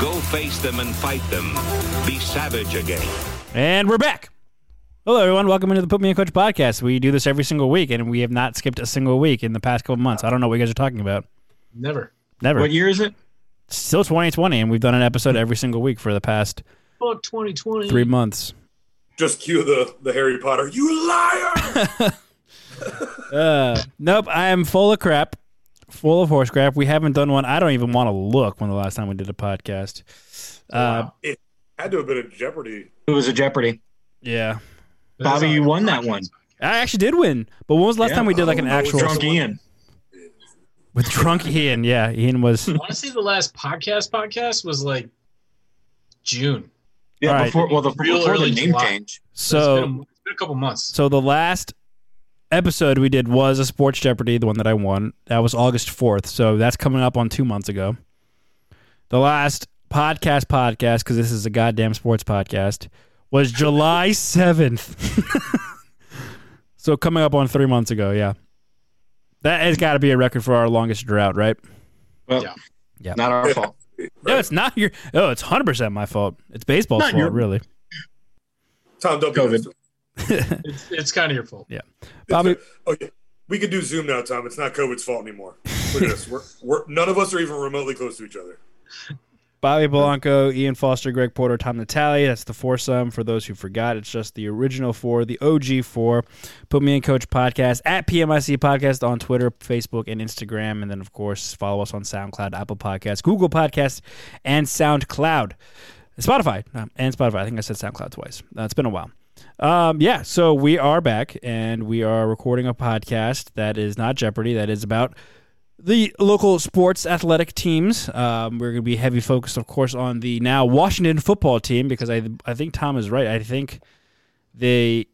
Go face them and fight them. Be savage again. And we're back. Hello, everyone. Welcome into the Put Me in Coach podcast. We do this every single week, and we have not skipped a single week in the past couple months. I don't know what you guys are talking about. Never. Never. What year is it? Still 2020, and we've done an episode every single week for the past Fuck 2020. three months. Just cue the the Harry Potter. You liar! Uh, nope, I am full of crap, full of horse crap. We haven't done one. I don't even want to look when the last time we did a podcast. Uh, it had to have been a Jeopardy. It was a Jeopardy. yeah, Bobby, you won that one. I actually did win. But when was the last Yeah. time we did like an Oh, actual Drunk Ian. with drunk Ian? Yeah, Ian was. Honestly, the last podcast podcast was like June. Yeah, All right. before well, the, Real before the early name July. change. So So it's been, a, it's been a couple months. So the last episode we did was a sports Jeopardy, the one that I won. That was August fourth. So that's coming up on two months ago. The last podcast podcast because this is a goddamn sports podcast was July seventh. so coming up on three months ago, yeah. That has got to be a record for our longest drought, right? Well, Yeah. Yeah. not our fault. No, it's not your. Oh, it's hundred percent my fault. It's baseball's Not fault, your- really. Tom W. COVID. It's, it's kind of your fault. Yeah, Bobby, Okay, we can do Zoom now, Tom. It's not COVID's fault anymore. Look at us. We're, we're none of us are even remotely close to each other. Bobby Blanco, Ian Foster, Greg Porter, Tom Natali. That's the foursome. For those who forgot, it's just the original four, the OG four. Put me in Coach Podcast at PMIC Podcast on Twitter, Facebook, and Instagram. And then, of course, follow us on SoundCloud, Apple Podcasts, Google Podcasts, and SoundCloud. Spotify. Um, and Spotify. I think I said SoundCloud twice. Uh, it's been a while. Um, yeah, so we are back and we are recording a podcast that is not Jeopardy, that is about the local sports athletic teams. Um, we're going to be heavy focused, of course, on the now Washington football team because I I think Tom is right. I think they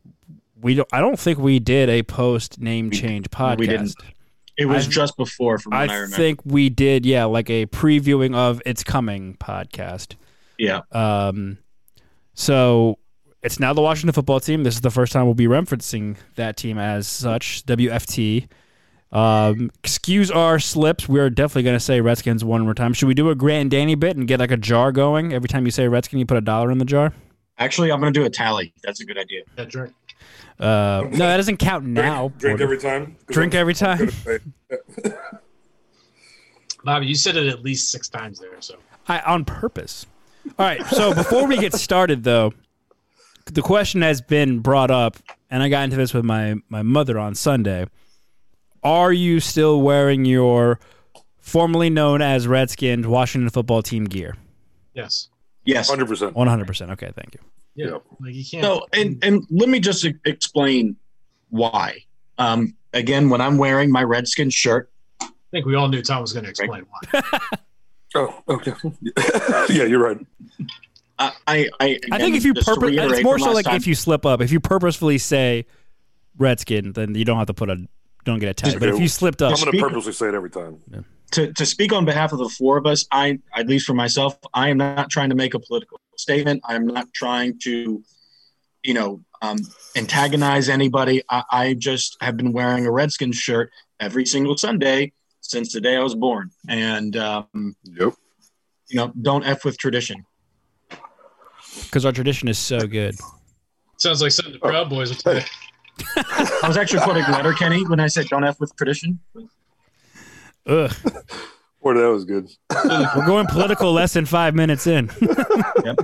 we don't, I don't think we did a post name change podcast. we didn't. It was I- just before, from I, I think we did, yeah, like a previewing of It's Coming podcast. yeah. Um, so it's now the Washington football team. This is the first time we'll be referencing that team as such. WFT. Um, excuse our slips. We're definitely going to say Redskins one more time. Should we do a Grant and Danny bit and get like a jar going? Every time you say Redskin, you put a dollar in the jar. Actually, I'm going to do a tally. That's a good idea. Yeah, drink. Uh, no, that doesn't count now. Drink, drink every time. Drink I'm- every time. good. Bobby, you said it at least six times there. So I, on purpose. All right. So before we get started, though, the question has been brought up, and I got into this with my my mother on Sunday. Are you still wearing your formerly known as Redskins Washington football team gear? yes, Yes. 100%. One hundred percent. Okay, thank you. yeah, Yep. like you can't. So, and and let me just explain why. Um, again, when I'm wearing my Redskin shirt, I think we all knew Tom was going to explain why. Oh, okay. yeah, you're right. I I, I, I think if you purpose, it's more so like time, if you slip up, if you purposefully say Redskin, then you don't have to put a don't get a tag. But if you slipped up, I'm going to purposely say it every time. to, to speak on behalf of the four of us, I, at least for myself, I am not trying to make a political statement. I'm not trying to, you know, um, antagonize anybody. I, I just have been wearing a Redskins shirt every single Sunday since the day I was born. And, um, Yep. you know, don't F with tradition. Because our tradition is so good. Sounds like something the Proud Boys would say. I was actually quoting Letterkenny when I said don't F with tradition. Ugh. Boy, that was good. We're going political less than five minutes in. Yep.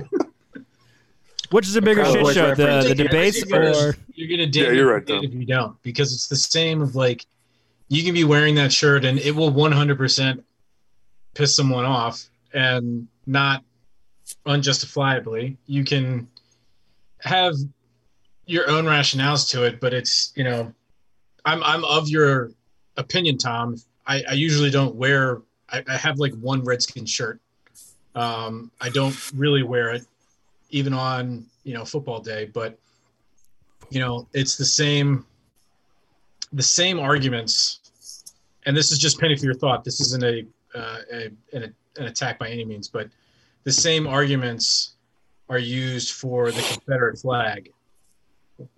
Which is a bigger shit show, the, reference. the debates or you're gonna Yeah, you're right, dig if you don't because it's the same of like you can be wearing that shirt and it will 100% piss someone off and not unjustifiably you can have your own rationales to it but it's you know i'm i'm of your opinion tom i, I usually don't wear I, I have like one redskin shirt um i don't really wear it even on you know football day. But you know, it's the same the same arguments. And this is just penny for your thought. This isn't a, uh, a an, an attack by any means, but the same arguments are used for the Confederate flag,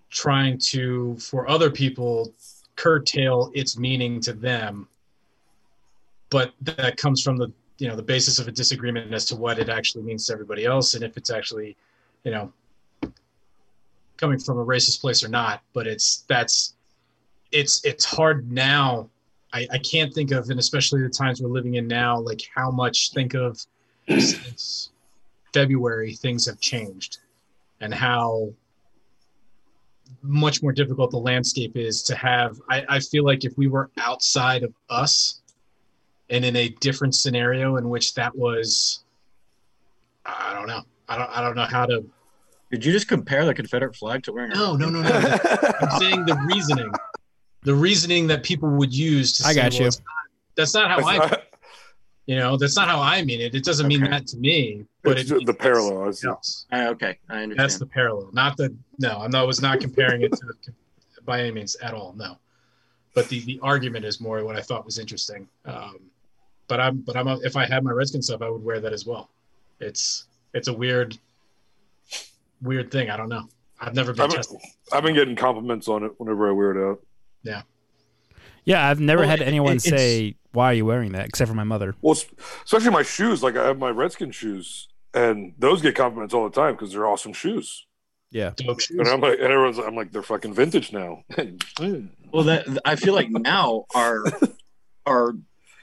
trying to for other people curtail its meaning to them. But that comes from the you know the basis of a disagreement as to what it actually means to everybody else, and if it's actually, you know, coming from a racist place or not. But it's that's it's it's hard now. I, I can't think of, and especially the times we're living in now, like how much think of since February things have changed, and how much more difficult the landscape is to have. I, I feel like if we were outside of us and in a different scenario in which that was, I don't know. I don't, I don't know how to. Did you just compare the Confederate flag to wearing? a- No, no, no, no. I'm saying the reasoning, the reasoning that people would use to I say, got well, you. not- that's not how I, you know, that's not how I mean it. It doesn't mean that to me, but It's it the parallel. I see. Else. Ah, okay, I understand. That's the parallel, not the no. I'm not was not comparing it to by any means at all. No, but the the argument is more what I thought was interesting. Um, but I'm but I'm a, if I had my Redskin stuff, I would wear that as well. It's it's a weird weird thing. I don't know. I've never been I've been, tested. I've been getting compliments on it whenever I wear it out. Yeah, Yeah, I've never Well, had it- anyone it- it's- say, "Why are you wearing that?" Except for my mother. Well, especially my shoes. Like I have my Redskin shoes, and those get compliments all the time because they're awesome shoes. Yeah, shoes. And I'm like, and everyone's, I'm like, they're fucking vintage now. Well, that I feel like now our our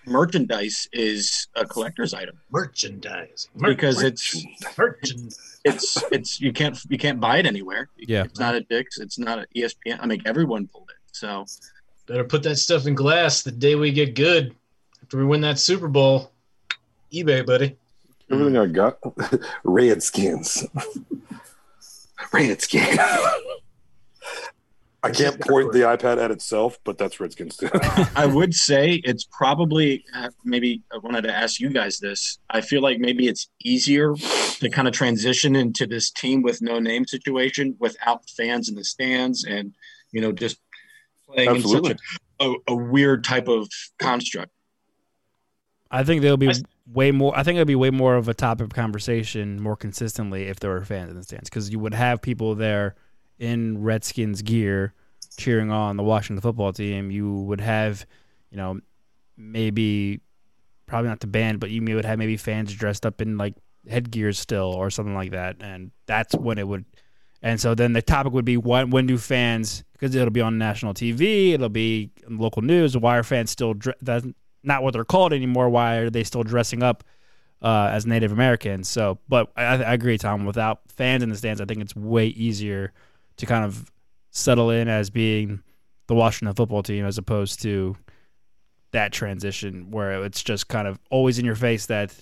merchandise is a collector's item merchandise because it's merchandise. it's it's you can't you can't buy it anywhere. Yeah. it's not at Dick's. It's not at E ESPN. I mean, everyone pulled it. So Better put that stuff in glass the day we get good. After we win that Super Bowl, eBay, buddy. Everything I got, Redskins. Redskins. I can't point the iPad at itself, but that's Redskins too. I would say it's probably uh, maybe I wanted to ask you guys this. I feel like maybe it's easier to kind of transition into this team with no name situation without fans in the stands and you know just playing Absolutely. in such a, a, a weird type of construct. I think there'll be I way more. I think it'll be way more of a topic of conversation more consistently if there were fans in the stands because you would have people there in Redskins gear cheering on the Washington football team. You would have, you know, maybe probably not the band, but you would have maybe fans dressed up in like headgear still or something like that, and that's when it would. And so then the topic would be when when do fans because it'll be on national TV, it'll be local news. Why are fans still dre- not what they're called anymore? Why are they still dressing up uh, as Native Americans? So, but I, I agree, Tom. Without fans in the stands, I think it's way easier to kind of settle in as being the Washington football team as opposed to that transition where it's just kind of always in your face that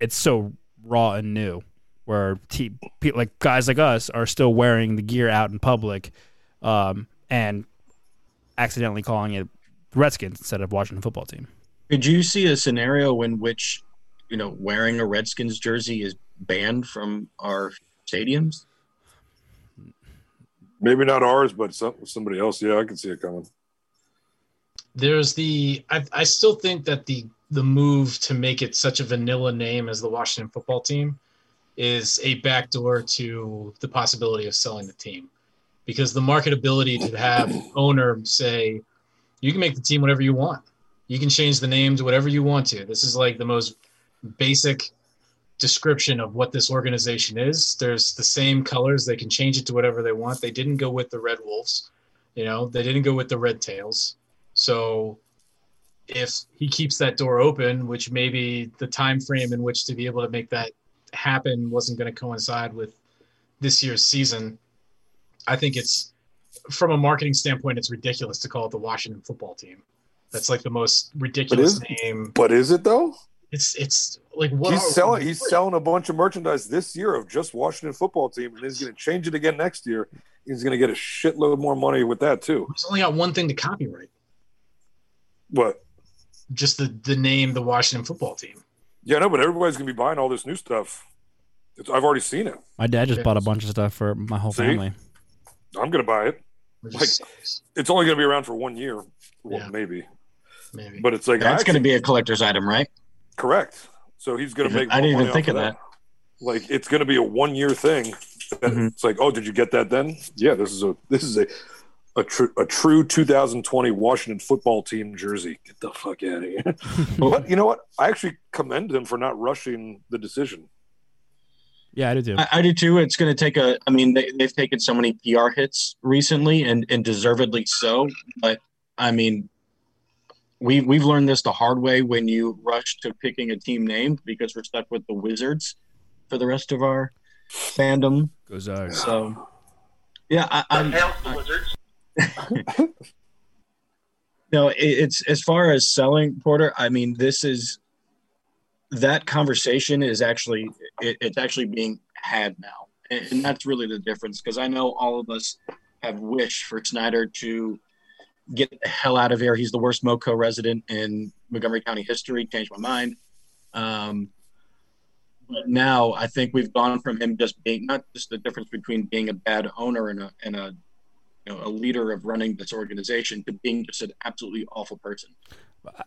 it's so raw and new where te- like guys like us are still wearing the gear out in public um, and accidentally calling it Redskins instead of Washington football team. Could you see a scenario in which you know wearing a Redskins jersey is banned from our stadiums? Maybe not ours, but some, somebody else. Yeah, I can see it coming. There's the I, I still think that the the move to make it such a vanilla name as the Washington football team is a backdoor to the possibility of selling the team. Because the marketability to have owner say, you can make the team whatever you want. You can change the name to whatever you want to. This is like the most basic description of what this organization is. There's the same colors. They can change it to whatever they want. They didn't go with the Red Wolves. You know, they didn't go with the Red Tails. So if he keeps that door open, which maybe the time frame in which to be able to make that happen wasn't going to coincide with this year's season, I think it's from a marketing standpoint, it's ridiculous to call it the Washington football team. That's like the most ridiculous is- name. But is it though? It's it's like what he's are- selling. He's selling a bunch of merchandise this year of just Washington football team, and he's going to change it again next year. He's going to get a shitload more money with that too. He's only got one thing to copyright, What? just the the name, the Washington football team. Yeah, no, but everybody's going to be buying all this new stuff. It's, I've already seen it. My dad just Yeah. bought a bunch of stuff for my whole See? family. I'm gonna buy it. Like- It's only gonna be around for one year, well, Yeah. maybe. Maybe. But it's like That's going to be a collector's item, right? correct. So he's gonna make. I didn't even think of that. Like it's gonna be a one year thing. that Mhm. It's like, oh, did you get that then? Yeah, this is a this is a a, tr- a true 2020 Washington football team jersey. Get the fuck out of here. but you know what? I actually commend him for not rushing the decision. Yeah, I do too. I, I do too. It's going to take a. I mean, they, they've taken so many PR hits recently, and and deservedly so. But I mean, we we've learned this the hard way when you rush to picking a team name because we're stuck with the Wizards for the rest of our fandom. Goes So, yeah, I, I'm. No, it, it's as far as selling Porter. I mean, this is that conversation is actually it, it's actually being had now, and, and that's really the difference. Because I know all of us have wished for Snyder to get the hell out of here. He's the worst MoCo resident in Montgomery County history. Changed my mind. Um, but now I think we've gone from him just being not just the difference between being a bad owner and a and a you know, a leader of running this organization to being just an absolutely awful person.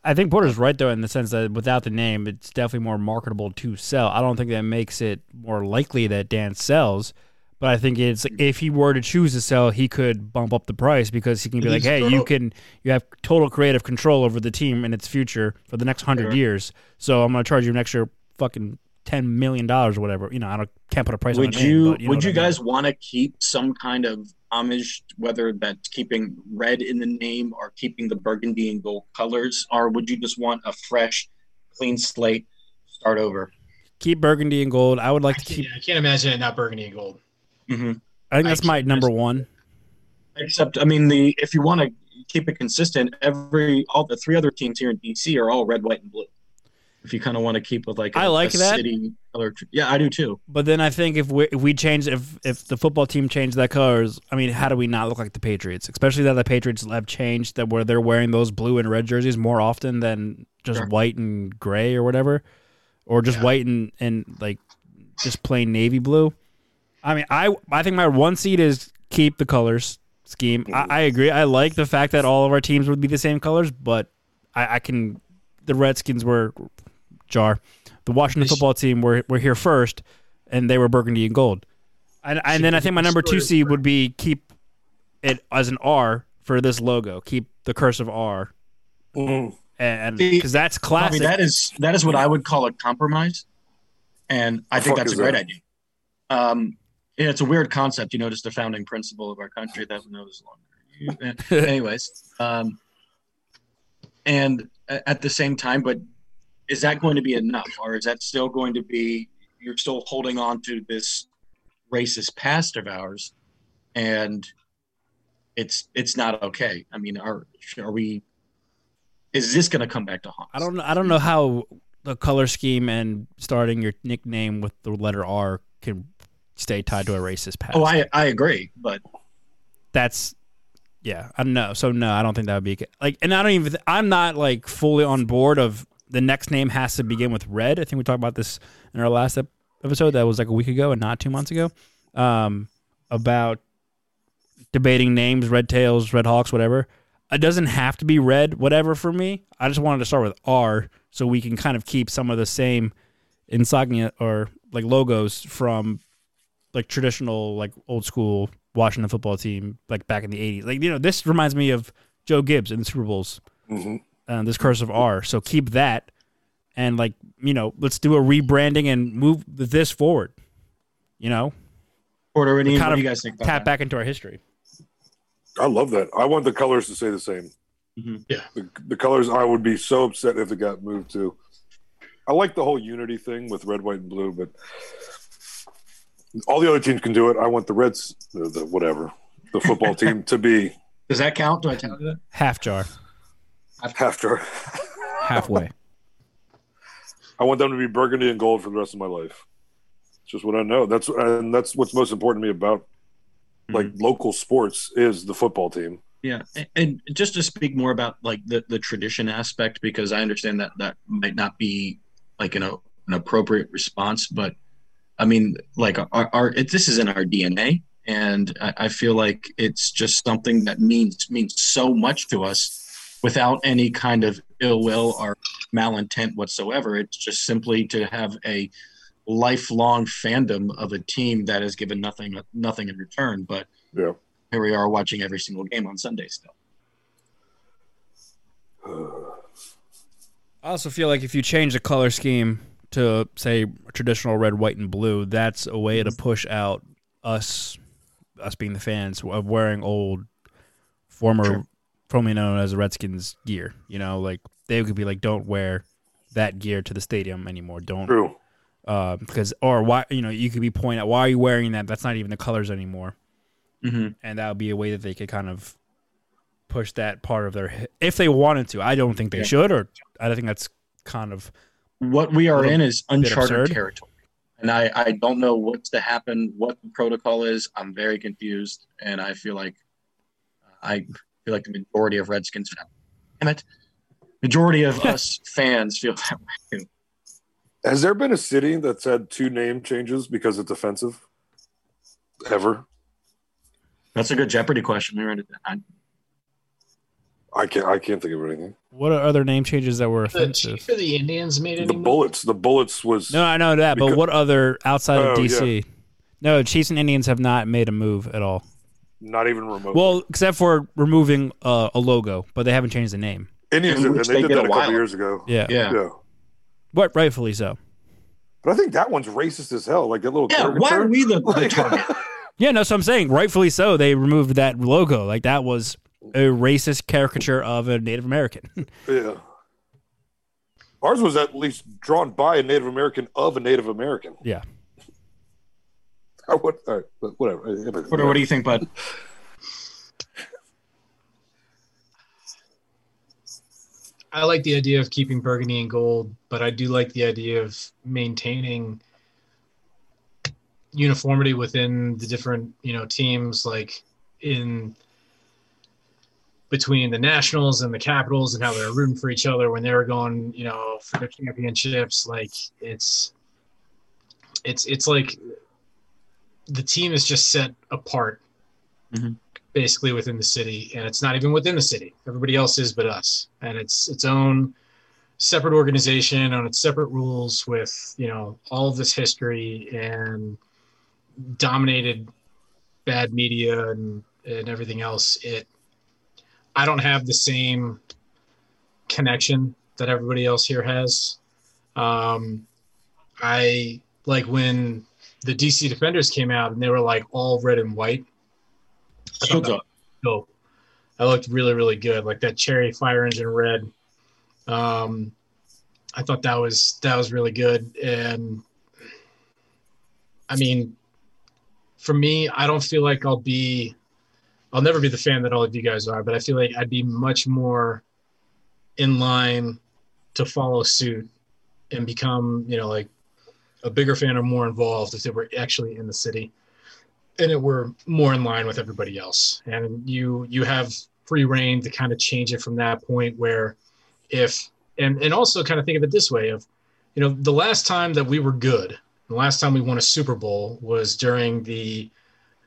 I think Porter's right though in the sense that without the name, it's definitely more marketable to sell. I don't think that makes it more likely that Dan sells, but I think it's hmm. if he were to choose to sell, he could bump up the price because he can be like, He's "Hey, you can you have total creative control over the team and its future for the next hundred Sure. years. So I'm going to charge you an extra fucking ten million dollars or whatever. You know, I don't can't put a price would on you, name, but you know would what you I mean. guys want to keep some kind of homage, whether that's keeping red in the name or keeping the burgundy and gold colors, or would you just want a fresh, clean slate, start over? keep burgundy and gold? I would I like to can't, keep. I can't imagine it not burgundy and gold. Mm-hmm. I think that's I my number one. Except, I mean, the if you want to keep it consistent, every all the three other teams here in DC are all red, white, and blue. If you kind of want to keep with like a, I like that. city color, yeah, I do too. But then I think if we if we change if if the football team changed that colors, I mean, how do we not look like the Patriots? Especially that the Patriots have changed that where they're wearing those blue and red jerseys more often than just Sure. white and gray or whatever, or just Yeah. white and and like just plain navy blue. I mean, I I think my one seed is keep the colors scheme. I, I agree. I like the fact that all of our teams would be the same colors, but I, I can. The Redskins were jar. The Washington football team were were here first, and they were burgundy and gold. And, and then I think my number two destroyed seed would be keep it as an R for this logo. Keep the cursive R, Mm. and because that's I classic. mean, that is that is what I would call a compromise, and I think that's a great that? idea. Um, yeah, it's a weird concept, you know, just the founding principle of our country that knows longer. Anyways, um, and at the same time, but is that going to be enough, or is that still going to be you're still holding on to this racist past of ours, and it's it's not okay. I mean, are are we? Is this going to come back to haunt? I don't know. I don't know how the color scheme and starting your nickname with the letter R can stay tied to a racist past. Oh, I I agree, but that's yeah i don't know. So no i don't think that would be like and i don't even i'm not like fully on board of the next name has to begin with red. I think we talked about this in our last episode that was like a week ago and not two months ago um about debating names red tails red hawks whatever. It doesn't have to be red whatever for me. I just wanted to start with r so we can kind of keep some of the same insignia or like logos from like traditional like old school Washington football team like back in the 80s. Like you know, this reminds me of Joe Gibbs in the Super Bowls. Mhm. Uh, this cursive R. So keep that and like, you know, let's do a rebranding and move this forward. You know, Porter, what do you, kind what do of you guys think about tap that? back into our history. I love that. I want the colors to say the same. Mhm. Yeah. The, the colors, I would be so upset if it got moved to. I like the whole unity thing with red, white, and blue, but all the other teams can do it. I want the Reds, the, the whatever, the football team to be Does that count? Do I count that? Half jar, after. halfway. I want them to be burgundy and gold for the rest of my life. It's just what I know. That's and that's what's most important to me about mm-hmm. like local sports is the football team. Yeah, and, and just to speak more about like the, the tradition aspect, because I understand that that might not be like an, an appropriate response, but I mean, like our, our it, this is in our DNA, and I, I feel like it's just something that means means so much to us, without any kind of ill will or malintent whatsoever. It's just simply to have a lifelong fandom of a team that has given nothing nothing in return. But Yeah. here we are watching every single game on Sunday still. I also feel like if you change the color scheme to say traditional red, white, and blue, that's a way to push out us, us being the fans of wearing old, former, Sure. formerly known as the Redskins gear. You know, like they could be like, don't wear that gear to the stadium anymore. Don't True. uh, because or why you know you could be pointing out why are you wearing that? That's not even the colors anymore, Mm-hmm. and that would be a way that they could kind of push that part of their if they wanted to. I don't think they Yeah. should, or I think that's kind of What we are Little in is uncharted territory. And I, I don't know what's to happen, what the protocol is. I'm very confused. And I feel like I feel like the majority of Redskins fans, damn it, majority of us fans feel that way too. Has there been a city that's had two name changes because it's offensive? Ever? That's a good Jeopardy question. We were in- I- I can't. I can't think of anything. what are other name changes that were The offensive? chief of the Indians made any The bullets. The bullets was. No, I know that, but what other outside Oh, of DC? No, Chiefs and Indians have not made a move at all. Not even remote. Well, except for removing uh, a logo, but they haven't changed the name. Indians, and they, they did did that a a couple years ago. Yeah, yeah. Yeah. What rightfully so. But I think that one's racist as hell. Like that little. Yeah, why are we the, the Like- target? Yeah, no, so I'm saying rightfully so. They removed that logo. Like that was a racist caricature of a Native American. yeah. Ours was at least drawn by a Native American of a Native American. yeah. I would, all right, but whatever. What, what do you think, bud? I like the idea of keeping burgundy and gold, but I do like the idea of maintaining uniformity within the different, you know, teams like in between the Nationals and the Capitals and how they're rooting for each other when they were going, you know, for the championships. Like it's it's it's like the team is just set apart Mhm. basically within the city and it's not even within the city everybody else is but us and it's its own separate organization on its separate rules with you know all of this history and dominated bad media and and everything else it i don't have the same connection that everybody else here has um i like when the dc defenders came out and they were like all red and white I thought that dope. I looked really, really good. Like that cherry fire engine red. Um, I thought that was that was really good. And I mean, for me, I don't feel like I'll be. I'll never be the fan that all of you guys are, but I feel like I'd be much more in line to follow suit and become, you know, like a bigger fan or more involved if they were actually in the city and it were more in line with everybody else. And you you have free rein to kind of change it from that point where if and and also kind of think of it this way of you know the last time that we were good the last time we won a super bowl was during the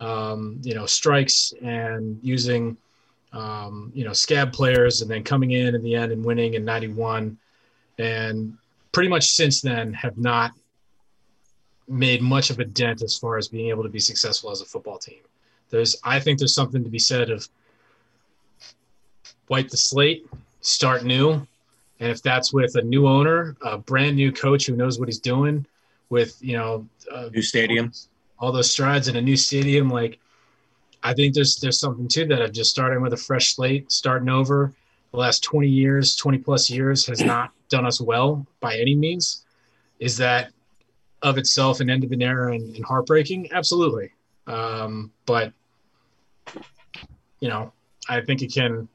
um, you know strikes and using um, you know scab players and then coming in in the end and winning in 91 and pretty much since then have not made much of a dent as far as being able to be successful as a football team. There's i think there's something to be said of wipe the slate start new. And if that's with a new owner a brand new coach who knows what he's doing with you know uh, New stadium. All those strides in a new stadium like i think there's there's something to that of just starting with a fresh slate starting over. The last 20 years 20 plus years has not done us well by any means. Is that of itself an end of an era and, and heartbreaking? Absolutely. Um, but you know i think it can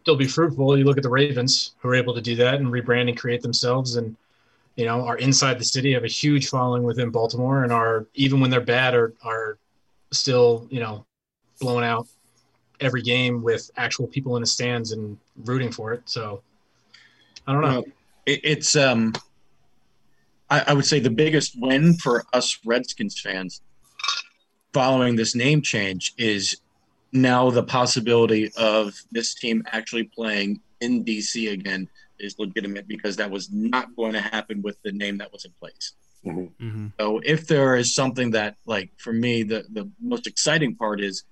still be fruitful. You look at the ravens who are able to do that and rebrand and create themselves and you know, are inside the city, have a huge following within Baltimore, and are even when they're bad, are are still you know blowing out every game with actual people in the stands and rooting for it. So I don't know. Well, it, it's um I, I would say the biggest win for us Redskins fans following this name change is now the possibility of this team actually playing in DC again is legitimate because that was not going to happen with the name that was in place. Mm-hmm. So if there is something that like for me the the most exciting part is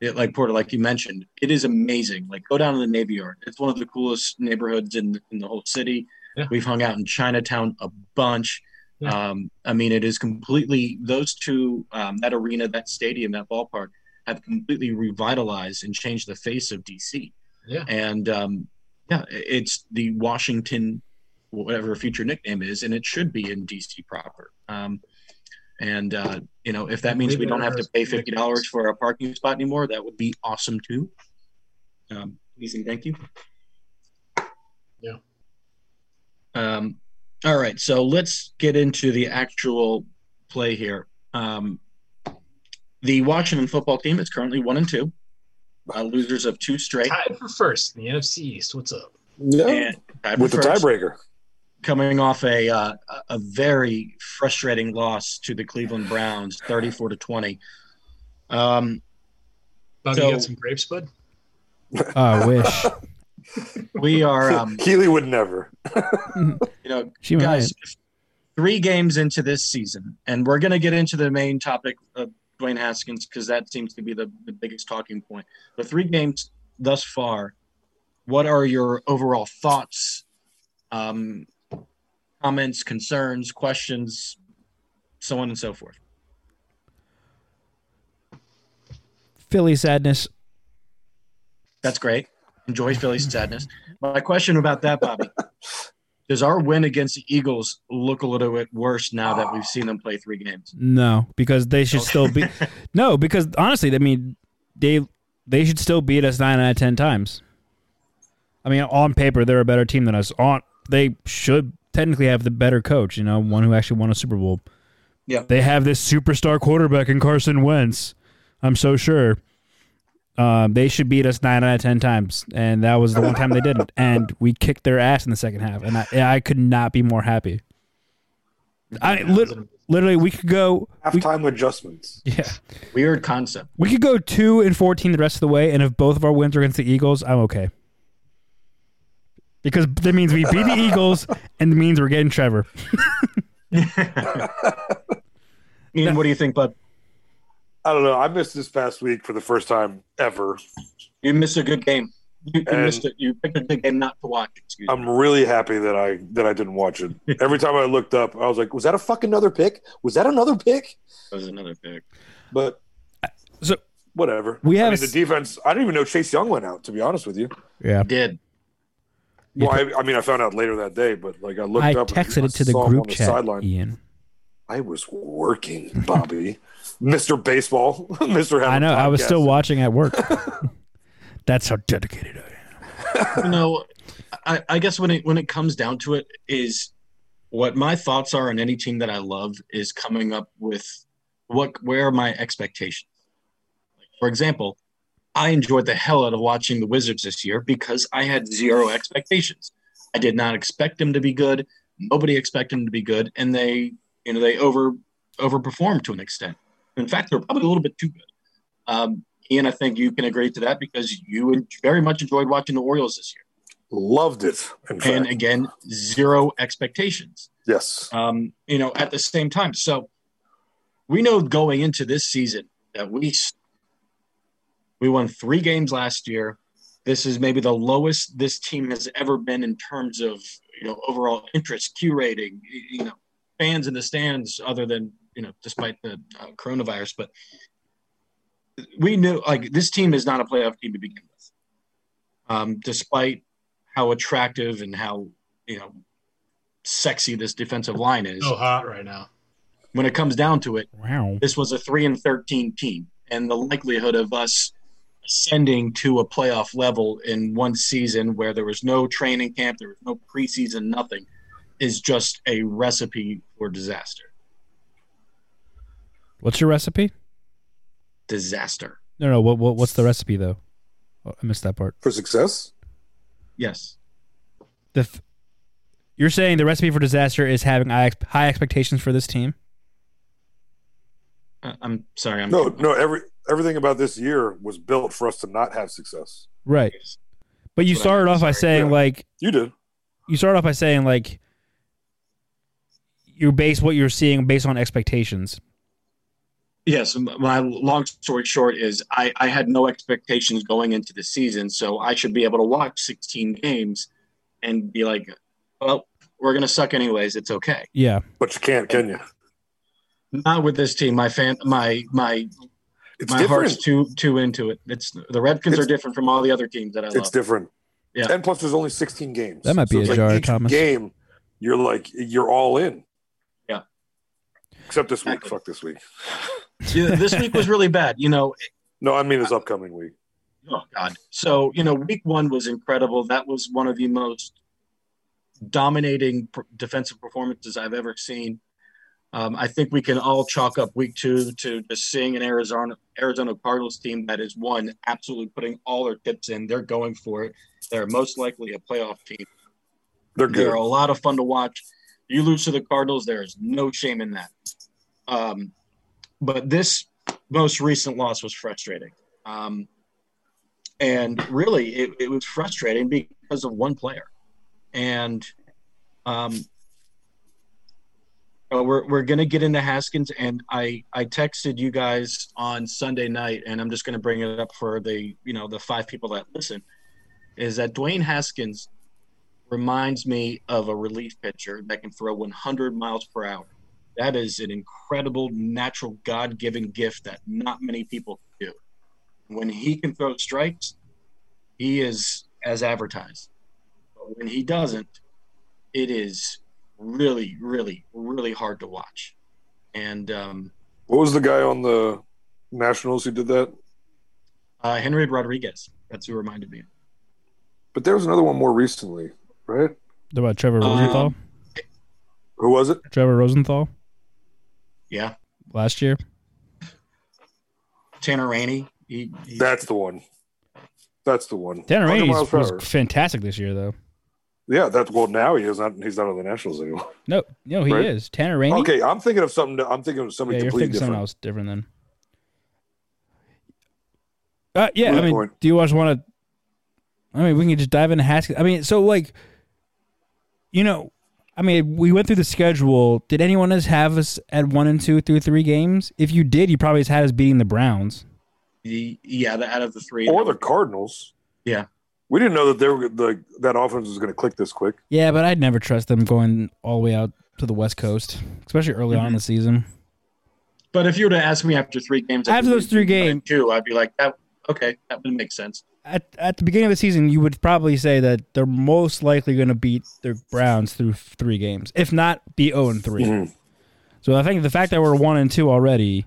it, like Porter like you mentioned it is amazing like go down to the Navy Yard it's one of the coolest neighborhoods in in the whole city Yeah. we've hung out in Chinatown a bunch Yeah. um, I mean it is completely those two um, that arena that stadium that ballpark have completely revitalized and changed the face of DC Yeah. and um, yeah it's the Washington whatever future nickname is, and it should be in DC proper. Um, and uh, you know, if that means we don't have to pay fifty dollars for a parking spot anymore, that would be awesome too. Um, please and thank you. Yeah. Um, all right, so let's get into the actual play here. Um, the Washington football team is currently one and two, uh, losers of two straight. Tied for first in the NFC East. What's up? Yeah. And With the tiebreaker. coming off a uh, a very frustrating loss to the Cleveland Browns, thirty four to twenty. Um, Bobby, So- you got some grapes, bud? I wish. we are, um, Keely would never. you know, She might. guys, three games into this season, and we're going to get into the main topic of Dwayne Haskins because that seems to be the, the biggest talking point. The three games thus far, what are your overall thoughts, um, comments, concerns, questions, so on and so forth? Philly sadness. That's great. Enjoy Philly's sadness. My question about that, Bobby, does our win against the Eagles look a little bit worse now that we've seen them play three games? No, because they should still be. No, because honestly, I mean, they they should still beat us nine out of ten times. I mean, on paper, they're a better team than us. On they should technically have the better coach. You know, one who actually won a Super Bowl. Yeah. they have this superstar quarterback in Carson Wentz. I'm so sure. Um, they should beat us nine out of ten times, and that was the one time they didn't. And we kicked their ass in the second half, and I, I could not be more happy. I lit, literally, we could go. We, Halftime adjustments. yeah, Weird concept. we could go two and fourteen the rest of the way, and if both of our wins are against the Eagles, I'm okay. Because that means we beat the Eagles, and it means we're getting Trevor. Ian, what do you think, bud? I don't know. I missed this past week for the first time ever. You missed a good game. You, you missed it. You picked a good game not to watch. Excuse me. I'm really happy that I that I didn't watch it. Every time I looked up, I was like, "Was that a fucking another pick? Was that another pick?" That was another pick. But uh, So whatever. We have I a mean, the defense. I didn't even know Chase Young went out. To be honest with you. Yeah, Did Well, I, I mean, I found out later that day, but like I looked I up. and texted it to the group on the chat. sideline. Ian, I was working, Bobby, Mister Baseball, Mister. I know I was still watching at work. That's how dedicated I am. you know? I, I guess when it when it comes down to it, is what my thoughts are on any team that I love is coming up with what where are my expectations. For example, I enjoyed the hell out of watching the Wizards this year because I had zero expectations. I did not expect them to be good. Nobody expected them to be good, and they, you know, they over overperformed to an extent. In fact, they're probably a little bit too good. Um, Ian, I think you can agree to that because you very much enjoyed watching the Orioles this year, Loved it. And again, zero expectations yes. um, you know, at the same time. So we know going into this season that we we won three games last year. This is maybe the lowest this team has ever been in terms of you know overall interest, Q rating, you know, fans in the stands, other than you know, despite the uh, coronavirus. But we knew like this team is not a playoff team to begin with, um, despite how attractive and how you know sexy this defensive line is. So hot right now. When it comes down to it, Wow. this was a three and thirteen team, and the likelihood of us ascending to a playoff level in one season where there was no training camp, there was no preseason, nothing, is just a recipe for disaster. What's your recipe? Disaster. No, no. What, what what's the recipe though? Oh, I missed that part. For success, Yes. The th- You're saying the recipe for disaster is having high high expectations for this team. Uh, I'm sorry. I'm No, no. Every everything about this year was built for us to not have success. Right. But you That's what I started meant, off by saying Yeah. like You did. you started off by saying like you base what you're seeing based on expectations. Yes, my long story short is I, I had no expectations going into the season, so I should be able to watch 16 games and be like, well, we're gonna suck anyways. It's okay. Yeah. But you can't, can you? Not with this team. My fan, my my It's my different. heart's too too into it. It's the Redskins are different from all the other teams that I It's love. different. Yeah. And plus, there's only 16 games. That might be it's a jar, each Thomas. Game, you're like you're all in. Except this week. Fuck this week. Yeah, this week was really bad. You know, No, I mean this upcoming week. Oh God! So you know, week one was incredible. That was one of the most dominating pr- defensive performances I've ever seen. Um, I think we can all chalk up week two to just seeing an Arizona Arizona Cardinals team that is one absolutely putting all their chips in. They're going for it. They're most likely a playoff team. They're good. They're a lot of fun to watch. You lose to the Cardinals, there is no shame in that. Um, but this most recent loss was frustrating. Um, and really, it, it was frustrating because of one player. And um, uh, we're, we're going to get into Haskins. And I, I texted you guys on Sunday night, and I'm just going to bring it up for the, you know, the five people that listen, is that Dwayne Haskins reminds me of a relief pitcher that can throw 100 miles per hour. That is an incredible natural God given gift that not many people can do. When he can throw strikes, he is as advertised. But when he doesn't, it is really, really, really hard to watch. And um, What was the guy on the Nationals who did that? uh, Henry Rodriguez, that's who reminded me. But there was another one more recently, right? What about Trevor Rosenthal? Um, Who was it? Trevor Rosenthal Yeah. last year. Tanner Rainey. He, he, That's the one. That's the one. Tanner 100 Rainey miles was hour. fantastic this year, though. Yeah, that's well. Now he is not. He's not on the Nationals anymore. No, no, he Right. is Tanner Rainey. Okay, I'm thinking of something. I'm thinking of yeah, somebody you're completely thinking different. something else different then. Uh, yeah, Good I mean, point. do you guys want to? I mean, we can just dive into Haskins. I mean, so like, you know, I mean, we went through the schedule. Did anyone else have us at one and two through three games? If you did, you probably just had us beating the Browns. he- yeah, the, out of the three. Or the Cardinals. Yeah. We didn't know that they were the that offense was going to click this quick. Yeah, but I'd never trust them going all the way out to the West Coast, especially early on in the mm-hmm. season. But if you were to ask me after three games, After those three games- two, I'd be like, that, okay, that would make sense. At at the beginning of the season, you would probably say that they're most likely going to beat the Browns through three games, if not be zero and 3 Mhm. So I think the fact that we're one and two already,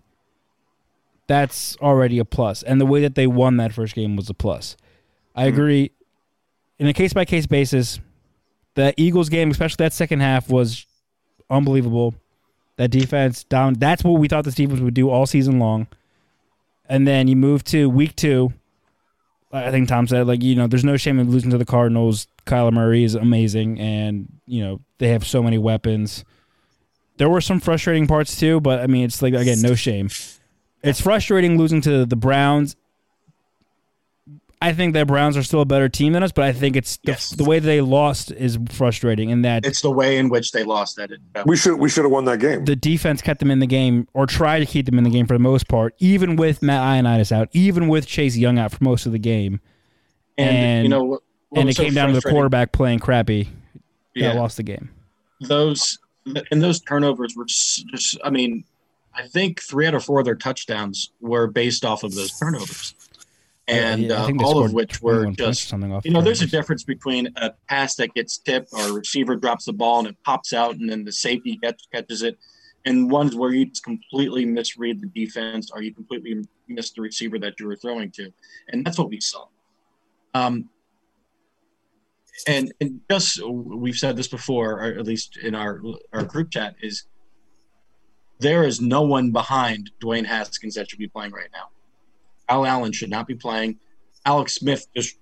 that's already a plus. And the way that they won that first game was a plus. I agree. In a case by case basis, the Eagles game, especially that second half, was unbelievable. That defense down. That's what we thought the defense would do all season long. And then you move to week two. I think Tom said, like, you know, there's no shame in losing to the Cardinals. Kyler Murray is amazing, and, you know, they have so many weapons. There were some frustrating parts too, but I mean, it's like, again, no shame. It's frustrating losing to the Browns. I think that Browns are still a better team than us, but I think it's the, Yes. the way they lost is frustrating in that It's the way in which they lost that. that We should we should have won that game. the defense kept them in the game or tried to keep them in the game for the most part, even with Matt Ioannidis out, even with Chase Young out for most of the game. and, and- you know, what, what and it so came down to the quarterback playing crappy. Yeah, that lost the game. those and those turnovers were just, just. I mean, I think three out of four of their touchdowns were based off of those turnovers, and uh, all of which were 21 points or just something off. You know, there's a difference between a pass that gets tipped or a receiver drops the ball and it pops out and then the safety gets, catches it, and ones where you just completely misread the defense or you completely miss the receiver that you were throwing to. And that's what we saw. Um, and, and just we've said this before, or at least in our our group chat, is there is no one behind Dwayne Haskins that should be playing right now. Al Allen should not be playing. Alex Smith just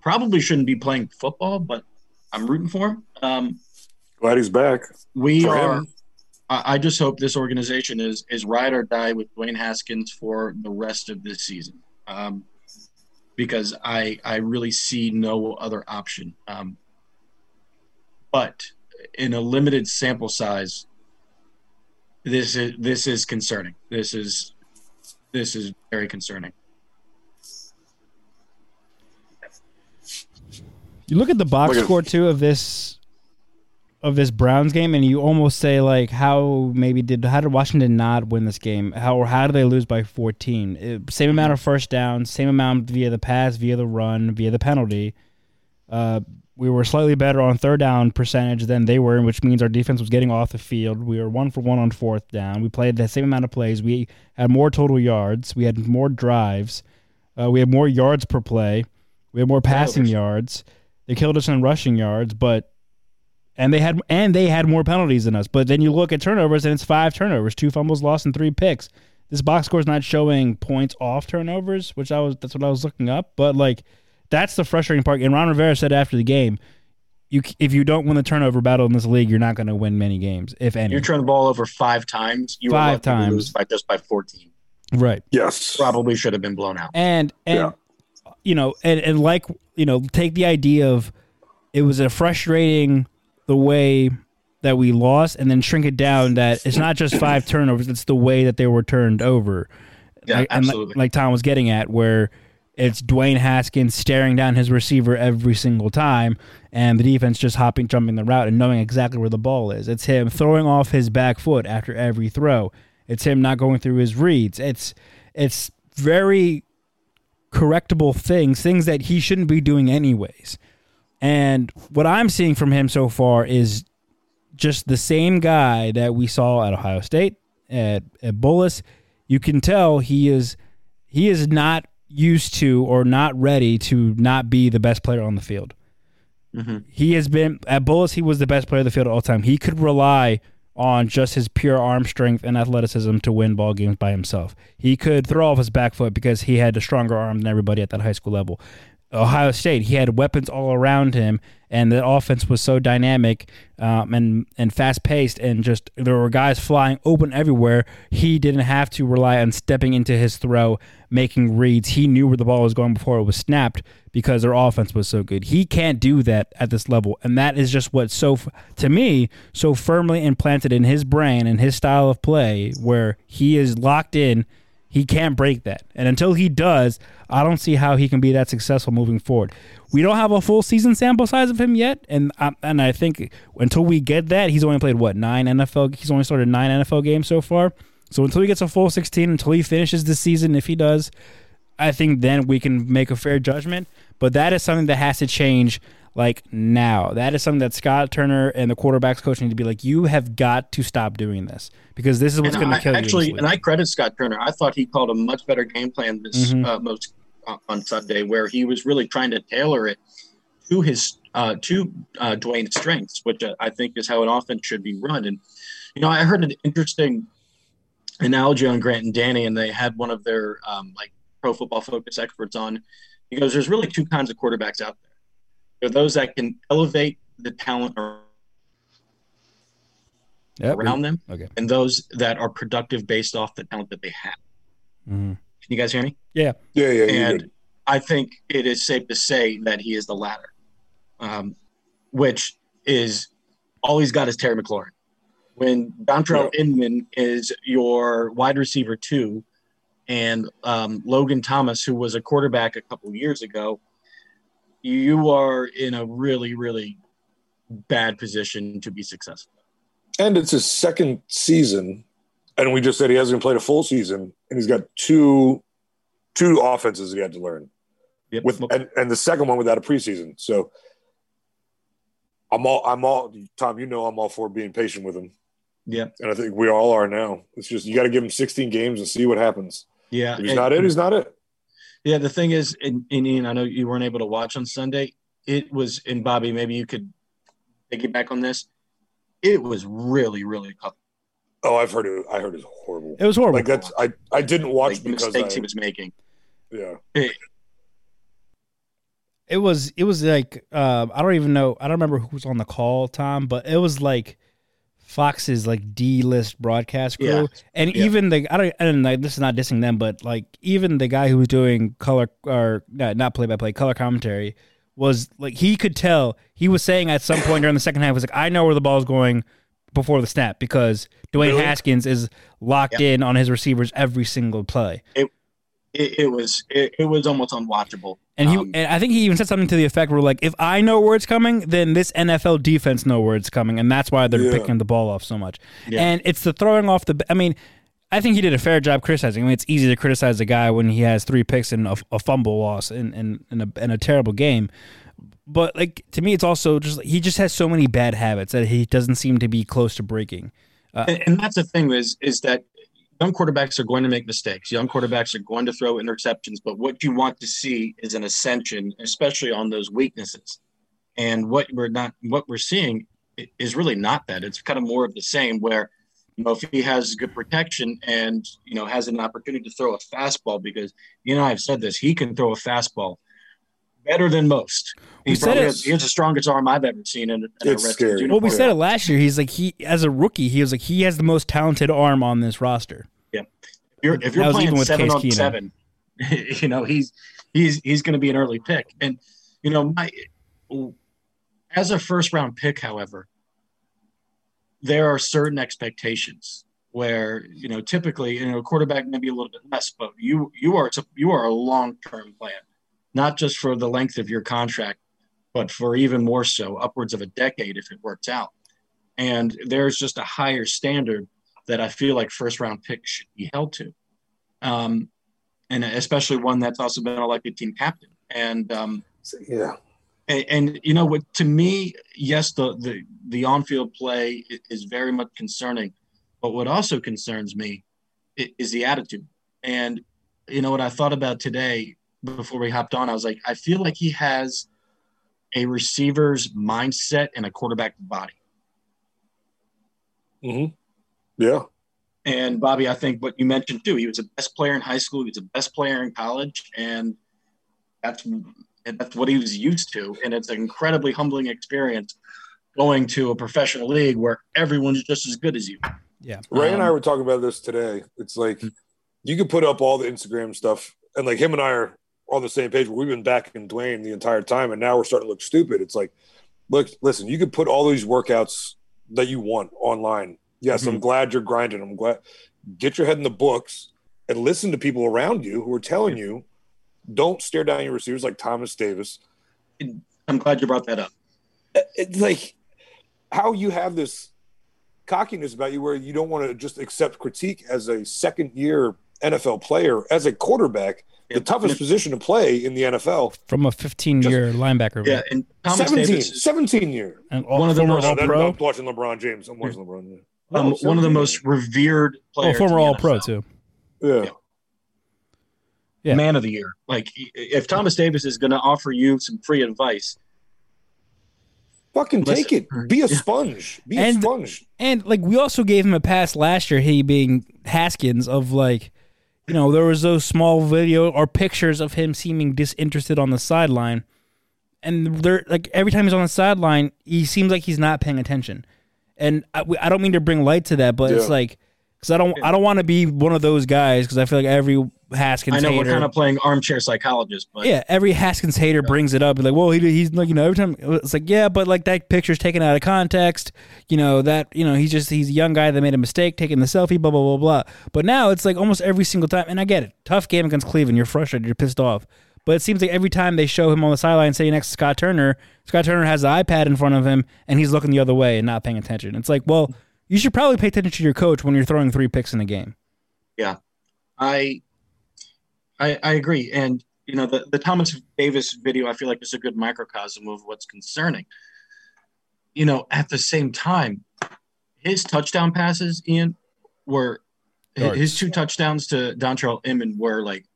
probably shouldn't be playing football, but I'm rooting for him. Um, Glad he's back. We For are. him. I I just hope this organization is is ride or die with Dwayne Haskins for the rest of this season, um, because I I really see no other option. Um, but in a limited sample size, this is this is concerning. This is this is very concerning. You look at the box at- score too of this of this Browns game, and you almost say like, how maybe did how did Washington not win this game? How or how did they lose by fourteen? It- same amount of first downs, same amount via the pass, via the run, via the penalty. Uh, we were slightly better on third down percentage than they were, which means our defense was getting off the field. We were one for one on fourth down. We played the same amount of plays. We had more total yards. We had more drives. Uh, we had more yards per play. We had more passing yards. They killed us in rushing yards, but and they had and they had more penalties than us. But then you look at turnovers and it's five turnovers, two fumbles lost, and three picks. This box score is not showing points off turnovers, which I was that's what I was looking up. But like that's the frustrating part. And Ron Rivera said after the game, you if you don't win the turnover battle in this league, you're not going to win many games, if any. You turn the ball over five times. You were Five lucky to times. lose by just by fourteen. right. Yes. Probably should have been blown out. and and Yeah. You know and, and like you know take the idea of it was a frustrating the way that we lost and then shrink it down that it's not just five turnovers it's the way that they were turned over Yeah, like, and like- absolutely. like tom was getting at where it's Dwayne Haskins staring down his receiver every single time, and the defense just hopping, jumping the route, and knowing exactly where the ball is. It's him throwing off his back foot after every throw. It's him not going through his reads. It's it's very correctable things, things that he shouldn't be doing anyways. And what I'm seeing from him so far is just the same guy that we saw at Ohio State at at Bullis. You can tell he is he is not used to or not ready to not be the best player on the field. Mhm. He has been at Bullis. He was the best player of the field at all time. He could rely on just his pure arm strength and athleticism to win ball games by himself. He could throw off his back foot because he had a stronger arm than everybody at that high school level. Ohio State, he had weapons all around him, and the offense was so dynamic um, and and fast paced, and just there were guys flying open everywhere. He didn't have to rely on stepping into his throw, making reads. He knew where the ball was going before it was snapped because their offense was so good. He can't do that at this level, and that is just what so to me so firmly implanted in his brain and his style of play, where he is locked in. He can't break that. And until he does, I don't see how he can be that successful moving forward. We don't have a full season sample size of him yet, and I, and I think until we get that, he's only played what nine NFL. He's only started nine NFL games so far. So until he gets a full sixteen, until he finishes the season, if he does, I think then we can make a fair judgment. But that is something that has to change like now. That is something that Scott Turner and the quarterbacks coach need to be like, you have got to stop doing this because this is what's going to kill actually, you. Actually, and I credit Scott Turner. I thought he called a much better game plan this Mhm. uh, most uh, on Sunday, where he was really trying to tailor it to his uh, to uh, Dwayne's strengths, which uh, I think is how an offense should be run. And you know, I heard an interesting analogy on Grant and Danny, and they had one of their um, like Pro Football Focus experts on. He goes, "There's really two kinds of quarterbacks out there. There are those that can elevate the talent Yep. around them, Okay. and those that are productive based off the talent that they have." Mhm. Can you guys hear me? Yeah, yeah. you and. I think it is safe to say that he is the latter, um, which is all he's got is Terry McLaurin. When Dontrelle Inman is your wide receiver two, and um, Logan Thomas, who was a quarterback a couple years ago, you are in a really, really bad position to be successful. And it's his second season, and we just said he hasn't played a full season, and he's got two two offenses he had to learn Yep. with, and, and the second one without a preseason. So I'm all I'm all Tom. You know I'm all for being patient with him, yeah, and I think we all are now. It's just you got to give him 16 games and see what happens. yeah. If he's And- not it, he's not it. Yeah, the thing is, and, and Ian, I know you weren't able to watch on Sunday. It was, and Bobby, maybe you could piggyback on this. It was really, really tough. Oh, I've heard it. I heard it's horrible. It was horrible. Like that's I I didn't watch Like the because mistakes I, he was making. yeah. It was it was like uh, I don't even know I don't remember who was on the call, Tom, but it was like Fox's like D list broadcast crew, Yeah. and Yeah. even the I don't and like this is not dissing them, but like even the guy who was doing color or no, not play by play color commentary was like he could tell he was saying at some point during the second half was like I know where the ball's going before the snap because Dwayne Really? Haskins is locked in on his receivers every single play. It, it was it, it was almost unwatchable. And he, Um, and I think he even said something to the effect where like, if I know where it's coming, then this NFL defense know where it's coming, and that's why they're Yeah. picking the ball off so much. Yeah. And it's the throwing off the. I mean, I think he did a fair job criticizing. I mean, it's easy to criticize a guy when he has three picks and a, a fumble loss in in, in, a, in a terrible game. But like to me, it's also just he just has so many bad habits that he doesn't seem to be close to breaking. and, and that's the thing is is that young quarterbacks are going to make mistakes. Young quarterbacks are going to throw interceptions, but what you want to see is an ascension, especially on those weaknesses. And what we're not what we're seeing is really not that. It's kind of more of the same where you know if he has good protection and you know has an opportunity to throw a fastball because you know I've said this, he can throw a fastball better than most. We He said probably it- has, he has the strongest arm I've ever seen in, in a It's Redskins scary. Well, we said it last year. He's like he as a rookie, he was like he has the most talented arm on this roster. Yeah, if you're if you're playing even with seven Case on Keenum. seven, you know he's he's he's going to be an early pick. And you know, my as a first round pick, however, there are certain expectations where you know typically you know a quarterback maybe a little bit less, but you you are you are a long term plan, not just for the length of your contract, but for even more so upwards of a decade if it works out. And there's just a higher standard that I feel like first round picks should be held to. Um, and especially one that's also been elected team captain. And, um, Yeah. and, and you know what, to me, yes, the, the, the on-field play is very much concerning, but what also concerns me is the attitude. And, you know, what I thought about today before we hopped on, I was like, I feel like he has a receiver's mindset and a quarterback body. hmm Yeah. And Bobby, I think what you mentioned too, he was the best player in high school, he was the best player in college, and that's and that's what he was used to. And it's an incredibly humbling experience going to a professional league where everyone's just as good as you. Yeah. Ray and I Um, were talking about this today. It's like you could put up all the Instagram stuff, and like him and I are on the same page. We've been backing Dwayne the entire time, and now we're starting to look stupid. It's like, look, listen, you could put all these workouts that you want online. Yes, I'm mm-hmm. glad you're grinding. I'm glad. Get your head in the books and listen to people around you who are telling you, don't stare down your receivers like Thomas Davis. I'm glad you brought that up. Uh, it's like how you have this cockiness about you where you don't want to just accept critique as a second year NFL player, as a quarterback, the Yep. toughest position to play in the NFL. From a 15 year linebacker. Yeah, and Thomas 17, Davis, 17 year. And all, One of the most- all pro. I'm watching LeBron James. I'm watching LeBron. Yeah. um, No, one of the most revered Oh, former in the all pro too. Yeah. Yeah. man of the year. Like if Thomas Davis is going to offer you some free advice, Fucking Listen. take it. Be a sponge. Be a sponge. And like we also gave him a pass last year, he being Haskins, of like, you know, there was those small video or pictures of him seeming disinterested on the sideline, and there like every time he's on the sideline, he seems like he's not paying attention. And I, I don't mean to bring light to that, but it's like because I don't I don't want to be one of those guys because I feel like every Haskins I know hater, we're kind of playing armchair psychologist, but yeah, every Haskins hater brings it up. Like, well, he, he's like, you know, every time it's like, yeah, but like that picture's taken out of context. You know that, you know, he's just he's a young guy that made a mistake taking the selfie, blah blah blah blah. But now it's like almost every single time, and I get it. Tough game against Cleveland. You're frustrated. You're pissed off. But it seems like every time they show him on the sideline sitting next to Scott Turner, Scott Turner has the iPad in front of him, and he's looking the other way and not paying attention. It's like, well, you should probably pay attention to your coach when you're throwing three picks in a game. Yeah. I, I, I agree. And you know, the, the Thomas Davis video, I feel like is a good microcosm of what's concerning. You know, at the same time, his touchdown passes, Ian, were Yards. his two touchdowns to Dontrelle Inman were like,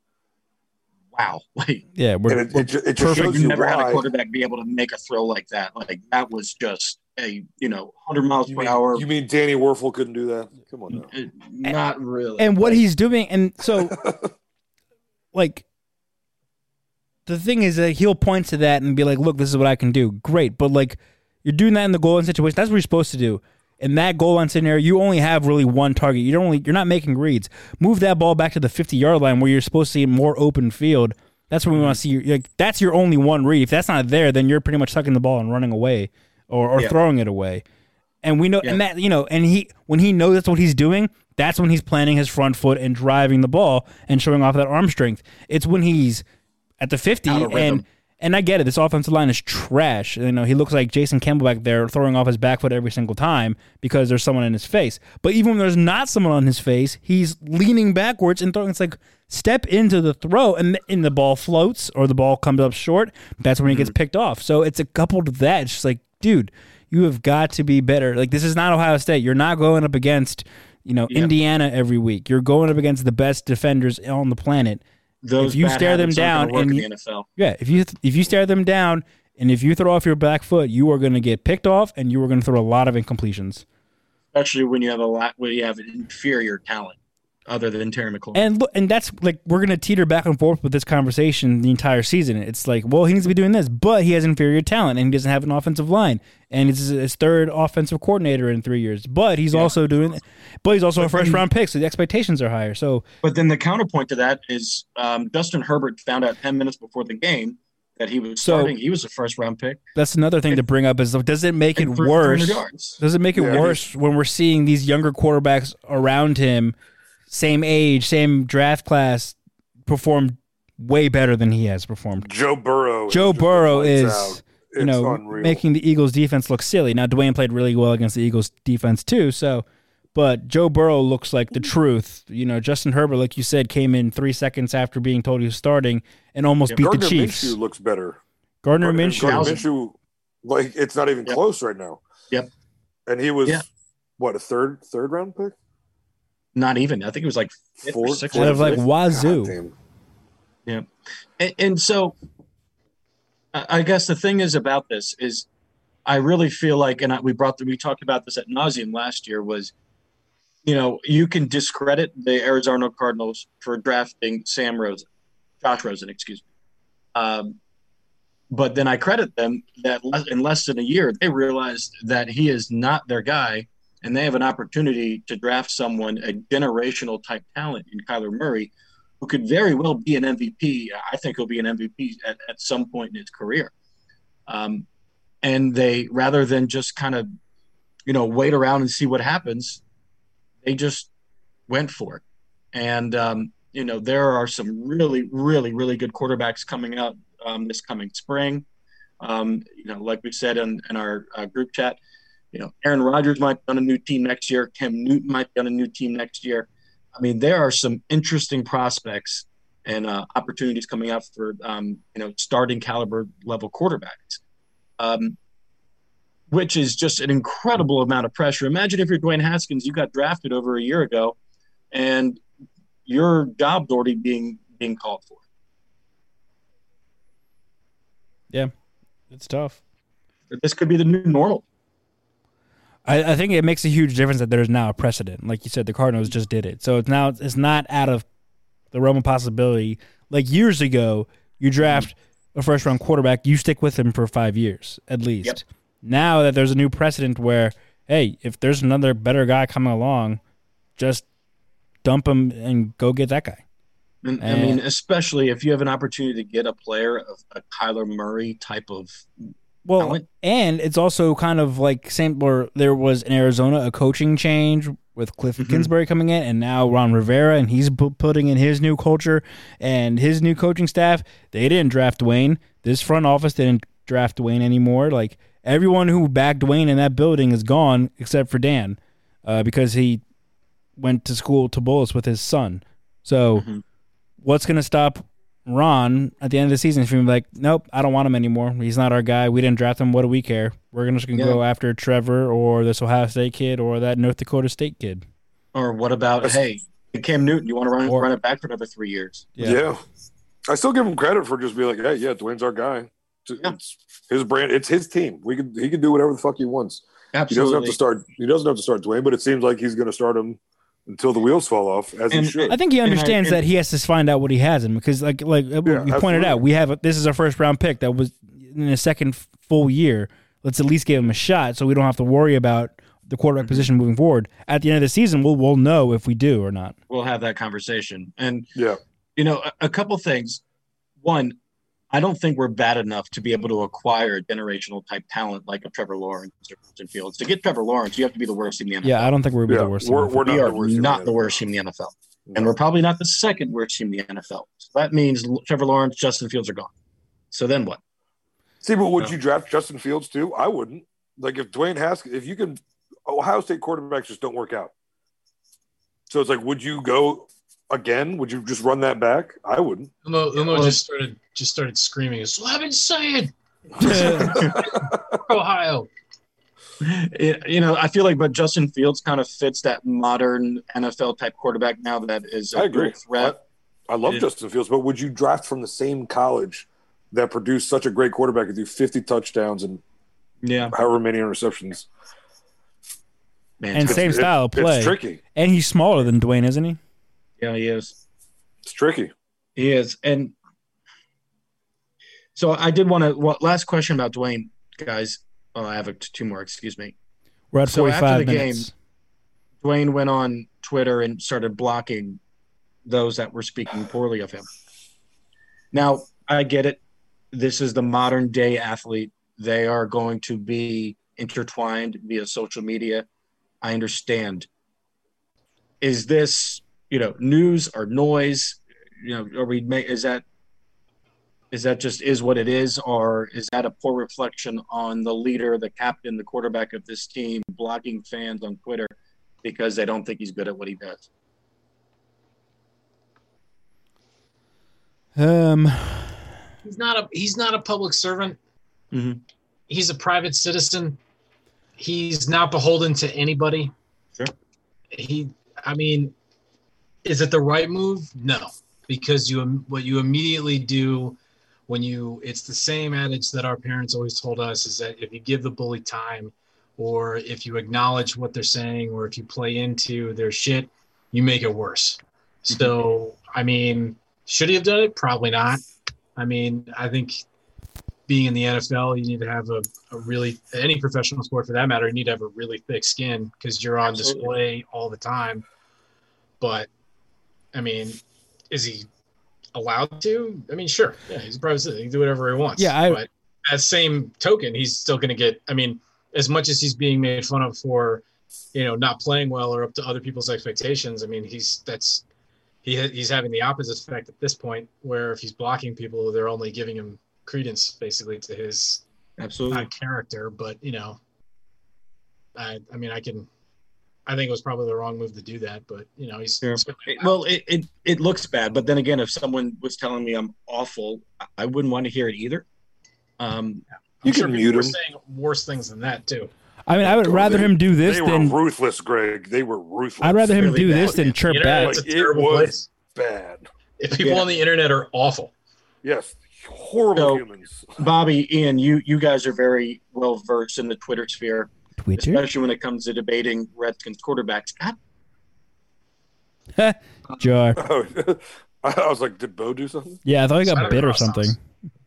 wow, like Yeah, we're, And it, it, ju- it just perfect. shows you've you never had a why. quarterback be able to make a throw like that. Like that was just a you know, hundred miles You per mean, hour. you mean Danny Wuerffel couldn't do that? Come on now. Uh, Not really. and what Like, he's doing and so like the thing is that he'll point to that and be like, "Look, this is what I can do." Great, but like you're doing that in the goal line situation. That's what you're supposed to do. In that goal line scenario, you only have really one target. You don't only you're not making reads. Move that ball back to the 50 yard line where you're supposed to see more open field. That's when we want to see. Like that's your only one read. If that's not there, then you're pretty much sucking the ball and running away, or, or Yeah. throwing it away. And we know, Yeah. and that you know, and he when he knows that's what he's doing, that's when he's planting his front foot and driving the ball and showing off that arm strength. It's when he's at the 50 Out of rhythm. and and I get it. This offensive line is trash. You know, he looks like Jason Campbell back there throwing off his back foot every single time because there's someone in his face. But even when there's not someone on his face, he's leaning backwards and throwing. It's like step into the throw and, and the ball floats or the ball comes up short. That's when he Mm-hmm. gets picked off. So it's a coupled to that. It's just like, dude, you have got to be better. Like this is not Ohio State. You're not going up against, you know, Yeah. Indiana every week. You're going up against the best defenders on the planet. Those If you stare them down and in you- the NFL. Yeah, if you if you stare them down and if you throw off your back foot, you are going to get picked off and you are going to throw a lot of incompletions. especially when you have a lot when you have an inferior talent other than Terry McLaurin. And look, and that's like we're going to teeter back and forth with this conversation the entire season. It's like, well, he needs to be doing this, but he has inferior talent and he doesn't have an offensive line, and it's his third offensive coordinator in three years. But he's also doing, but he's also a first round pick, so the expectations are higher. So but then the counterpoint to that is um, Justin Herbert found out ten minutes before the game that he was So- starting. He was a first round pick. that's another thing to bring up is does it make it worse? Does it make it Yeah, it worse when we're seeing these younger quarterbacks around him, same age, same draft class, performed way better than he has performed? Joe Burrow. is Joe Burrow is, you know, unreal. making the Eagles defense look silly. Now Dwayne played really well against the Eagles defense too, so but Joe Burrow looks like the truth. You know, Justin Herbert, like you said, came in three seconds after being told he was starting and almost beat Gardner the Chiefs. Minshew looks better. Gardner Gardner Minshew. Gardner Minshew, like it's not even Yep. close right now. Yep. And he was Yeah. what a third third round pick. Not even. I think it was like four, or Four- sixth. Out of like. Wazoo. God damn. And, and so, I I guess the thing is about this is, I really feel like, and I, we brought the, we talked about this at nauseum last year was, you know, you can discredit the Arizona Cardinals for drafting Sam Rosen, Josh Rosen, excuse me. Um, but then I credit them that le- in less than a year they realized that he is not their guy, and they have an opportunity to draft someone a generational type talent in Kyler Murray, who could very well be an MVP. I think he'll be an MVP at, at some point in his career. Um, and they, rather than just kind of, you know, wait around and see what happens, they just went for it. And, um, you know, there are some really, really, really good quarterbacks coming out um, this coming spring. Um, you know, like we said in, in our uh, group chat, you know, Aaron Rodgers might be on a new team next year. Cam Newton might be on a new team next year. I mean, there are some interesting prospects and uh, opportunities coming up for um, you know starting caliber level quarterbacks, um, which is just an incredible amount of pressure. Imagine if you're Dwayne Haskins, you got drafted over a year ago, and your job's already being being called for. Yeah, it's tough. This could be the new normal. I, I think it makes a huge difference that there's now a precedent. Like you said, the Cardinals just did it, so it's now it's not out of the realm of possibility. Like years ago, you draft a first round quarterback, you stick with him for five years at least. Yep. Now that there's a new precedent where, hey, if there's another better guy coming along, just dump him and go get that guy. And, I mean, especially if you have an opportunity to get a player of a Kyler Murray type of Well, talent. and it's also kind of like same where there was in Arizona a coaching change with Kliff Mhm. Kingsbury coming in, and now Ron Rivera, and he's pu- putting in his new culture and his new coaching staff. They didn't draft Dwayne. This front office didn't draft Dwayne anymore. Like everyone who backed Dwayne in that building is gone except for Dan, uh, because he went to school to Bullis with his son. So, Mhm. what's going to stop Ron at the end of the season is going to be like, nope, I don't want him anymore. He's not our guy. We didn't draft him. What do we care? We're gonna just going to Yeah. go after Trevor or this Ohio State kid or that North Dakota State kid. Or what about hey, Cam Newton? You want to run Or- run it back for another three years? Yeah. I still give him credit for just being like, hey, yeah, Dwayne's our guy. It's, Yeah. it's his brand. It's his team. We can he can do whatever the fuck he wants. He doesn't have to start. He doesn't have to start Dwayne, but it seems like he's going to start him until the wheels fall off, as And- he should. I think he And I- understands and- that he has to find out what he has in him because, like, like uh, we pointed absolutely. out, we have a, this is our first round pick that was in the second full year. Let's at least give him a shot so we don't have to worry about the quarterback mm-hmm. position moving forward. At the end of the season, we'll we'll know if we do or not. We'll have that conversation. And yeah, you know, a, a couple things. One, I don't think we're bad enough to be able to mm-hmm. acquire generational type talent like a Trevor Lawrence or Justin Fields. To get Trevor Lawrence, you have to be the worst team in the NFL. Yeah, I don't think we're be yeah. the worst. We're, the we're not we are the worst. team not in the NFL. worst team in the NFL. And we're probably not the second worst team in the NFL. So that means Trevor Lawrence, Justin Fields are gone. So then what? See, but would No. you draft Justin Fields too? I wouldn't. Like if Dwayne Haskins, if you can, Ohio State quarterbacks just don't work out. So it's like, would you go again? Would you just run that back? I wouldn't. Umo, Umo Well- just started just started screaming. So I've been saying, Ohio. It- you know, I feel like, but Justin Fields kind of fits that modern NFL type quarterback now that is a I agree. threat. I love Yeah. Justin Fields, but would you draft from the same college that produced such a great quarterback and do 50 touchdowns and Yeah, however many interceptions? man. And same It- style of play. It's tricky. And he's smaller than Dwayne, isn't he? Yeah, he is. It's tricky. He is. And so I did want to. What last question about Dwayne, guys? Oh, I have a, two more. Excuse me. We're at So after the minutes. Dwayne went on Twitter and started blocking those that were speaking poorly of him. Now, I get it. This is the modern day athlete. They are going to be intertwined via social media. I understand. Is this, you know, news or noise? You know, are we make is that is that just is what it is, or is that a poor reflection on the leader, the captain, the quarterback of this team, blocking fans on Twitter because they don't think he's good at what he does? Um, He's not a he's not a public servant. Mhm. He's a private citizen. He's not beholden to anybody. Sure. He, I mean, is it the right move? No, because you what you immediately do when you it's the same adage that our parents always told us is that if you give the bully time or if you acknowledge what they're saying or if you play into their shit you make it worse. Mm-hmm. So i mean should he have done it? Probably not. I mean i think being in the nfl you need to have a, a really any professional sport for that matter you need to have a really thick skin because you're on Absolutely. display all the time. But i mean is he allowed to? I mean, sure. Yeah, he's a private citizen. He can do whatever he wants. Yeah, I- but as same token, he's still going to get. I mean, as much as he's being made fun of for, you know, not playing well or up to other people's expectations. I mean, he's that's he ha- he's having the opposite effect at this point, where if he's blocking people, they're only giving him credence basically to his Absolutely. not character, but you know, I I mean, I can. I think it was probably the wrong move to do that, but you know, he's Yeah. certainly well, it, it it looks bad, but then again, if someone was telling me I'm awful, I- I wouldn't want to hear it either. Um, I'm You sure can people mute were him. saying worse things than that too. I mean, I would Oh, rather they- him do this They than were ruthless, Greg. They were ruthless. I'd rather him really do bad. this than chirp The back. a Like, it terrible was- place. bad. If people Yeah. on the internet are awful. Yes, horrible So- humans. Bobby, Ian, you you guys are very well versed in the Twitter sphere, Twitter. especially when it comes to debating Redskins quarterbacks. God, Jar. I was like, did Bo do something? Yeah, I thought he got bit or something.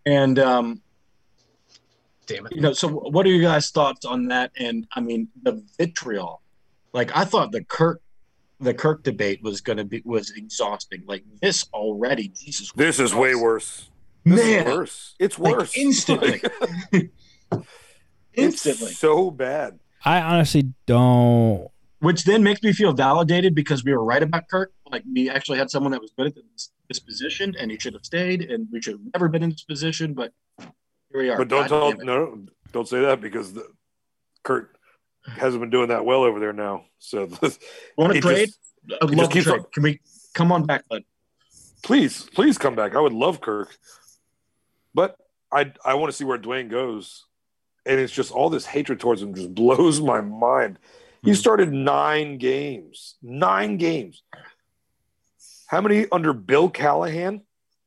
and um, Damn it. you know, so what are you guys' thoughts on that? And I mean, the vitriol. Like I thought the Kirk, the Kirk debate was going to be was exhausting. Like this already, Jesus. This is way worse. This Man, worse. It's like, worse. instantly. Instantly. It's so bad. I honestly don't. which then makes me feel validated because we were right about Kirk. Like we actually had someone that was good at this, this position, and he should have stayed, and we should have never been in this position. But here we are. But don't God tell no, don't say that because the, Kurt hasn't been doing that well over there now. So Want to trade? just- I'd love to keeps trade. on- Can we come on back, bud? please, please come back. I would love Kirk, but I I want to see where Dwayne goes, and it's just all this hatred towards him just blows my mind. He Hmm. started nine games, nine games. How many under Bill Callahan?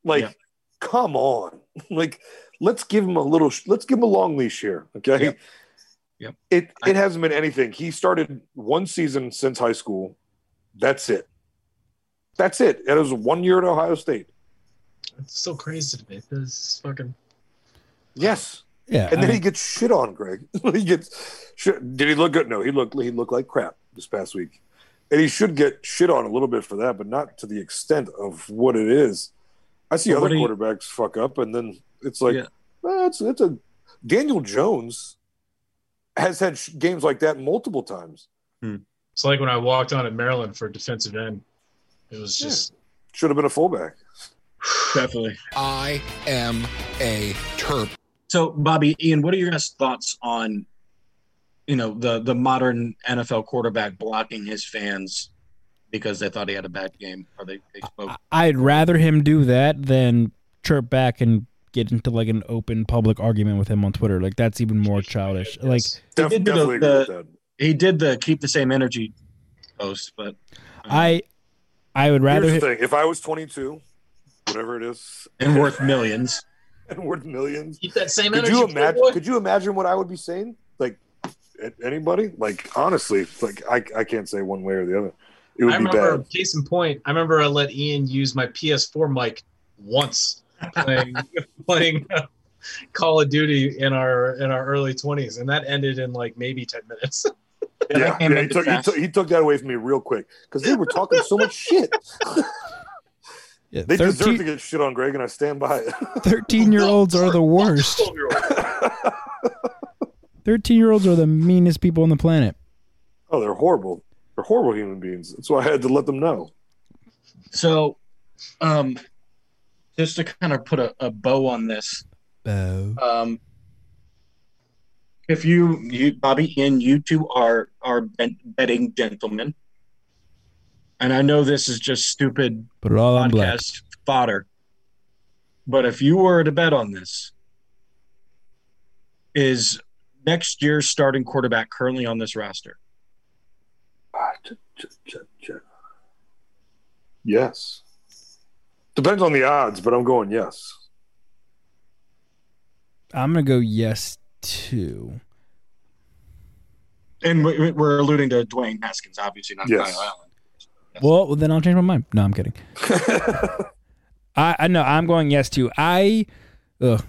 Like, Yeah. come on, like let's give him a little, let's give him a long leash here, okay? Yep. Yep. It I- it hasn't been anything. He started one season since high school, That's it. That's it. It was one year at Ohio State. It's so crazy to me. This is fucking. Yes. Yeah, And then I- he gets shit on, Greg. he gets shit. Did he look good? No, he looked he looked like crap this past week. And he should get shit on a little bit for that, but not to the extent of what it is. I see other what do you- quarterbacks fuck up, and then it's like, Yeah. well, it's it's a Daniel Jones has had sh- games like that multiple times. Hmm. It's like when I walked on at Maryland for defensive end. It was just. Should have been a fullback. Definitely. I am a Terp. So, Bobby, Ian, what are your guys' thoughts on, you know, the the modern NFL quarterback blocking his fans because they thought he had a bad game or they, they spoke? I'd rather him do that than chirp back and get into like an open public argument with him on Twitter. Like that's even more childish. Like Def- did the- the- He did the keep the same energy post, but uh, I, I would rather. Here's the hi- thing: if I was 22, whatever it is, and worth millions. and worth millions, Keep that same could energy. you imagine? boy. Could you imagine what I would be saying? Like anybody? Like honestly, like I, I can't say one way or the other. It would I be remember, bad. case in point, I remember I let Ian use my PS4 mic once playing playing uh, Call of Duty in our in our early 20s, and that ended in like maybe 10 minutes. Yeah, yeah, he, took, he, took, he took that away from me real quick because they were talking so much shit. Yeah, They deserve to get shit on Greg, and I stand by it. 13 year olds are the worst. 13 year olds are the meanest people on the planet. oh, they're horrible. They're horrible human beings. That's why I had to let them know. So, um, just to kind of put a, a bow on this, bow. um, if you, you, Bobby, and you two are are betting gentlemen, and I know this is just stupid Put it all on black. podcast fodder, but if you were to bet on this, is next year's starting quarterback currently on this roster? Ah, ch- ch- ch- ch- Yes. Depends on the odds, but I'm going yes. I'm going to go yes, too. And we- we're alluding to Dwayne Haskins, obviously not Yes. Kyle Allen. Well, then I'll change my mind. No, I'm kidding. I, I know I'm going yes to I, ugh.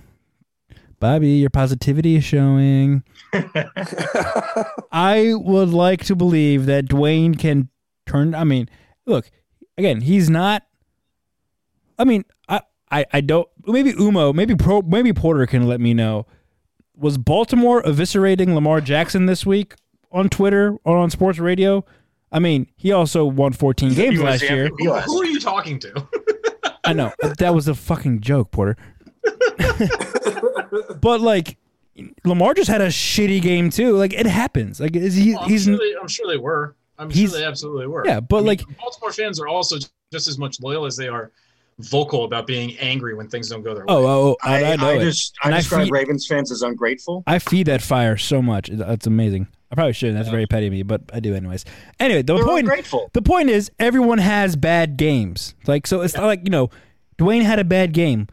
Bobby, your positivity is showing. I would like to believe that Dwayne can turn. I mean, look again. He's not. I mean, I, I, I don't. Maybe Umo, maybe Pro, maybe Porter can let me know. Was Baltimore eviscerating Lamar Jackson this week on Twitter or on sports radio? I mean, he also won 14 games He was last year. MVP Who are you talking to? I know that was a fucking joke, Porter. but like, Lamar just had a shitty game too. Like it happens. Like is he? Well, I'm, he's sure they, I'm sure they were. I'm sure they absolutely were. yeah, but I mean, like Baltimore fans are also just as much loyal as they are vocal about being angry when things don't go their oh, way. oh oh, oh I, I, I know I it. just I And I describe feed- Ravens fans as ungrateful. I feed that fire so much. That's amazing. I probably shouldn't. That's very petty of me, but I do anyways. Anyway, the They're point. ungrateful. The point is, everyone has bad games. Like so, it's not like you know, Dwayne had a bad game.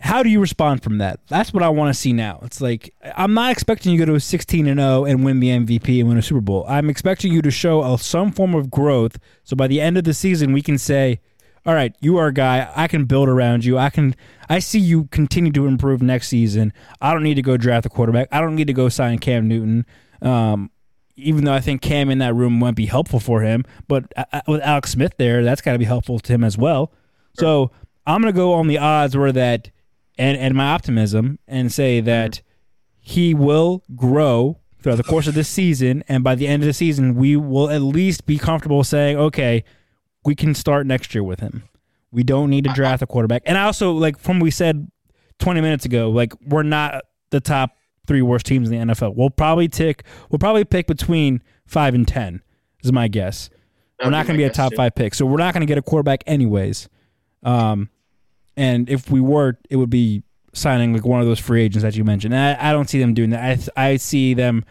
How do you respond from that? That's what I want to see now. It's like I'm not expecting you to go to a 16 and 0 and win the MVP and win a Super Bowl. I'm expecting you to show a, some form of growth. So by the end of the season, we can say, "All right, you are a guy. I can build around you. I can. I see you continue to improve next season. I don't need to go draft a quarterback. I don't need to go sign Cam Newton." Um, even though I think Cam in that room might be helpful for him, but uh, uh, with Alex Smith there, that's got to be helpful to him as well. So I'm gonna go on the odds where that, and and my optimism, and say that he will grow throughout the course of this season, and by the end of the season, we will at least be comfortable saying, okay, we can start next year with him. We don't need to draft a quarterback. And I also like from what we said 20 minutes ago, like we're not the top three worst teams in the NFL. We'll probably tick. We'll probably pick between five and ten. Is my guess. we're not going to be a top too. five pick, so we're not going to get a quarterback anyways. Um, and if we were, it would be signing like one of those free agents that you mentioned. And I, I don't see them doing that. I I see them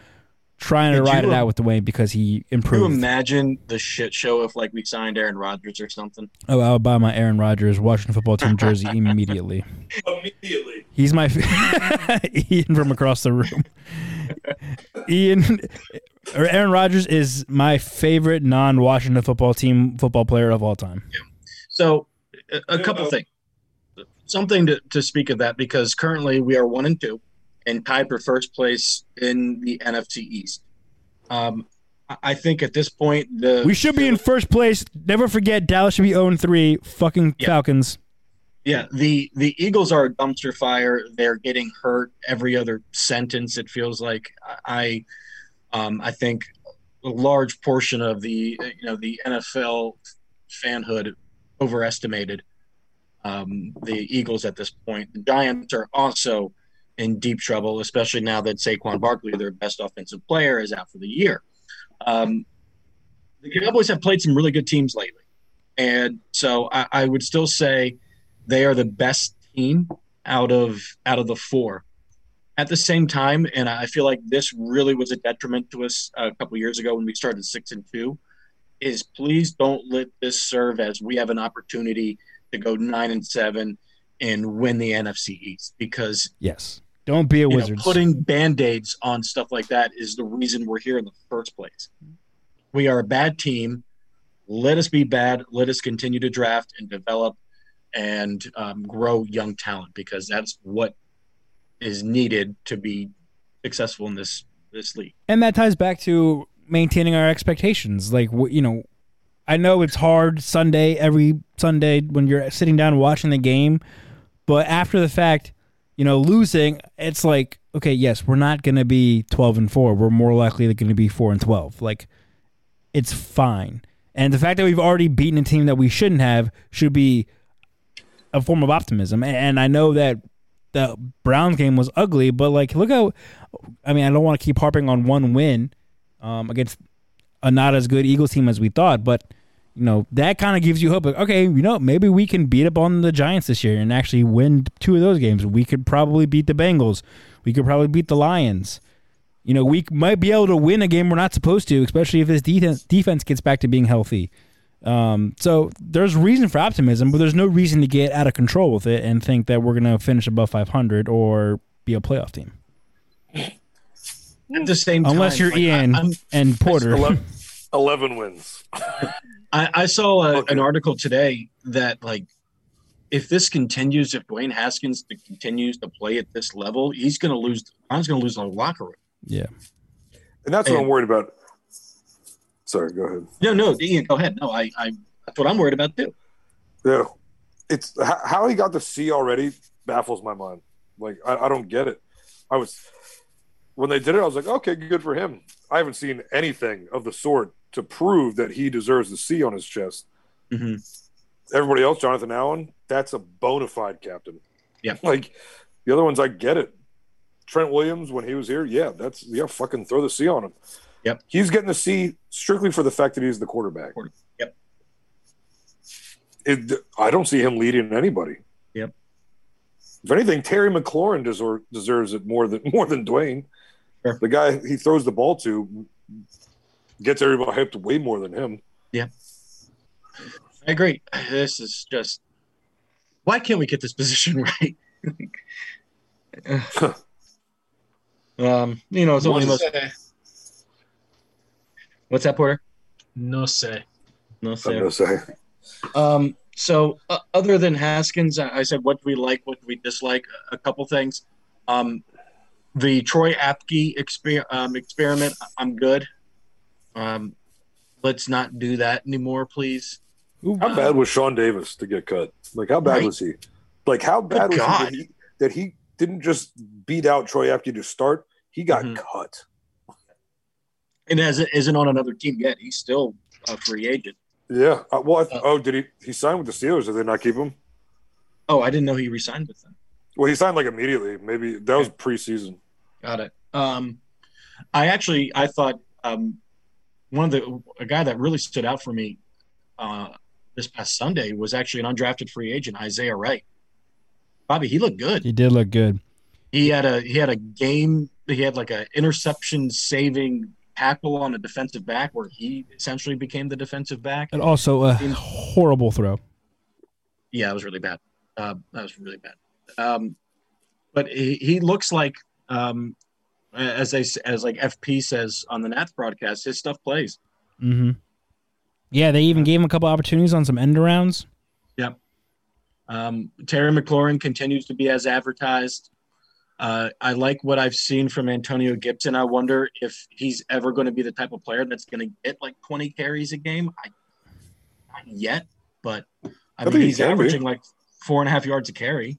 trying to ride you, it out with Dwayne because he improved. Can you imagine the shit show if like we signed Aaron Rodgers or something? oh, I'll buy my Aaron Rodgers Washington football team jersey immediately. Immediately. He's my Ian from across the room. Ian or Aaron Rodgers is my favorite non-Washington football team football player of all time. So, a, a couple things. Something to, to speak of that because currently we are one and two, and tied for first place in the NFC East. Um, I- think at this point the We should be in first place. Never forget Dallas should be 0 3. Fucking Yeah. Falcons. Yeah, the the Eagles are a dumpster fire. They're getting hurt every other sentence. It feels like I, um, I think a large portion of the you know the NFL fanhood overestimated um, the Eagles at this point. The Giants are also in deep trouble, especially now that Saquon Barkley, their best offensive player, is out for the year. Um, the Cowboys have played some really good teams lately, and so I, I would still say they are the best team out of out of the four. At the same time, and I feel like this really was a detriment to us a couple years ago when we started six and two. Is please don't let this serve as we have an opportunity to go nine and seven and win the NFC East because Yes. Don't be a wizard. know, putting band-aids on stuff like that is the reason we're here in the first place. We are a bad team. Let us be bad. Let us continue to draft and develop and um, grow young talent because that's what is needed to be successful in this this league. and that ties back to maintaining our expectations. Like, you know, I know it's hard Sunday, every Sunday when you're sitting down watching the game, but after the fact, you know, losing, it's like, okay, yes, we're not going to be 12 and 4. We're more likely going to be 4 and 12. Like, it's fine. And the fact that we've already beaten a team that we shouldn't have should be a form of optimism. And- I know that the Browns game was ugly, but like, look how. I mean, I don't want to keep harping on one win um, against a not as good Eagles team as we thought, but you know that kind of gives you hope. Like, okay, you know, maybe we can beat up on the Giants this year and actually win two of those games. We could probably beat the Bengals. We could probably beat the Lions. You know, we might be able to win a game we're not supposed to, especially if this defense defense gets back to being healthy. Um, so there's reason for optimism, but there's no reason to get out of control with it and think that we're going to finish above 500 or be a playoff team. At the same time, Unless you're like, Ian I'm- and Porter. 11, 11 wins. I, I saw a, Okay. an article today that like if this continues, if Dwayne Haskins continues to play at this level, he's going to lose. Ron's going to lose the locker room. Yeah. And that's what I'm worried about. Sorry, go ahead. No, no, Ian, go ahead. No, I, I that's what I'm worried about too. Yeah, it's how, how he got the C already baffles my mind. Like I, I don't get it. I was when they did it, I was like, okay, good for him. I haven't seen anything of the sort to prove that he deserves the C on his chest. Mhm. Everybody else, Jonathan Allen, that's a bona fide captain. Yeah. like the other ones, I get it. Trent Williams, when he was here, yeah, that's yeah, fucking throw the C on him. Yep. he's getting the C strictly for the fact that he's the quarterback. Quarter- yep. It, I don't see him leading anybody. Yep. If anything, Terry McLaurin deserve, deserves it more than more than Dwayne. Sure. The guy he throws the ball to gets everybody hyped way more than him. Yeah, I agree. This is just why can't we get this position right? um, you know, it's only No most, what's that, Porter? No say. No, say. No say. Um, so uh, other than Haskins, I I said what do we like, what do we dislike, a couple things. Um, the Troy Apke exper- um, experiment, I'm good. Um, let's not do that anymore, please. Ooh, How bad was Sean Davis to get cut? Like how bad Right. was he? Like how bad was God. he that, he didn't just beat out Troy Apke to start? He got Mhm. cut. And as it isn't on another team yet, he's still a free agent. Yeah. Uh, well, th- Uh, oh, did he? He signed with the Steelers. Did they not keep him? Oh, I didn't know he resigned with them. Well, he signed like immediately. Maybe that was preseason. Got it. Um, I actually I thought um, one of the a guy that really stood out for me uh, this past Sunday was actually an undrafted free agent, Isaiah Wright. Bobby, he looked good. He did look good. He had a he had a game. He had like a interception saving tackle on a defensive back where he essentially became the defensive back. And also a horrible throw. Yeah, it was really bad. Uh, that was really bad. Um, but he, he looks like, um, as they as like FP says on the Nats broadcast, his stuff plays. Mm-hmm. Yeah, they even gave him a couple opportunities on some end arounds. Yep. Um, Terry McLaurin continues to be as advertised. Uh, I like what I've seen from Antonio Gibson. I wonder if he's ever going to be the type of player that's going to get like 20 carries a game. I, not yet, but I, I mean, think he he's can be. averaging like four and a half yards a carry.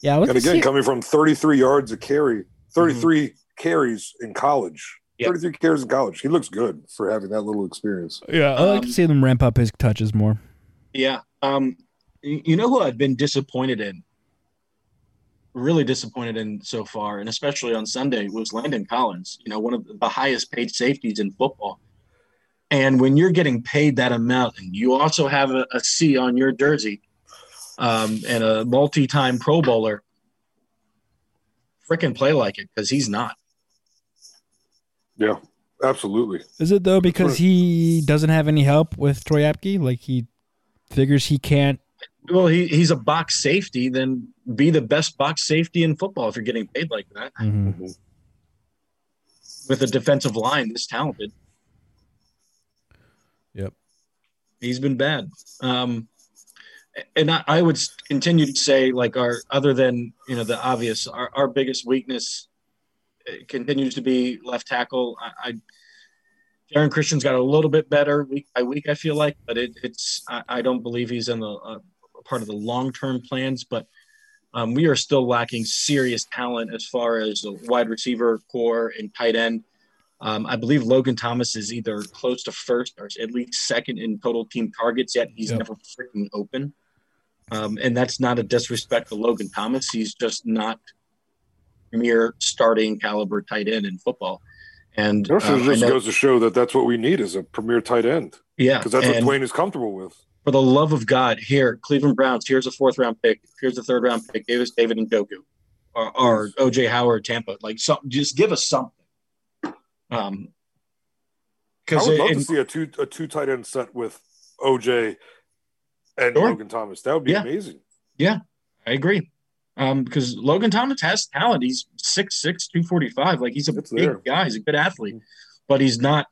Yeah, And again, see- coming from 33 yards a carry, 33 carries in college, Yep. 33 carries in college. He looks good for having that little experience. yeah, I like to Um, see them ramp up his touches more. Yeah. Um, you know who I've been disappointed in? Really disappointed in so far, and especially on Sunday, was Landon Collins. You know, one of the highest paid safeties in football. And when you're getting paid that amount, and you also have a, a C on your jersey, um, and a multi-time Pro Bowler, freaking play like it because he's not. Yeah, absolutely. Is it though because he doesn't have any help with Troy Apke? Like he figures he can't. Well, he, he's a box safety. Then be the best box safety in football if you're getting paid like that. Mhm. with a defensive line this talented. Yep. He's been bad. Um, and I, I would continue to say, like, our other than you know the obvious, our, our biggest weakness uh, continues to be left tackle. I, I Christian's got a little bit better week by week, I feel like, but it, it's I, I don't believe he's in the uh, part of the long term plans. But um, we are still lacking serious talent as far as the wide receiver core and tight end. Um, I believe Logan Thomas is either close to first or at least second in total team targets, yet he's Yep. never freaking open. Um, and that's not a disrespect to Logan Thomas. He's just not mere starting caliber tight end in football. And It also uh, just goes to show that that's what we need is a premier tight end yeah, because that's what Dwayne is comfortable with. for the love of God, here, Cleveland Browns, here's a fourth round pick, here's a third round pick, Davis David Njoku, or, or OJ Howard, Tampa. Like, some, just give us something. Um, I would love to see a two a two tight end set with OJ and Sure. Logan Thomas. That would be Yeah. amazing. Yeah, I agree. Um, because Logan Thomas has talent. He's 6'6", 245. Like he's a It's big there. guy. He's a good athlete, but he's not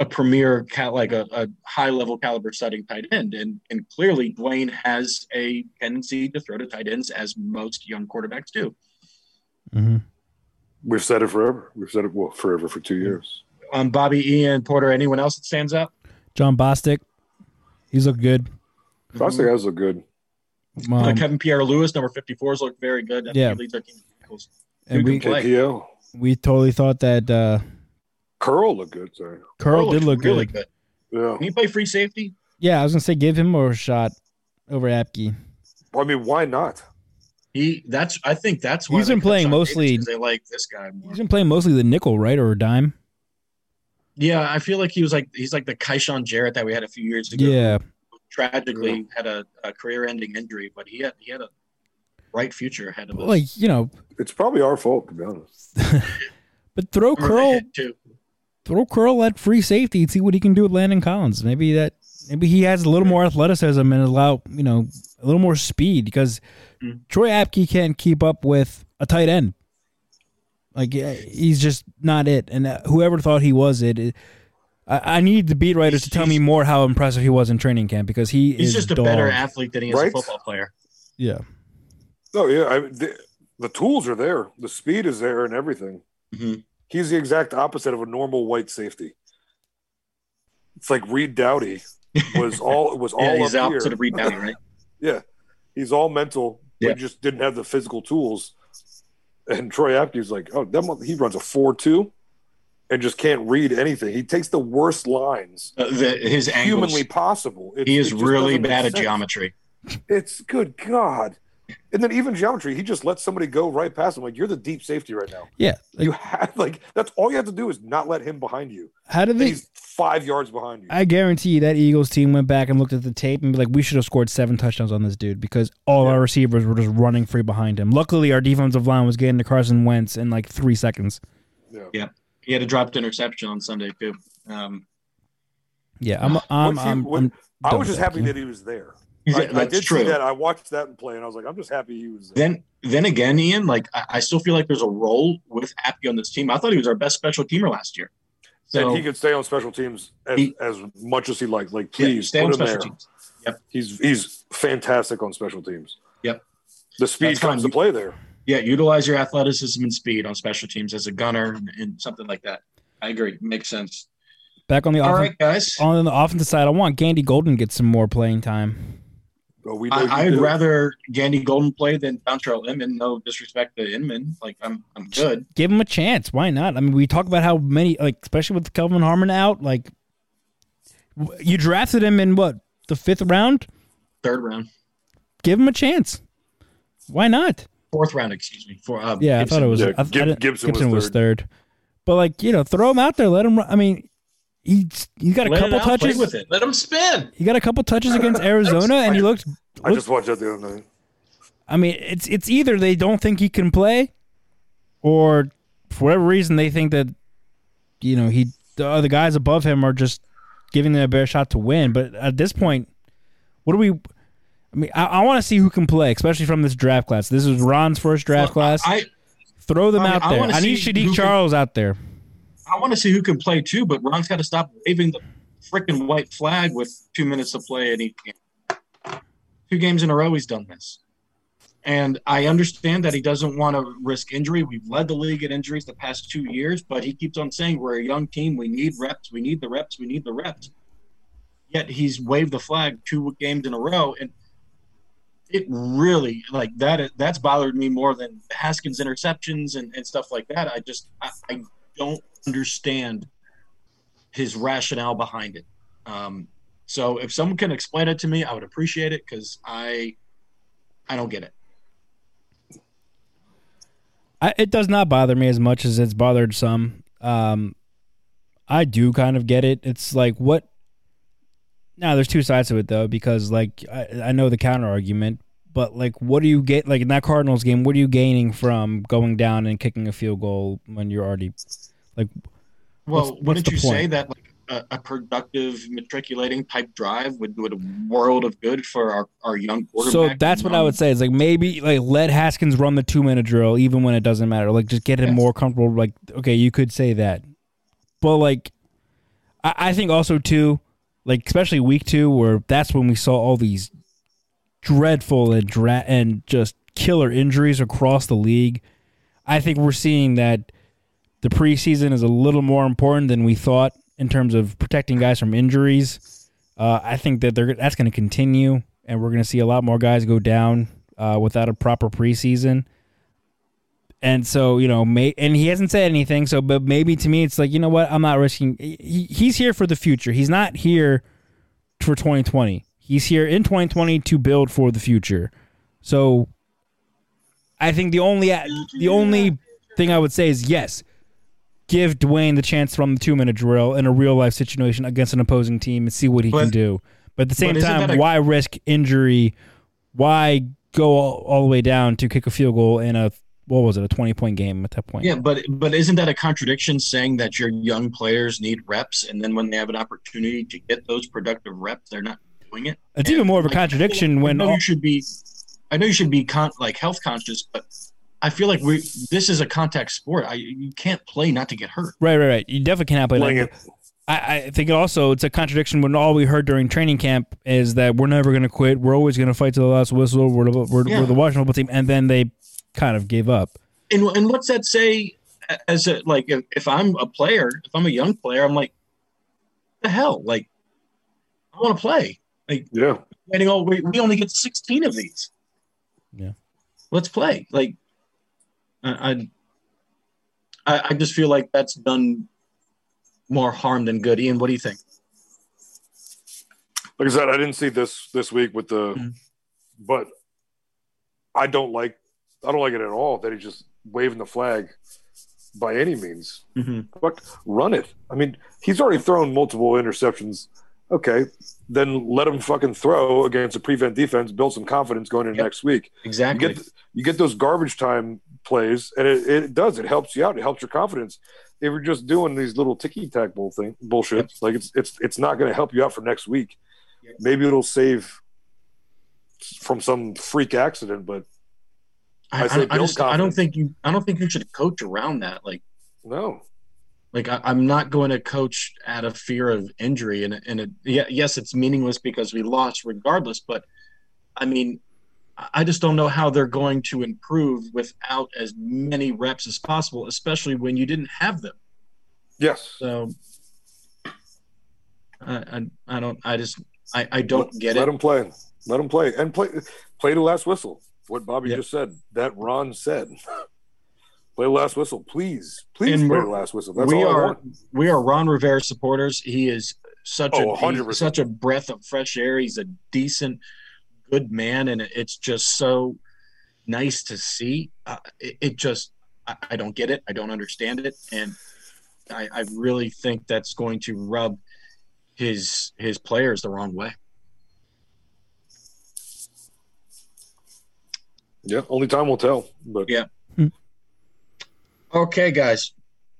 a premier cat like a, a high level caliber setting tight end. And and clearly Dwayne has a tendency to throw to tight ends as most young quarterbacks do. Mhm. We've said it forever. We've said it well forever for two years. Um, Bobby, Ian, Porter, anyone else that stands out? Jon Bostic, he's looked good. Bostic has looked good. Um, Uh, Kevin Pierre-Louis, number 54s, looked very good. I Yeah. leads our team and we can? KPL. we totally thought that uh, Curl looked good. Sorry. Curl Earl did look really good. good. Yeah. Can he play free safety? Yeah, I was gonna say give him a shot over Apke. Well, I mean, why not? He that's I think that's why He's they been playing Sean Davis, mostly- they like this guy more. He's been playing mostly the nickel, right, or a dime. Yeah, I feel like he was like he's like the Kyshoen Jarrett that we had a few years ago. Yeah, who tragically had a, a career-ending injury, but he had he had a bright future ahead of him. like you know, It's probably our fault, to be honest. but throw Remember Curl, throw Curl at free safety and see what he can do with Landon Collins. Maybe that, maybe he has a little more athleticism and allow you know a little more speed because Mm. Troy Apke can't keep up with a tight end. Like he's just not it, and uh, whoever thought he was it. it I, I need the beat writers to tell me more how impressive he was in training camp because he He's is just a dog. better athlete than he is Right? a football player. Yeah, No, yeah. I, the, the tools are there. The speed is there and everything. Mhm. He's the exact opposite of a normal white safety. It's like Reed Doughty was all was all Yeah, he's the up opposite here. of Reed Doughty, right? Yeah, he's all mental. Yeah. But just didn't have the physical tools. And Troy Apke's like, oh, that month he runs a four-two, and just can't read anything. He takes the worst lines Uh, the, his angles. humanly possible. It- he is really bad at geometry. It's good God. And then even geometry, he just lets somebody go right past him. Like you're the deep safety right now. Yeah. Like, You have like that's all you have to do is not let him behind you. how did And they? he's five yards behind you. I guarantee you that Eagles team went back and looked at the tape and be like, we should have scored seven touchdowns on this dude because all our receivers were just running free behind him. Luckily, our defensive line was getting to Carson Wentz in like three seconds. yeah. He had a dropped interception on Sunday too. Um, Yeah, I'm. I'm. He- I'm, what- I'm I was just happy that he was there. I, I that's did true. see that. I watched that and play, and I was like, I'm just happy he was there. Then, then again, Ian, like I, I still feel like there's a role with Apke on this team. I thought he was our best special teamer last year. So and he could stay on special teams as, He- as much as he liked. Like, yeah, please stay on him special there. teams. Yep. He's he's fantastic on special teams. Yep. The speed That's fine. comes to play there. Yeah, utilize your athleticism and speed on special teams as a gunner and, and something like that. I agree. Makes sense. Back on the All offen- right, guys. on the offensive side, I want Gandy Golden to get some more playing time. But we I, I'd do. rather Gandy Golden play than Dontrelle Inman. No disrespect to Inman. Like I'm, I'm good. Give him a chance. Why not? I mean, we talk about how many, like, especially with Kelvin Harmon out. Like, you drafted him in what the fifth round. Third round, Give him a chance. Why not? Fourth round. Excuse me. For uh, Yeah, I thought it was. Yeah, I, I Gib- didn't- Gibson was third. But like you know, throw him out there. Let him. Run. I mean, he's he got a Let couple out, touches. with it. Let him spin. He got a couple touches against Arizona, and he looked. I just watched that the other night. I mean, it's it's either they don't think he can play, or for whatever reason they think that you know he the other guys above him are just giving them a better shot to win. But at this point, what do we? I mean, I, I want to see who can play, especially from this draft class. This is Ron's first draft class. I, Throw them I mean, out there. I need Saahdiq who can- Charles out there. I want to see who can play too, but Ron's got to stop waving the freaking white flag with two minutes to play at each game. Two games in a row, he's done this. And I understand that he doesn't want to risk injury. We've led the league in injuries the past two years, but he keeps on saying we're a young team. We need reps. We need the reps. We need the reps. Yet he's waved the flag two games in a row, and it really like that. That's bothered me more than Haskins interceptions and, and stuff like that. I just I, I don't understand his rationale behind it. Um, so if someone can explain it to me, I would appreciate it because I I don't get it. I, it does not bother me as much as it's bothered some. Um, I do kind of get it. It's like what? Now there's two sides to it though, because like I, I know the counter argument, but like, what do you get? Like in that Cardinals game, what are you gaining from going down and kicking a field goal when you're already like? Well, What's- wouldn't you say that like a, a productive matriculating type drive would do a world of good for our, our young quarterback? So that's what I would say. Is like maybe like let Haskins run the two minute drill even when it doesn't matter. Like just get him Yes. more comfortable. Like okay, you could say that, but like I, I think also too, like especially week two where that's when we saw all these dreadful and dra- and just killer injuries across the league. I think we're seeing that the preseason is a little more important than we thought in terms of protecting guys from injuries. Uh, I think that they're that's going to continue, and we're going to see a lot more guys go down uh, without a proper preseason. And so, you know, may, and he hasn't said anything. So, but maybe to me, it's like, you know what? I'm not risking. He, he's here for the future. He's not here for 2020. He's here in 2020 to build for the future. So, I think the only the only thing I would say is yes, give Dwayne the chance to run the two minute drill in a real life situation against an opposing team and see what he can do. But at the same time, a- why risk injury? Why go all, all the way down to kick a field goal in a what was it a twenty point game at that point? Yeah, but but isn't that a contradiction saying that your young players need reps, and then when they have an opportunity to get those productive reps, they're not doing it? It's even more of a Like, contradiction I when know all, you should be, I know you should be con- like health conscious, but I feel like we this is a contact sport. I you can't play not to get hurt. right, right, right. You definitely cannot play. Like, it. I, I think also it's a contradiction when all we heard during training camp is that we're never going to quit. We're always going to fight to the last whistle. We're, the- we're, Yeah. we're the Washington football team, and then they kind of gave up. And and what's that say? As a like, if, if I'm a player, if I'm a young player, I'm like, the hell, like, I want to play. Like, yeah. Waiting all we, we only get 16 of these. Yeah. Let's play. Like, I, I, I just feel like that's done more harm than good. Ian, what do you think? Like I said, I didn't see this this week with the, Mhm. but I don't like I don't like it at all that he's just waving the flag by any means. Mm-hmm. Fuck, run it. I mean, he's already thrown multiple interceptions. Okay, then let him fucking throw against a prevent defense. Build some confidence going into Yep. next week. You Exactly. get you get those garbage time plays, and it, it does. It helps you out. It helps your confidence. If you're just doing these little ticky tack bull thing bullshit, Yep. like it's it's it's not going to help you out for next week. Yep. Maybe it'll save from some freak accident, but I, I I, say I just I don't think you I don't think you should coach around that. Like no. like I, I'm not going to coach out of fear of injury, and and it, yeah, yes, it's meaningless because we lost regardless. But I mean, I just don't know how they're going to improve without as many reps as possible, especially when you didn't have them. Yes. So I I, I don't I just I, I don't get it. Let it. him play. Let him play and play. Play the last whistle. What Bobby Yep. just said. That Ron said. play the last whistle, please. Please And play last whistle. That's we all I are want. we are Ron Rivera supporters. He is such Oh, a such a breath of fresh air. He's a decent, good man, and it's just so nice to see. Uh, it, it just I, I don't get it. I don't understand it, and I, I really think that's going to rub his his players the wrong way. Yeah. Only time will tell. But Yeah. Okay, guys.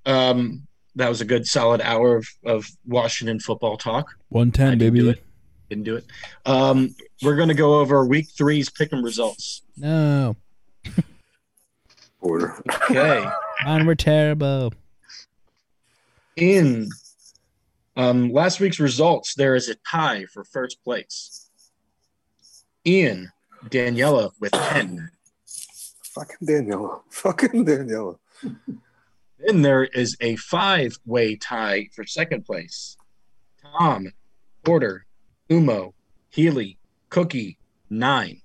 Um, that was a good solid hour of, of Washington football talk. One ten, I do baby. it. Didn't do it. Um, we're going to go over week three's pick'em results. No, Porter. Okay. mine were terrible. In um, last week's results, there is a tie for first place. Ian Daniela with 10. Fucking Daniela. Fucking Daniela. Then there is a five way tie for second place. Tom, Porter, Umo, Healy, Cookie, nine.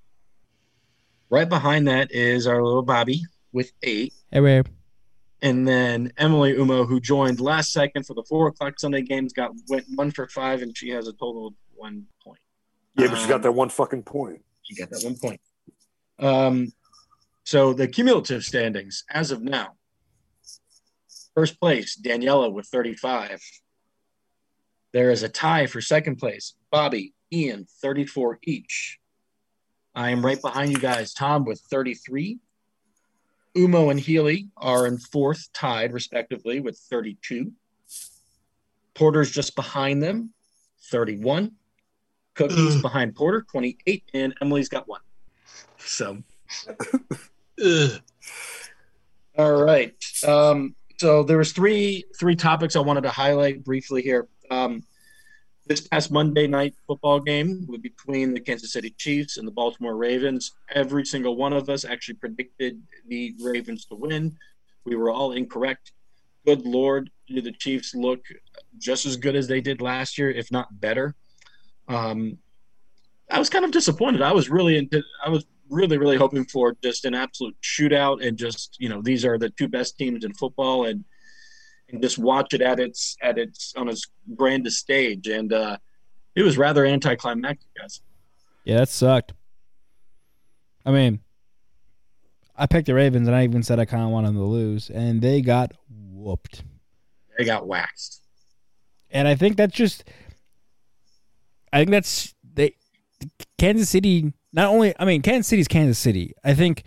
Right behind that is our little Bobby with eight. Hey, where? And then Emily Umo, who joined last second for the four o'clock Sunday games, got went one for five, and she has a total of one point. Yeah, but she got Um, that one fucking point. She got that one point. Um, so the cumulative standings as of now. First place, Daniela with 35. There is a tie for second place. Bobby, Ian, 34 each. I am right behind you guys. Tom with 33. Umo and Healy are in fourth, tied respectively with 32. Porter's just behind them, 31. Cookies behind Porter, 28, and Emily's got one. So, all right. Um, so there was three three topics I wanted to highlight briefly here. Um, this past Monday night football game between the Kansas City Chiefs and the Baltimore Ravens, every single one of us actually predicted the Ravens to win. We were all incorrect. Good Lord, do the Chiefs look just as good as they did last year, if not better? Um, I was kind of disappointed. I was really, into, I was really, really hoping for just an absolute shootout and just you know these are the two best teams in football and and just watch it at its at its on its grandest stage. And uh, it was rather anticlimactic, guys. Yeah, that sucked. I mean, I picked the Ravens, and I even said I kind of wanted them to lose, and they got whooped. They got waxed. And I think that's just, I think that's they, Kansas City. Not only, I mean, Kansas City's Kansas City. I think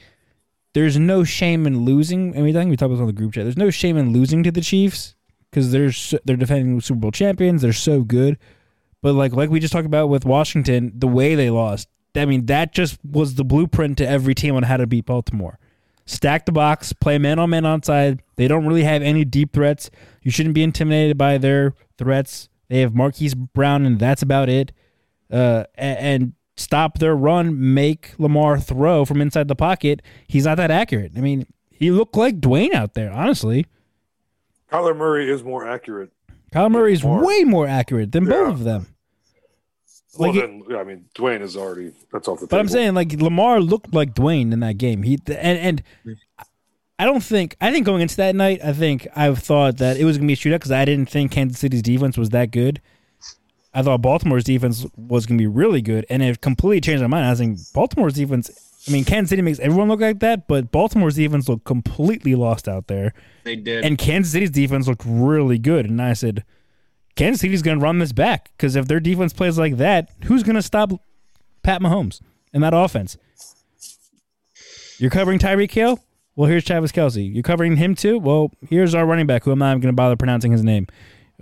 there's no shame in losing. I mean, I think we talked about on the group chat. There's no shame in losing to the Chiefs because they're they're defending Super Bowl champions. They're so good. But like like we just talked about with Washington, the way they lost. I mean, that just was the blueprint to every team on how to beat Baltimore. Stack the box, play man on man outside. They don't really have any deep threats. You shouldn't be intimidated by their threats. They have Marquise Brown, and that's about it. Uh, a- and, stop their run, make Lamar throw from inside the pocket. He's not that accurate. I mean, he looked like Dwayne out there, honestly. Kyler Murray is more accurate. Kyle Murray's Lamar. way more accurate than Yeah. both of them. Well, Like then, yeah, I mean, Dwayne is already that's off the But I'm saying like Lamar looked like Dwayne in that game. He and and I don't think I think going into that night, I think I thought that it was gonna be a shootout because I didn't think Kansas City's defense was that good. I thought Baltimore's defense was gonna be really good, and it completely changed my mind. I was thinking Baltimore's defense I mean, Kansas City makes everyone look like that, but Baltimore's defense looked completely lost out there, They did. and Kansas City's defense looked really good. And I said, Kansas City's going to run this back because if their defense plays like that, who's going to stop Pat Mahomes and that offense? You're covering Tyreek Hill? Well, here's Travis Kelce. You're covering him too? Well, here's our running back, who I'm not even going to bother pronouncing his name.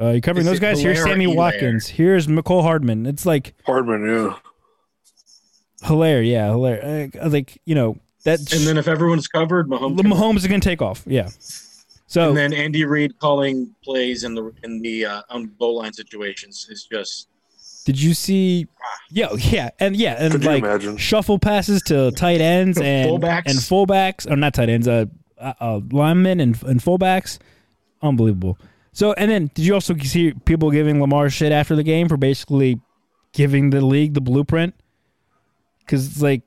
Uh, you're covering Is those guys. Here's Helaire or Sammy Helaire? Watkins. Here's Mecole Hardman. It's like Hardman, yeah. Helaire, yeah, Helaire. Uh, like you know that. and then if everyone's covered, Mahomes. can- Mahomes is going to take off. Yeah. So and then Andy Reid calling plays in the in the uh, on goal line situations is just Did you see? Yeah, yeah, and yeah, and Could like imagine? shuffle passes to tight ends and Fullbacks. and fullbacks, or not tight ends, uh, uh, uh linemen and and fullbacks, unbelievable. So, and then did you also see people giving Lamar shit after the game for basically giving the league the blueprint? Because it's like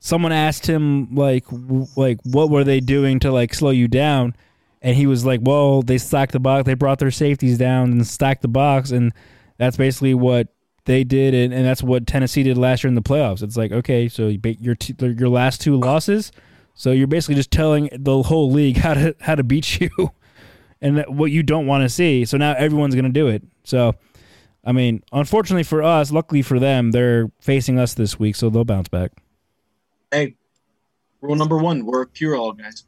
someone asked him like w- like what were they doing to like slow you down, and he was like, well, they stacked the box, they brought their safeties down and stacked the box, and that's basically what they did, and, and that's what Tennessee did last year in the playoffs. It's like, okay, so your t- your last two losses, so you're basically just telling the whole league how to how to beat you, and that, what you don't want to see. So now everyone's gonna do it. So, I mean, unfortunately for us, luckily for them, they're facing us this week, so they'll bounce back. hey, rule number one: we're cure all guys.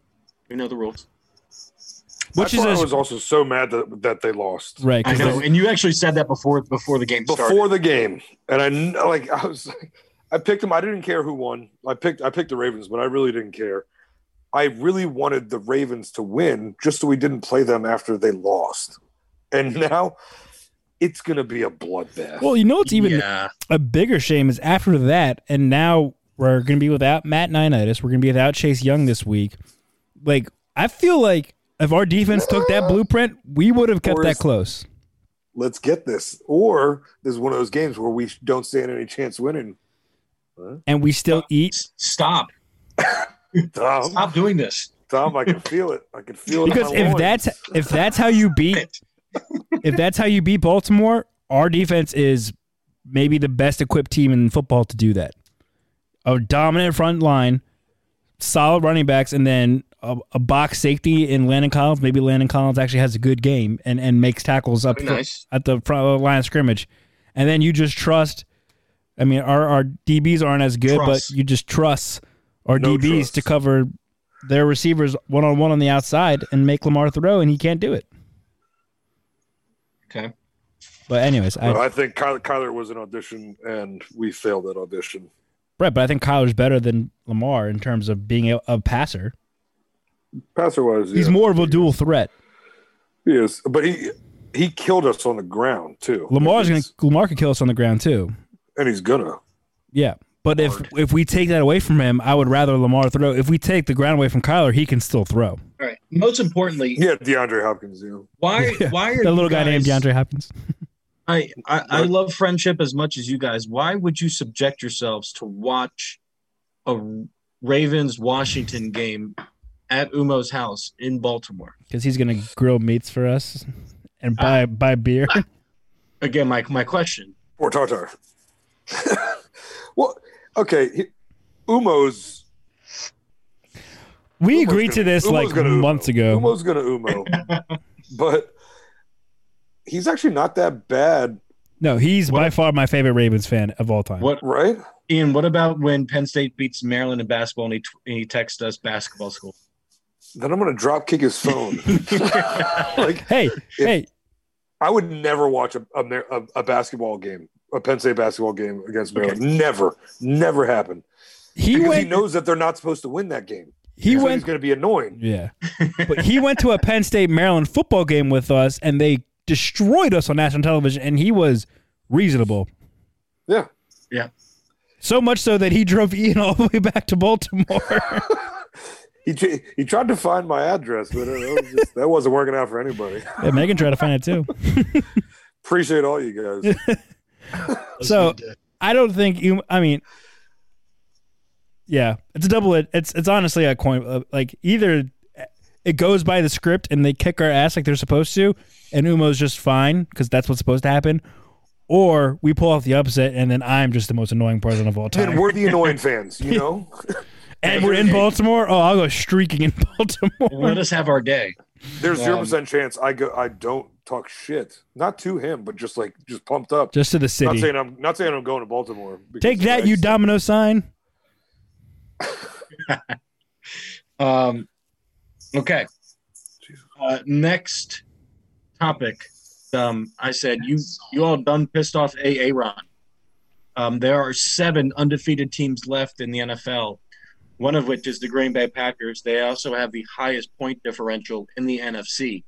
We know the rules. Which That's why is I a- was also so mad that that they lost Right, I 'cause know, they- and you actually said that before before the game started. before the game, and I like I was I picked them. I didn't care who won. I picked I picked the Ravens, but I really didn't care. I really wanted the Ravens to win, just so we didn't play them after they lost. And now it's going to be a bloodbath. Well, you know what's even yeah, a bigger shame is after that, and now we're going to be without Matt Ioannidis. We're going to be without Chase Young this week. Like, I feel like if our defense took that blueprint, we would have kept Or that is- close. Let's get this. Or this is one of those games where we don't stand any chance winning. And we still eat stop, Tom, stop doing this. Tom, I can feel it. I can feel it. because if loins. that's if that's how you beat if that's how you beat Baltimore, our defense is maybe the best equipped team in football to do that. A dominant front line, solid running backs, and then a, a box safety in Landon Collins. Maybe Landon Collins actually has a good game and, and makes tackles up That'd be fr- nice. at the front uh, line of scrimmage. And then you just trust. I mean, our, our DBs aren't as good, Trust. but you just trust our No DBs trust. to cover their receivers one on one on the outside and make Lamar throw, and he can't do it. Okay, But anyways, Well, I, I think Kyler, Kyler was an audition, and we failed that audition. right, but I think Kyler's better than Lamar in terms of being a, a passer. Passer was. He's yeah. more of a dual threat. He is, but he he killed us on the ground too. Lamar's And gonna Lamar could kill us on the ground too. and he's gonna. Yeah, but if if we take that away from him, I would rather Lamar throw. If we take the ground away from Kyler, he can still throw. all right. Most importantly, Yeah, DeAndre Hopkins. You know. why why are That little you guy named DeAndre Hopkins. I, I I love friendship as much as you guys. Why would you subject yourselves to watch a Ravens Washington game at Umo's house in Baltimore? because he's gonna grill meats for us and uh, buy buy beer. Again, my my question. Or Tartar. well, okay. He, Umo's. we Umo's agreed gonna- to this Umo's like gonna Umo. months ago. Umo's gonna Umo, but he's actually not that bad, no, he's by far my favorite Ravens fan of all time. What right? Ian? What about when Penn State beats Maryland in basketball and he, tw- and he texts us basketball school? Then I'm gonna drop kick his phone. like Hey, hey, I would never watch a, a, a, a basketball game, a Penn State basketball game against Maryland. Never, never happen. he went. he knows that they're not supposed to win that game. he so went he's going to be annoying. Yeah. but he went to a Penn State Maryland football game with us and they destroyed us on national television and he was reasonable. Yeah. Yeah. So much so that he drove Ian all the way back to Baltimore. He, tr- he tried to find my address, but it, was just, that wasn't working out for anybody. yeah, Megan tried to find it too. Appreciate all you guys. So I don't think you I mean yeah, it's a double ed- it's it's honestly a coin uh, like either it goes by the script and they kick our ass like they're supposed to and Umo's just fine cuz that's what's supposed to happen or we pull off the upset, and then I'm just the most annoying person of all time. time. we're the annoying fans, you know. And we're in Baltimore. Oh, I'll go streaking in Baltimore. Let us have our day. There's zero Um, percent chance I go. I don't talk shit, not to him, but just like just pumped up. Just to the Not city. saying I'm not saying I'm going to Baltimore. Take that, you domino sign. Um, okay. Uh, next topic. Um, I said you you all done pissed off A. Ron. Um, there are seven undefeated teams left in the NFL. One of which is the Green Bay Packers. They also have the highest point differential in the NFC.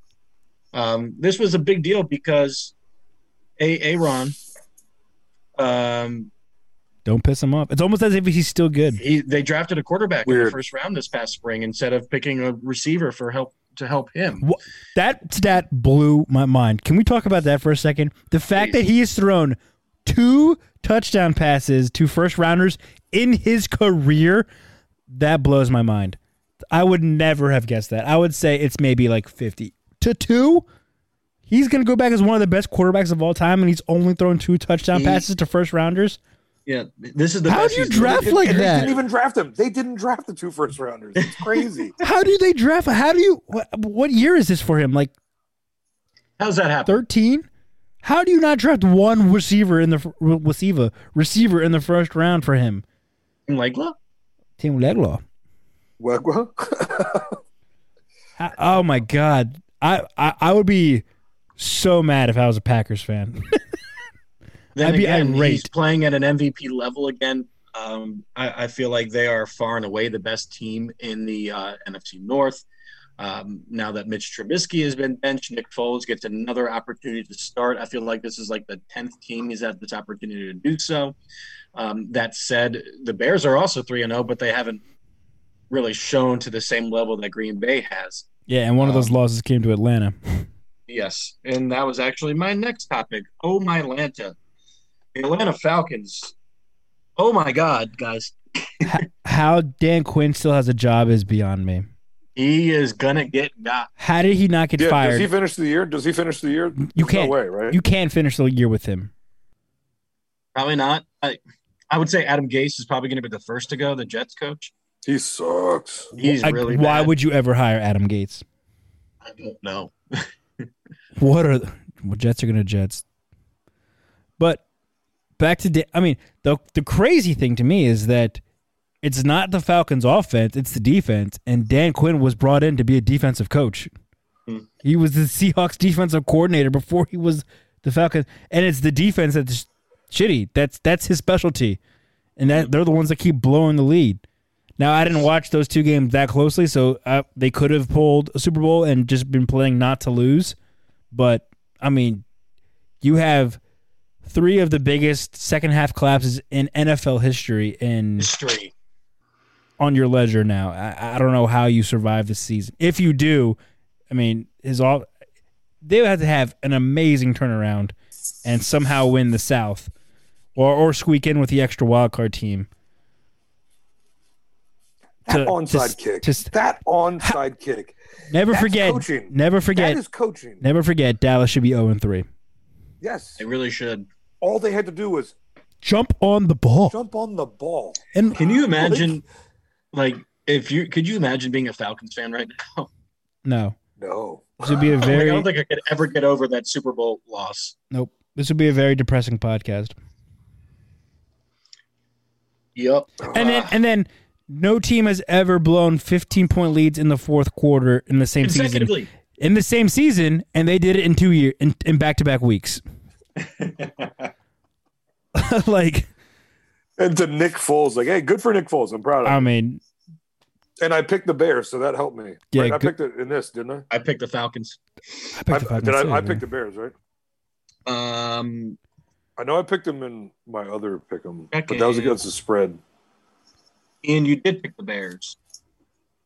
Um, this was a big deal because A. Aaron, um, Don't piss him off. It's almost as if he's still good. he they drafted a quarterback in the first round this past spring instead of picking a receiver for help to help him. That stat blew my mind. Can we talk about that for a second? The fact Please. that he has thrown two touchdown passes to first rounders in his career, that blows my mind. I would never have guessed that. I would say it's maybe like 50 to 2. He's going to go back as one of the best quarterbacks of all time and he's only thrown two touchdown He- passes to first rounders. Yeah, this is the How best do you draft And- like and They that? didn't even draft him. They didn't draft the two first rounders. It's crazy. How do they draft? How do you what, what year is this for him? Like How's that happen? 13? How do you not draft one receiver in the receiver receiver in the first round for him? Like, look, Tim Leglaw. What- what? I- Oh my god. I, I I would be so mad if I was a Packers fan. then I'd be again, irate. he's playing at an MVP level again. Um, I, I feel like they are far and away the best team in the uh, NFC North. Um, now that Mitch Trubisky has been benched, Nick Foles gets another opportunity to start. I feel like this is like the tenth team he's had this opportunity to do so. Um, that said, the Bears are also three and zero, but they haven't really shown to the same level that Green Bay has. yeah, and one of those Um, losses came to Atlanta. Yes, and that was actually my next topic. Oh my Atlanta, the Atlanta Falcons. Oh my God, guys, How Dan Quinn still has a job is beyond me. he is gonna get got. How did he not get yeah, fired? does he finish the year? Does he finish the year? You There's can't. No way, right? you can't finish the year with him. Probably not. I, I would say Adam Gase is probably going to be the first to go. The Jets coach. he sucks. He's I- really. why bad. would you ever hire Adam Gase? I don't know. What are the well, Jets are going to Jets? But back to Da- I mean the the crazy thing to me is that it's not the Falcons' offense; it's the defense. And Dan Quinn was brought in to be a defensive coach. Hmm. He was the Seahawks defensive coordinator before he was the Falcons, and it's the defense that's shitty. That's that's his specialty, and that they're the ones that keep blowing the lead. Now I didn't watch those two games that closely, so uh, they could have pulled a Super Bowl and just been playing not to lose. But I mean, you have three of the biggest second half collapses in NFL history in History. on your ledger now. I, I don't know how you survive this season. If you do, I mean, his all they would have to have an amazing turnaround and somehow win the South, or or squeak in with the extra wild card team. That To- onside to- kick. to- that onside kick. Never That's forget. coaching. Never forget. That is coaching. never forget. Dallas should be zero and three. Yes. They really should. All they had to do was Jump on the ball. jump on the ball. And Can you imagine, like, if you could you imagine being a Falcons fan right now? no, No. this would be a very. I don't think I could ever get over that Super Bowl loss. nope. This would be a very depressing podcast. Yep. And then and then no team has ever blown 15 point leads in the fourth quarter in the same season. Consecutively. In the same season, and they did it in two year in, in back-to-back weeks. like, And to Nick Foles, like, hey, good for Nick Foles. I'm proud of him. I mean, and I picked the Bears, so that helped me. Yeah, right? I good- picked it in this, didn't I? I picked the Falcons. I I, picked the Falcons did I, too, I picked the Bears, right? Um, I know I picked them in my other pick 'em, but Okay. that was against the spread. And you did pick the Bears.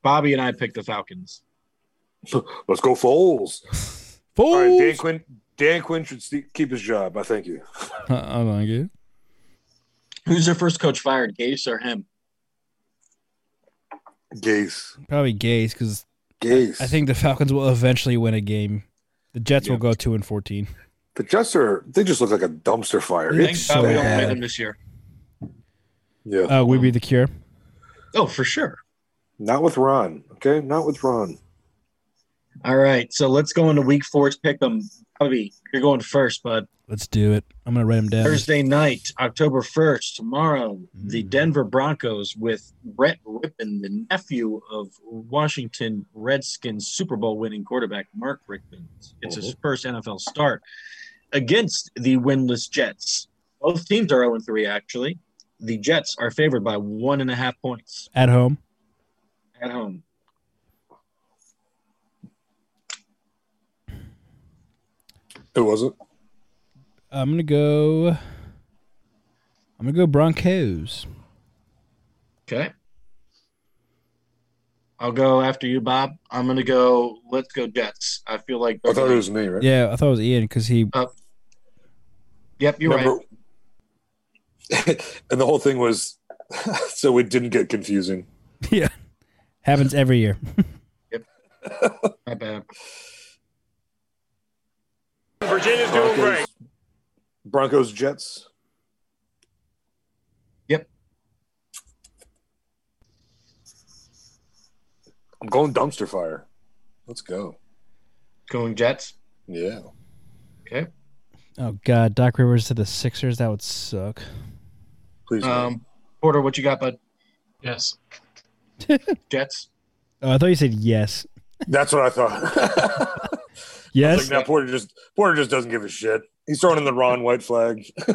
Bobby and I picked the Falcons. Let's go Foles. Fools. All right, Dan Quinn. Dan Quinn should st- keep his job. I thank you. I like it. Who's their first coach fired, Gase or him? Gase. Probably Gase because Gase. I think the Falcons will eventually win a game. The Jets will go two and fourteen. The Jets are they just look like a dumpster fire. Thank Thank It's so we don't play them this year. yeah. Uh, we be the cure. Oh, for sure. Not with Ron. Okay, not with Ron. All right, so let's go into week four's pick 'em. Bobby, you're going first, bud. Let's do it. I'm gonna write them down. Thursday night, October 1st, tomorrow, the Mm. Denver Broncos with Brett Rypien, the nephew of Washington Redskins Super Bowl winning quarterback Mark Rypien. It's his first NFL start against the winless Jets. Both teams are 0 3, actually. The Jets are favored by one and a half points At home. at home. Who was it? I'm gonna go. I'm gonna go Broncos. Okay. I'll go after you, Bob. I'm going to go, let's go Jets. I feel like. I thought it was me, right? Yeah, I thought it was Ian because he. Oh. Yep, you're right. And the whole thing was so it didn't get confusing. Yeah, happens every year. Yep. My bad. Virginia's doing Broncos, great. Broncos Jets. Yep. I'm going dumpster fire. Let's go. Going Jets. Yeah. Okay. Oh God, Doc Rivers to the Sixers. That would suck. Please. no. Um, Porter, what you got, bud? Yes. Jets. Oh, I thought you said yes. That's what I thought. Yes. like now Porter just Porter just doesn't give a shit. He's throwing in the Ron White flag.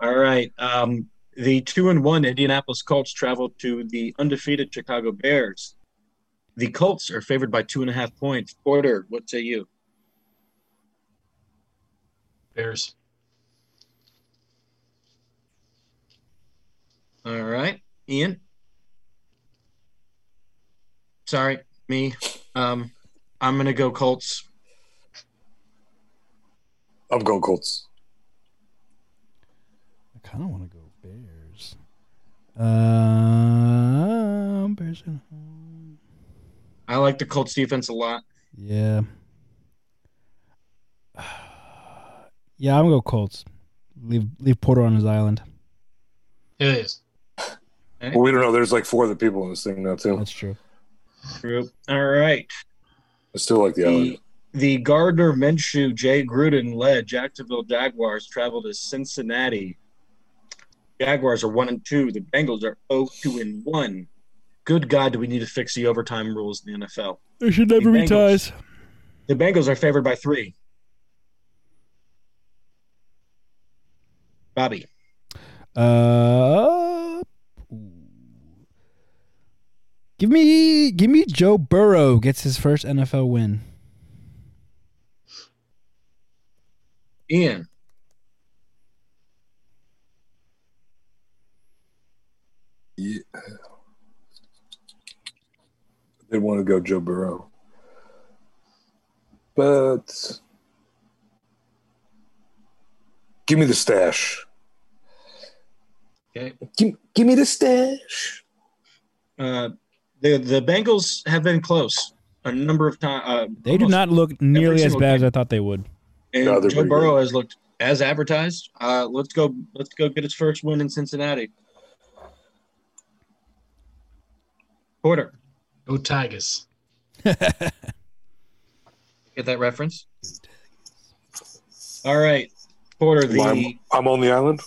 All right. Um, the two and one Indianapolis Colts travel to the undefeated Chicago Bears. The Colts are favored by two and a half points. Porter, what say you? Bears. All right, Ian. Sorry, me. Um, I'm gonna go Colts. I'm going Colts. I kind of want to go Bears. Um, Bears. at home. I like the Colts defense a lot. Yeah. Yeah, I'm gonna go Colts. Leave leave Porter on his island. It is. Well, we don't know. There's like four other people in this thing now too. That's true. Group. All right. I still like the island. The, the Gardner Minshew, Jay Gruden led Jacksonville Jaguars travel to Cincinnati. Jaguars are one and two. The Bengals are 0 2 and one. Good God, do we need to fix the overtime rules in the NFL? There should never be be Bengals. ties. The Bengals are favored by three. Bobby. Uh, give me give me Joe Burrow gets his first NFL win. Ian. Yeah. They want to go Joe Burrow, but give me the stash. Okay. Give, give me the stash. Uh, the the Bengals have been close a number of times. Uh, They do not look nearly as single bad as. I thought they would. And No, Joe Burrow good. has looked as advertised. Uh, let's go. Let's go get his first win in Cincinnati. Porter, Go Tigers. get that reference? All right, Porter. The I'm, I'm on the island.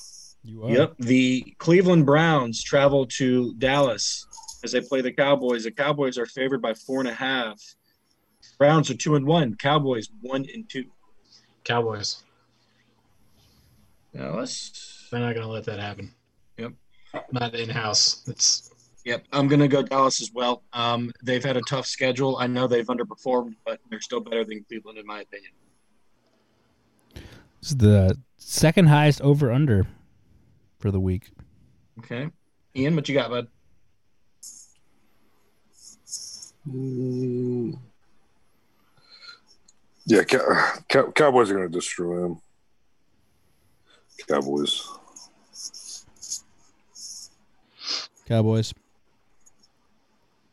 You are. yep, the Cleveland Browns travel to Dallas as they play the Cowboys. The Cowboys are favored by four and a half. Browns are two and one. Cowboys one and two. Cowboys. Dallas. They're not going to let that happen. Yep. Not in house. It's Yep, I'm gonna go Dallas as well. Um, they've had a tough schedule. I know they've underperformed, but they're still better than Cleveland, in my opinion. This is the second highest over under for the week. Okay, Ian, what you got, bud? Mm. Yeah, Cow- Cow- Cowboys are going to destroy them. Cowboys. Cowboys.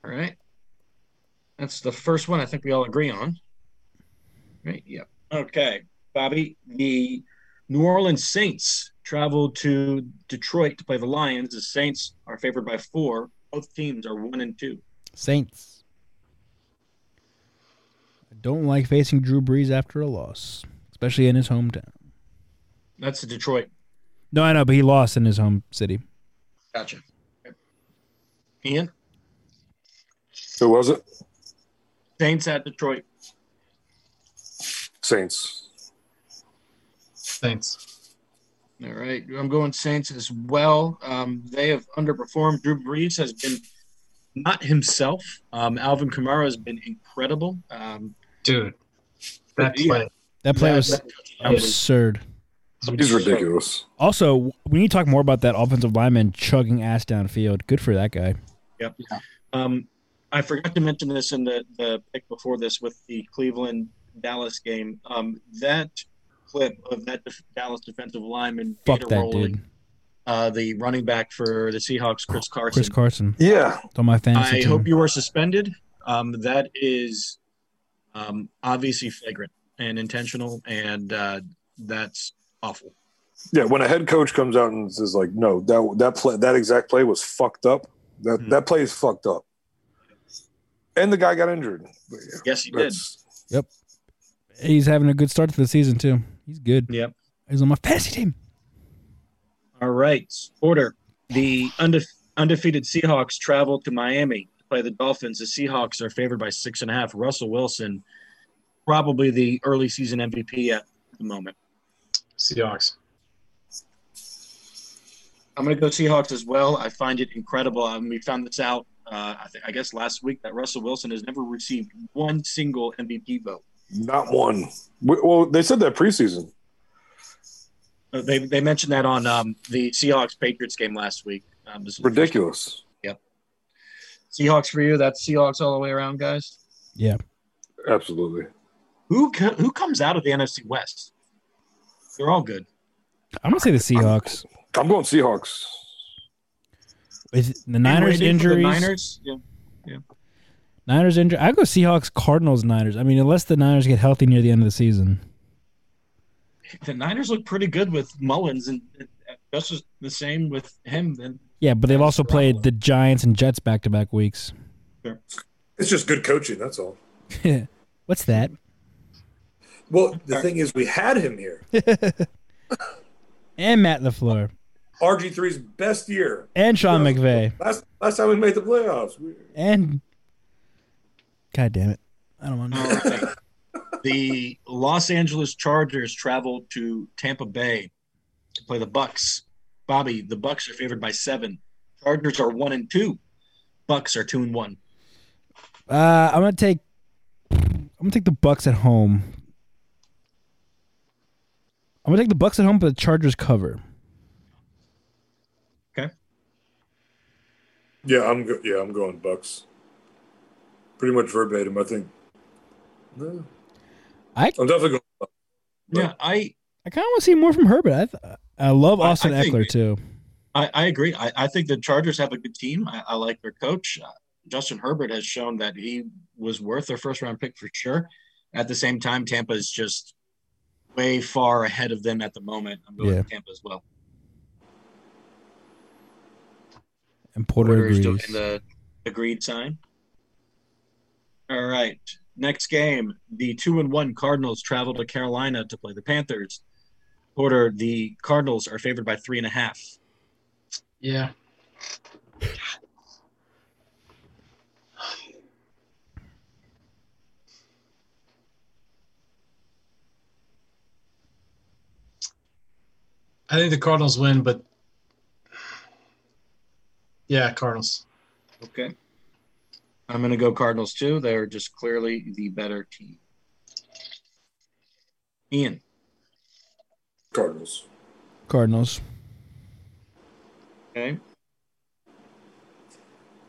All right, that's the first one. I think we all agree on. Right? Yep. Okay, Bobby. The New Orleans Saints traveled to Detroit to play the Lions. The Saints are favored by four. Both teams are one and two. Saints. I don't like facing Drew Brees after a loss, especially in his hometown. That's Detroit. No, I know, but he lost in his home city. Gotcha. Ian, Who was it? Saints at Detroit. Saints. Saints. All right, I'm going Saints as well. Um, they have underperformed. Drew Brees has been not himself. Um, Alvin Kamara has been incredible. Um, Dude. That Yeah. play. That play that- was that was- absurd. He's ridiculous. Also, we need to talk more about that offensive lineman chugging ass downfield. Good for that guy. Yep. Um, I forgot to mention this in the, the pick before this with the Cleveland Dallas game. Um, that clip of that def- Dallas defensive lineman Fuck data that rolling, dude. uh, the running back for the Seahawks, Chris Carson. Chris Carson. Yeah. It's on my fantasy I team. hope you are suspended. Um, that is um, obviously flagrant and intentional, and uh, that's awful. Yeah. When a head coach comes out and says like, no, that that play that exact play was fucked up. That Mhm. that play is fucked up. And the guy got injured. Yeah, Yes, he did. Yep, He's having a good start to the season too. He's good. Yep. He's on my fantasy team. All right. Order. The undefe- undefeated Seahawks travel to Miami to play the Dolphins. The Seahawks are favored by six and a half. Russell Wilson, probably the early season MVP at the moment. Seahawks. I'm going to go Seahawks as well. I find it incredible. Um, we found this out, uh, I, think, I guess, last week that Russell Wilson has never received one single MVP vote. not one. Well, they said that preseason. They, they mentioned that on um, the Seahawks Patriots game last week. Um, this is first- Ridiculous. Seahawks for you. That's Seahawks all the way around, guys. Yeah. Absolutely. Who co- who comes out of the NFC West? They're all good. I'm gonna say the Seahawks. I'm going Seahawks. Is the Niners Waiting for the injuries? Niners. Yeah. yeah. Niners injury. I go Seahawks, Cardinals, Niners. I mean, unless the Niners get healthy near the end of the season. The Niners look pretty good with Mullens, and just the same with him. Then Yeah, but they've also played the Giants and Jets back to back weeks. It's just good coaching. That's all. What's that? Well, the thing is, we had him here. And Matt LaFleur. RG3's best year. And Sean McVay. Last last time we made the playoffs. We- And God damn it. I don't want to right. the Los Angeles Chargers traveled to Tampa Bay to play the Bucks. Bobby, the Bucks are favored by seven. Chargers are one and two. Bucks are two and one. Uh, I'm gonna take. I'm gonna take the Bucks at home. I'm gonna take the Bucks at home, but the Chargers cover. Okay. Yeah, I'm go- yeah, I'm going Bucks. Pretty much verbatim, I think. No. I- I'm definitely going. Bucks. Yeah, I I kind of want to see more from Herbert. I th- I love I- I Austin think- Ekeler too. I, I agree. I, I think the Chargers have a good team. I, I like their coach. Uh, Justin Herbert has shown that he was worth their first round pick for sure. At the same time, Tampa is just way far ahead of them at the moment. I'm going Yeah. to Tampa as well. And Porter Porter's agrees. doing the agreed sign. All right. Next game, the two and one Cardinals travel to Carolina to play the Panthers. Porter, the Cardinals are favored by three and a half. Yeah. I think the Cardinals win, but yeah, Cardinals. Okay. I'm going to go Cardinals too. They're just clearly the better team. Ian, Cardinals. Cardinals. okay.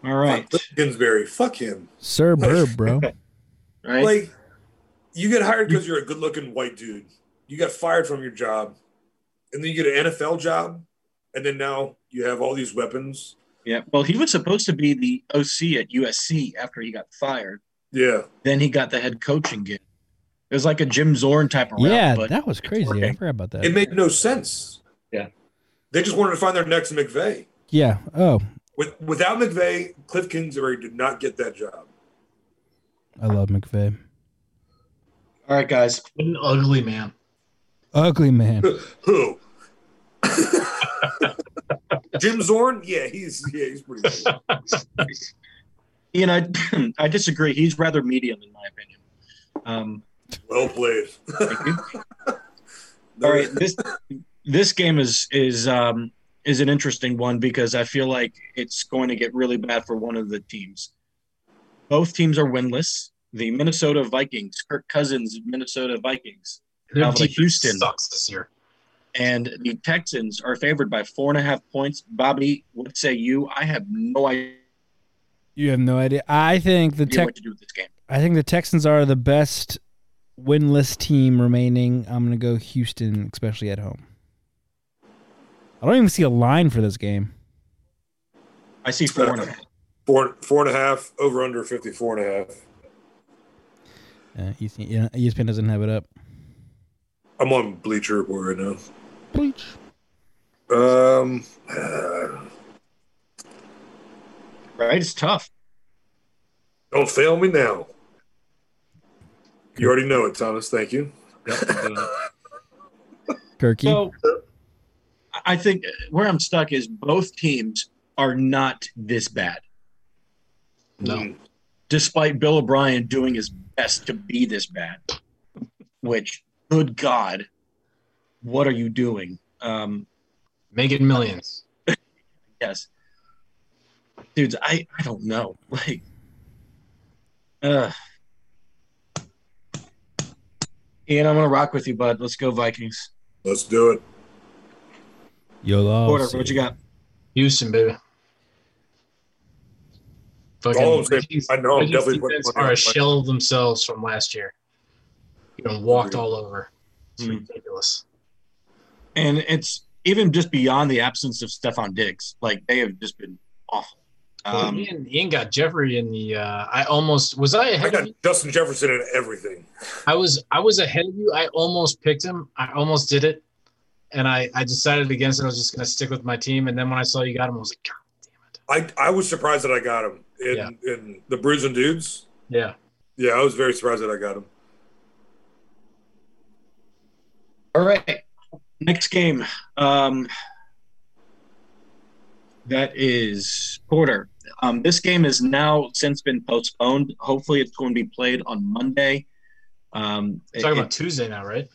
All right. Fuck Kingsbury. Fuck him. Sir Burb, bro. Right. Like, you get hired because you're a good-looking white dude. You got fired from your job, and then you get an NFL job, and then now you have all these weapons. yeah. Well, he was supposed to be the OC at USC after he got fired. Yeah, Then he got the head coaching gig. It was like a Jim Zorn type of route. Yeah, but that was crazy. I working. forgot about that. It made no sense. Yeah. They just wanted to find their next McVay. yeah. Oh, With without McVay, Kliff Kingsbury did not get that job. I love McVay. all right, guys. What an ugly man. Ugly man. Who? Jim Zorn? Yeah, he's yeah, he's pretty good. Ian, I I disagree. He's rather medium in my opinion. Um, Well played. thank you. All right, this this game is is um, is an interesting one because I feel like it's going to get really bad for one of the teams. Both teams are winless. The Minnesota Vikings, Kirk Cousins, Minnesota Vikings, Their How Houston? sucks this year. and the Texans are favored by four and a half points. Bobby, what say you? I have no idea You have no idea. I think the Tex- what to do with this game. I think the Texans are the best winless team remaining. I'm gonna go Houston, especially at home. I don't even see a line for this game. I see four and a half. Four four and a half, over under 54 and a half. Uh, ESPN, yeah, ESPN doesn't have it up. I'm on Bleacher Report right now. Bleach. Um, uh, Right? It's tough. don't fail me now. You already know it, Thomas. Thank you. Kirky. So I think where I'm stuck is both teams are not this bad, No. Mm. despite Bill O'Brien doing his best to be this bad. Which, good God, what are you doing? Um, Making millions. yes, dudes, I I don't know. Like, uh, Ian, I'm gonna rock with you, bud. Let's go Vikings. Let's do it. Yola. Porter, what you got? Houston, baby. Fucking All I'm Vikings- I know I'm Vikings definitely defense money are a shell of themselves from last year. You know, walked all over. It's Hmm. ridiculous. And it's even just beyond the absence of Stefon Diggs. Like they have just been awful. Well, Um, Ian, Ian got Jeffrey in the. Uh, I almost was I I got of you? Justin Jefferson in everything. I was I was ahead of you. I almost picked him. I almost did it, and I I decided against it. I was just going to stick with my team. And then when I saw you got him, I was like, God damn it. I I was surprised that I got him in Yeah. in the Bruising Dudes. Yeah. Yeah, I was very surprised that I got him. All right. Next game. Um, that is Porter. Um, this game has now since been postponed. Hopefully, it's going to be played on Monday. Um, We're talking it- about Tuesday now, right?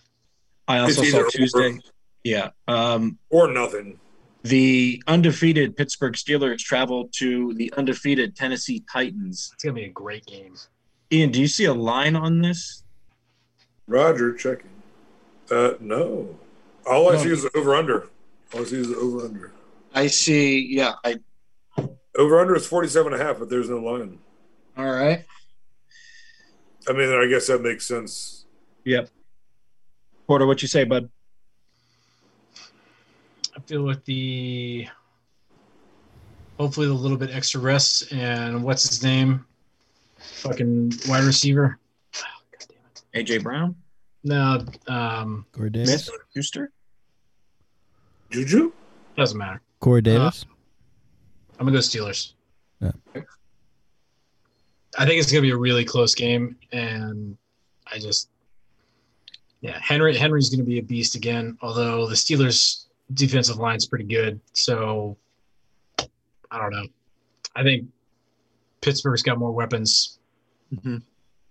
I also It's saw either Tuesday. Yeah. Um, Or nothing. the undefeated Pittsburgh Steelers travel to the undefeated Tennessee Titans. It's gonna be a great game. Ian, do you see a line on this? Roger checking. Uh, no. All I No. see is the over under. All I see is the over under. I see. Yeah. I. Over under is 47 and a half, but there's no line. All right. I mean, I guess that makes sense. Yep. Porter, what you say, bud? I feel with the hopefully the little bit extra rest and what's his name, fucking wide receiver. Oh, God damn it. AJ Brown, No, um, Corey Davis. Smith, Schuster. Juju? doesn't matter. Corey Davis. I'm gonna go Steelers. Yeah. I think it's gonna be a really close game, and I just, yeah, Henry Henry's gonna be a beast again. Although the Steelers' defensive line's pretty good, so I don't know. I think Pittsburgh's got more weapons, Mhm.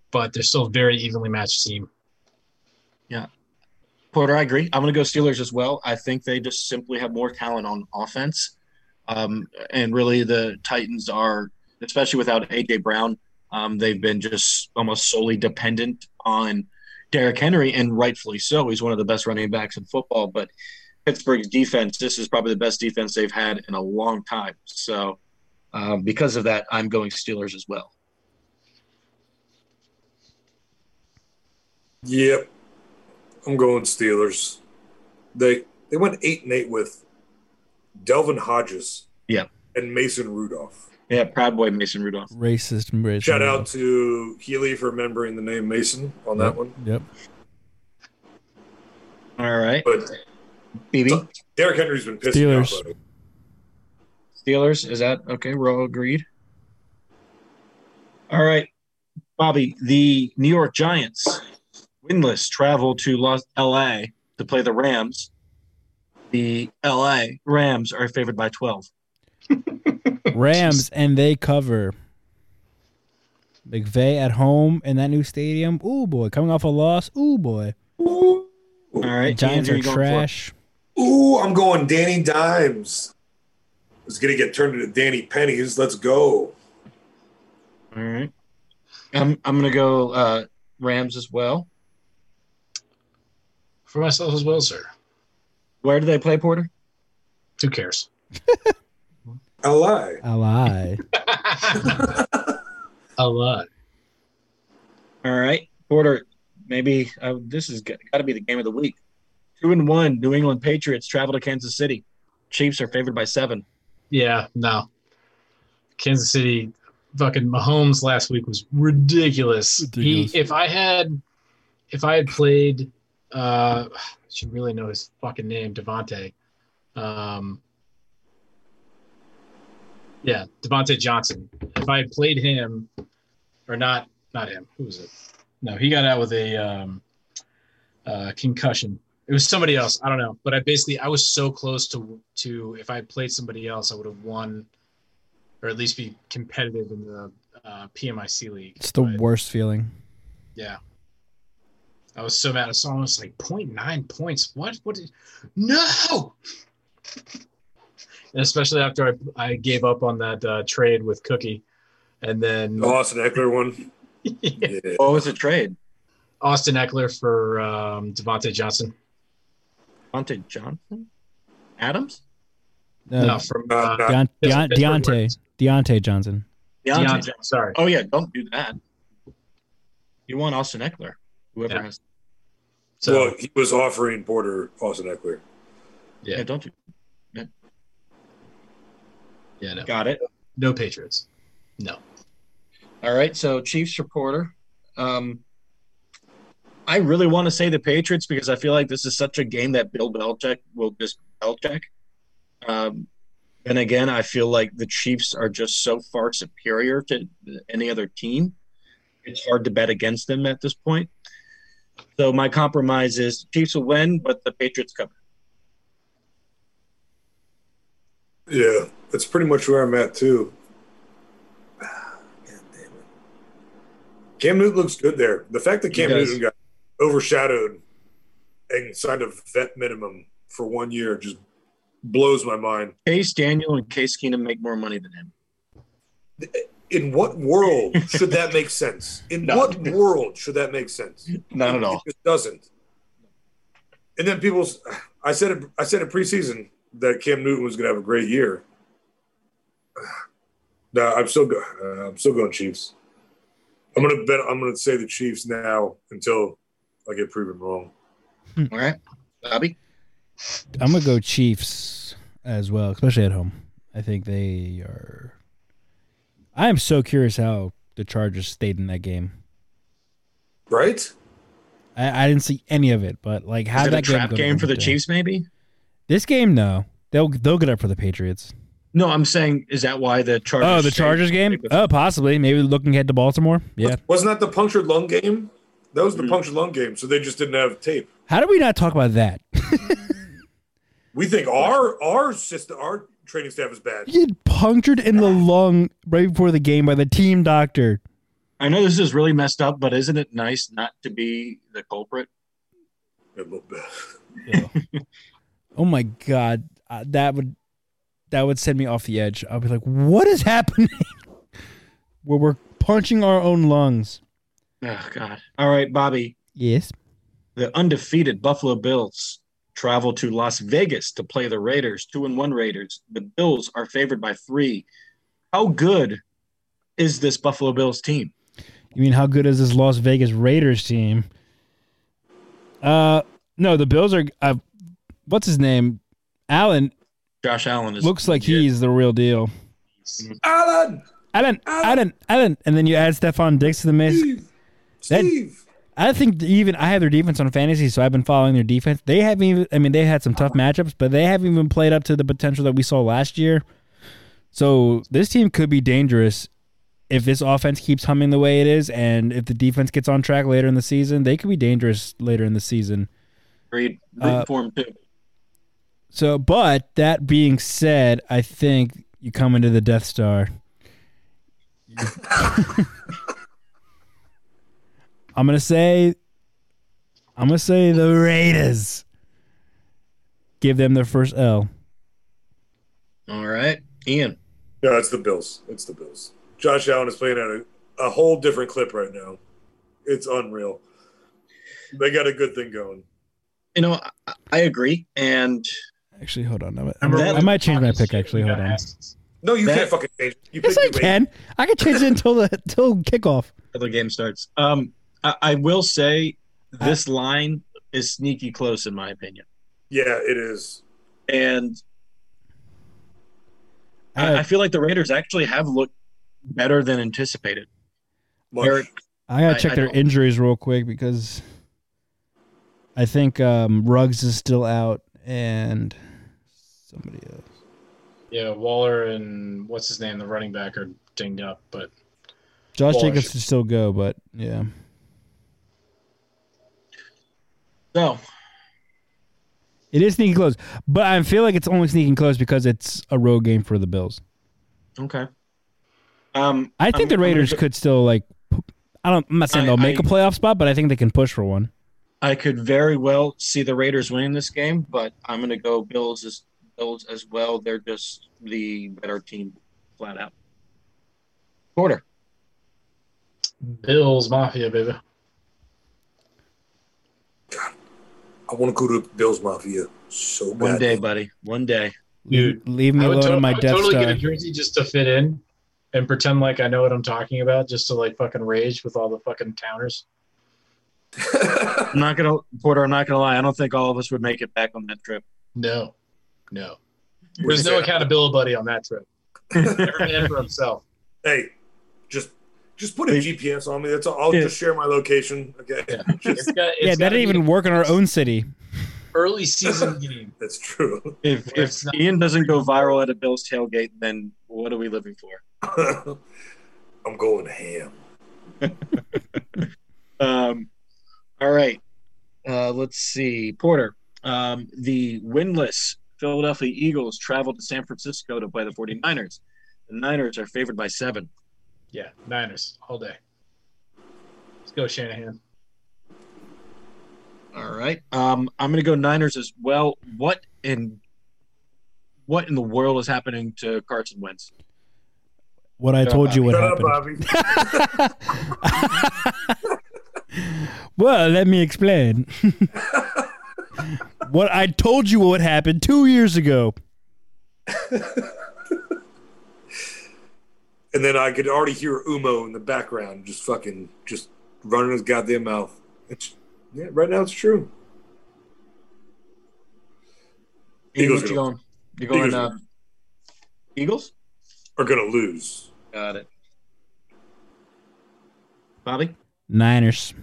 but they're still a very evenly matched team. Porter, I agree. I'm going to go Steelers as well. I think they just simply have more talent on offense. Um, and really, the Titans are, especially without A.J. Brown, um, they've been just almost solely dependent on Derrick Henry, and rightfully so. He's one of the best running backs in football. But Pittsburgh's defense, this is probably the best defense they've had in a long time. So, um, because of that, I'm going Steelers as well. Yep. I'm going Steelers. They they went eight and eight with Devlin Hodges. Yeah. And Mason Rudolph. Yeah, Proud Boy Mason Rudolph. Racist. racist Shout out to Healy for remembering the name Mason on that one. Yep. All right, But BB Derrick Henry's been pissing me off. Steelers. Steelers. Is that okay? We're all agreed. All right, Bobby. The New York Giants, winless, travel to Los LA to play the Rams. The LA Rams are favored by twelve. Rams and they cover. McVay at home in that new stadium. Ooh boy, coming off a loss. Ooh boy, All right, Giants Ian, are you going for? trash. Ooh, I'm going Danny Dimes. It's gonna get turned into Danny Pennies. Let's go. All right, I'm I'm gonna go uh, Rams as well. For myself as well, sir. Where do they play, Porter? Who cares? LA. I lie. A lot. All right, Porter. Maybe uh, this is got to be the game of the week. Two and one. New England Patriots travel to Kansas City. Chiefs are favored by seven. Yeah, no. Kansas City, fucking Mahomes last week was ridiculous. Ridiculous. He, if I had, if I had played, uh, I should really know his fucking name, Devonte. Um, yeah, Devonte Johnson. If I had played him, or not, not him. Who was it? No, he got out with a um, uh, concussion. It was somebody else. I don't know. But I basically I was so close to to if I had played somebody else, I would have won, or at least be competitive in the uh, PMIC league. It's the But, worst feeling. Yeah. I was so mad. I saw almost like 0.9 points. What? What? Did, no. And especially after I, I gave up on that uh, trade with Cookie, and then The Austin Ekeler one. Yeah. What was the trade? Austin Ekeler for um, Devontae Johnson. Monte Johnson, Adams, No, no, from Uh, uh, no. Deon- Diontae. Diontae Johnson. Diontae. Diontae. Sorry. Oh yeah, don't do that. You want Austin Ekeler? Whoever Yeah. has. So well, he was offering Porter Austin Ekeler. Yeah, yeah, don't do. yeah, no, Got it. no Patriots. No. All right, so Chiefs reporter. Um, I really want to say the Patriots because I feel like this is such a game that Bill Belichick will just Belichick. Um, and again, I feel like the Chiefs are just so far superior to any other team. It's hard to bet against them at this point. So my compromise is Chiefs will win, but the Patriots cover. Yeah, that's pretty much where I'm at too. Ah, God damn it. Cam Newton looks good there. The fact that Cam. Newton got overshadowed and signed a vet minimum for one year just blows my mind. Case Daniel and Case Keenum make more money than him. In what world should that make sense? In None. what world should that make sense? Not at all. It just doesn't. And then people, I said it. I said in preseason that Cam Newton was going to have a great year. No, I'm still go, uh, I'm still going Chiefs. I'm going to bet. I'm going to say the Chiefs now until I get proven wrong. All right, Bobby. I'm gonna go Chiefs as well, especially at home. I think they are. I am so curious how the Chargers stayed in that game. Right? I, I didn't see any of it, but like how that a trap go game for the down. Chiefs? Maybe. This game, no, they'll they'll get up for the Patriots. No, I'm saying, is that why the Chargers? Oh, the? Chargers game? Oh, possibly. Maybe looking ahead to Baltimore. Yeah. Wasn't that the punctured lung game? That was the Mhm. punctured lung game. So they just didn't have tape. How did we not talk about that? We think our our system, our training staff is bad. He get punctured in the lung right before the game by the team doctor. I know this is really messed up, but isn't it nice not to be the culprit? A little bit. Oh my god, uh, that would that would send me off the edge. I'll be like, "What is happening?" Where we're punching our own lungs. Oh God! All right, Bobby. Yes. The undefeated Buffalo Bills travel to Las Vegas to play the Raiders. Two and one Raiders. The Bills are favored by three. How good is this Buffalo Bills team? You mean how good is this Las Vegas Raiders team? Uh, no, the Bills are. Uh, what's his name? Allen Josh Allen is looks like legit. he's the real deal. Alan! Alan, Allen, Allen, Allen, and then you add Stefon Diggs to the mix. Steve, That- Steve. I think even I have their defense on fantasy, so I've been following their defense. They haven't even. I mean, they had some tough matchups, but they haven't even played up to the potential that we saw last year. So this team could be dangerous if this offense keeps humming the way it is, and if the defense gets on track later in the season. They could be dangerous later in the season. Read, read Uh, for too. So, but that being said, I think you come into the Death Star. I'm gonna say, I'm gonna say the Raiders. Give them their first L. All right, Ian. No, it's the Bills. It's the Bills. Josh Allen is playing at a, a whole different clip right now. It's unreal. They got a good thing going. You know, I, I agree, and Actually, hold on. I might, I might change my pick. Actually, hold on. No, you That- can't fucking change. it. You Yes, pick I your can. I can change it until the until kickoff. the game starts. Um, I, I will say this line is sneaky close in my opinion, Yeah, it is. and I, I, I feel like the Raiders actually have looked better than anticipated. Much. Eric, I gotta I- check I their don't- injuries real quick because I think um, Ruggs is still out and somebody else. Yeah, Waller and what's his name, the running back, are dinged up, but Josh Waller Jacobs should- should still go, but yeah. So It is sneaking close, but I feel like it's only sneaking close because it's a road game for the Bills. okay. Um, I think I'm- the I'm gonna Raiders go- could still like. p- I don't. I'm not saying I- they'll make I- a playoff spot, but I think they can push for one. I could very well see the Raiders winning this game, but I'm going to go Bills as Bills as well. They're just the better team, flat out. Porter. Bills Mafia, baby. I want to go to Bills Mafia so bad. One day, buddy. One day. Dude, leave me I alone to- on my I would Death totally Star. get a jersey just to fit in and pretend like I know what I'm talking about, just to like fucking rage with all the fucking towners. I'm not gonna Porter. I'm not gonna lie. I don't think all of us would make it back on that trip. No, no. There's no accountability buddy on that trip. Every man for himself. Hey, just just put a GPS on me. That's all. I'll Yeah. just share my location. Okay, Yeah, it's got, it's yeah, that didn't be even work in our own city. early season game. that's true. If Where if Ian doesn't go viral at a Bills tailgate, then what are we living for? I'm going ham. Um, all right. Uh, let's see. Porter. Um, the winless Philadelphia Eagles traveled to San Francisco to play the 49ers. The Niners are favored by seven. Yeah, Niners all day. Let's go Shanahan. All right. Um, I'm going to go Niners as well. What in what in the world is happening to Carson Wentz? What I Shut told up, you would Shut happen. Well, let me explain. what I told you would happen two years ago. And then I could already hear Umo in the background, just fucking, just running his goddamn mouth. It's yeah, right now it's true. Ian, Eagles what you gonna- You going Eagles uh, Eagles? Are gonna lose. Got it. Bobby? Niners.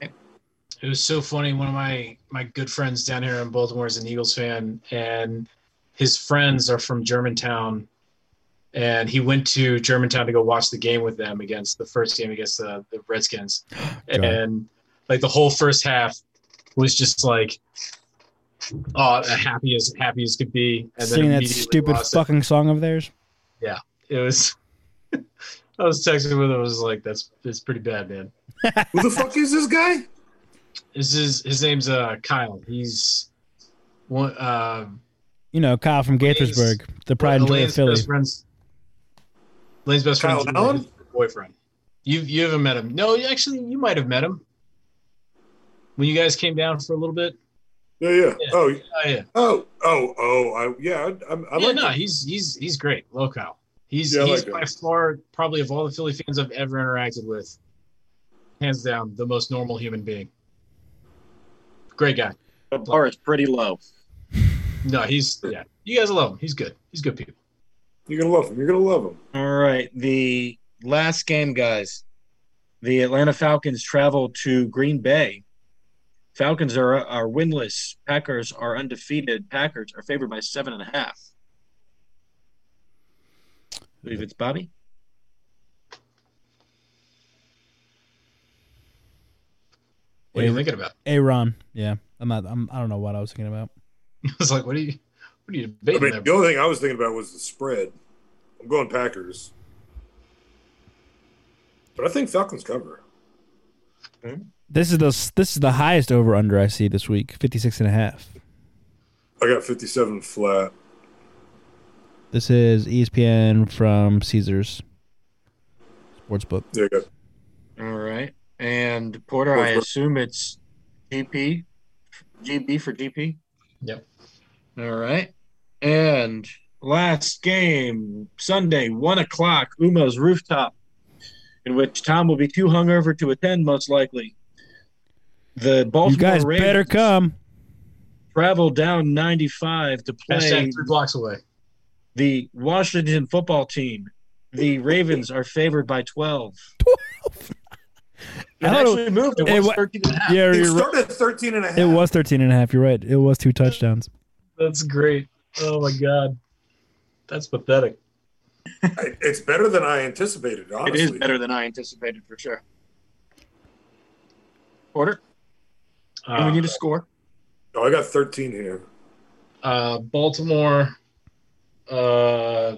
It was so funny. One of my my good friends down here in Baltimore is an Eagles fan, and his friends are from Germantown, and he went to Germantown to go watch the game with them against the first game against the, the Redskins, God. and like the whole first half was just like, oh, happy as happy as could be, and Singing that stupid lost it. fucking song of theirs. Yeah. It was. I was texting with him. I was like, "That's that's pretty bad, man." Who the fuck is this guy? This is his name's uh Kyle. He's one. Uh, You know, Kyle from Gaithersburg, the pride and joy of Lane's Philly. best friends. Lane's best Kyle friend's Allen? boyfriend. You you haven't met him? No, actually, you might have met him when you guys came down for a little bit. Yeah, yeah. Yeah. Oh, Oh yeah, oh, oh, oh. I, yeah, I, I, I yeah. like No, him. he's he's he's great. Low Kyle. He's Yeah, he's like by him. far probably of all the Philly fans I've ever interacted with, hands down the most normal human being. Great guy. The bar is pretty low. No, he's yeah. You guys love him. He's good. He's good people. You're gonna love them. You're gonna love them. All right. The last game, guys. The Atlanta Falcons travel to Green Bay. Falcons are are winless. Packers are undefeated. Packers are favored by seven and a half. I believe it's Bobby. What are you thinking about? Aaron. Yeah, I'm not. I'm. I don't know what I was thinking about. I was like, what are you, what are you I mean, there? the only thing I was thinking about was the spread. I'm going Packers, but I think Falcons cover. Hmm? This is the this is the highest over under I see this week. 56 and a half. I got 57 flat. This is ESPN from Caesars Sportsbook. There you go. All right. And Porter, I assume it's GP, GB for GP. Yep. All right. And last game, Sunday, one o'clock, Umo's rooftop, in which Tom will be too hungover to attend, most likely. The Baltimore You guys Ravens better come. travel down 95 to play Hashtag three blocks away. the Washington football team. The Ravens are favored by 12. 12. It I thought actually moved. It it was wa- 13 and a half. Yeah, It you're right. started at 13 and a half. it was 13 and a half. You're right. It was two touchdowns. That's great. Oh my god, that's pathetic. It's better than I anticipated, It honestly. is better than I anticipated for sure. Porter, do we Uh, need a score? Oh, I got 13 here. uh, Baltimore. Uh,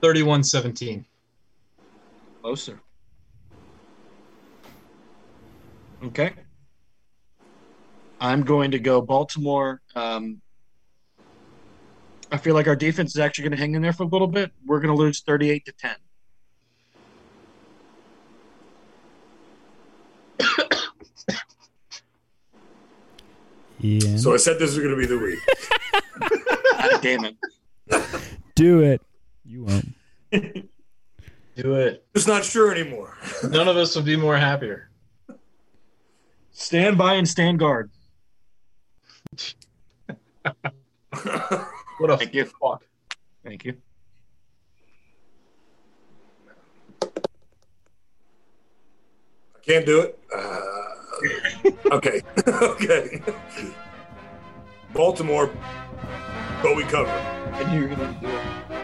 Thirty-one seventeen. Closer. Okay. I'm going to go Baltimore. Um, I feel like our defense is actually going to hang in there for a little bit. We're going to lose 38 to 10. Yeah. So I said this was going to be the week. God damn it. Do it. You won't. Do it. Just not sure anymore. None of us would be more happier. Stand by and stand guard. What a Thank you. fuck. Thank you. I can't do it. Uh, okay. okay. Baltimore, but we cover. I knew you were going to do it.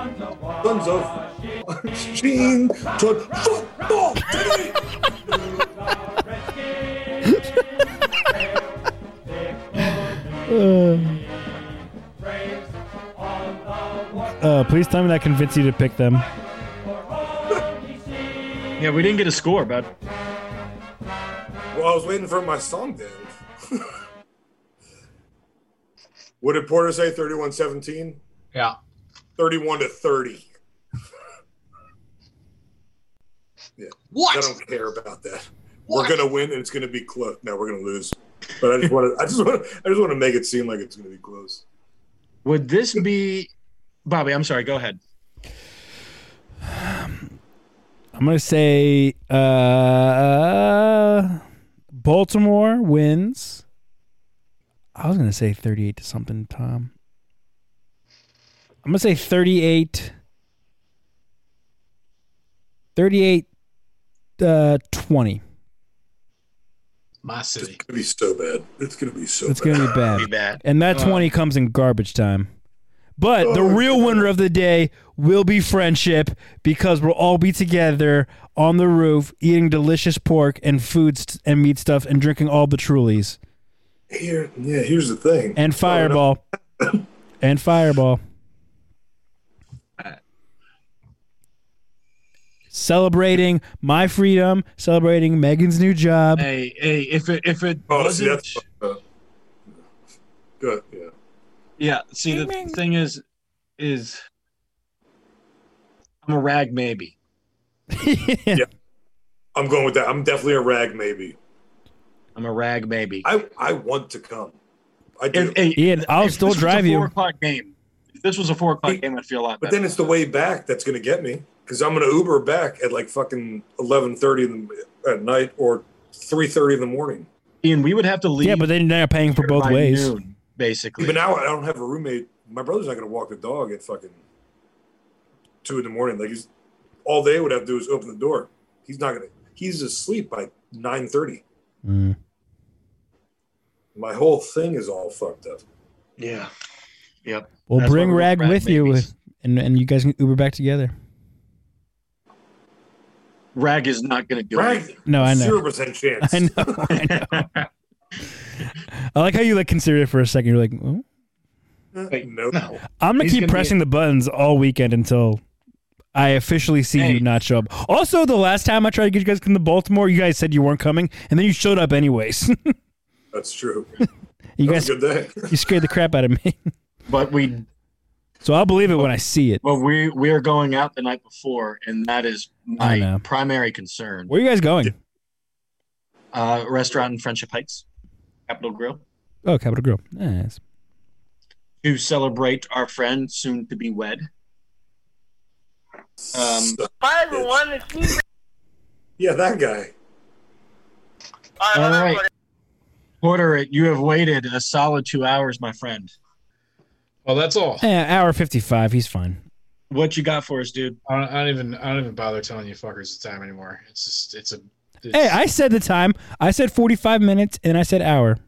Sons of Gene to football team. Uh, please tell me that convinced you to pick them. Yeah, we didn't get a score, bud. Well, I was waiting for my song then. what did Porter say? 31 17? Yeah. 31 to 30. Yeah. What? I don't care about that. We're gonna win and it's gonna be close. No, we're gonna lose. But I just want to. I just want. I just want to make it seem like it's gonna be close. Would this be Bobby? I'm sorry. Go ahead. I'm gonna say uh, Baltimore wins. I was gonna say 38 to something, Tom. I'm gonna say 38. 38 uh, 20. My city. It's gonna be so bad. It's gonna be so. It's bad. gonna be bad. Be bad. And that 20 comes in garbage time. But the real winner of the day will be friendship because we'll all be together on the roof eating delicious pork and foods and meat stuff and drinking all the Trulies Here, yeah. Here's the thing. and Fireball. and Fireball. Celebrating my freedom, celebrating Megan's new job. Hey, hey, if it if it Oh, wasn't that's. Uh, Good. Yeah. Yeah. See, the thing is, is I'm a rag maybe. yeah. I'm going with that. I'm definitely a rag maybe. I'm a rag maybe. I I want to come. I do. If- hey, Ian, I'll if still this was a drive you. Four o'clock game. If this was a four o'clock game, I'd feel a lot but better. then it's the way back that's going to get me because I'm going to Uber back at like fucking 11:30 at night or 3:30 in the morning. Ian, we would have to leave. Yeah, but then they're paying for both ways. noon, basically. But now I don't have a roommate. My brother's not going to walk the dog at fucking two in the morning. Like he's all they would have to do is open the door. He's not going to. He's asleep by 9:30. Mm. My whole thing is all fucked up. yeah. Yep. Well, That's bring we're Rag rag with you, babies. with, and and you guys can Uber back together. Rag is not going to do Right? anything. No, I know. Zero percent chance. I know. I know. I like how you like consider it for a second. You're like, oh. Wait, no. no. I'm gonna He's keep gonna be- pressing the buttons all weekend until I officially see Hey. you not show up. Also, the last time I tried to get you guys to come to Baltimore, you guys said you weren't coming, and then you showed up anyways. That's true. you That guys, good day. you scared the crap out of me. But we, So I'll believe it when I see it. well, we we are going out the night before, and that is my primary concern. Where are you guys going? Uh, restaurant in Friendship Heights, Capital Grille, Oh, Capital Grille. Nice. to celebrate our friend soon to be wed. Um, Hi everyone, it's me. yeah, that guy. Hi, All hello, right. everybody. Porter, you have waited a solid two hours, my friend. Oh, that's all. Eh, hour fifty-five. He's fine. What you got for us, dude? I don't, I don't even I don't even bother telling you fuckers the time anymore. It's just it's a. It's, Hey, I said the time. I said forty-five minutes, and I said hour.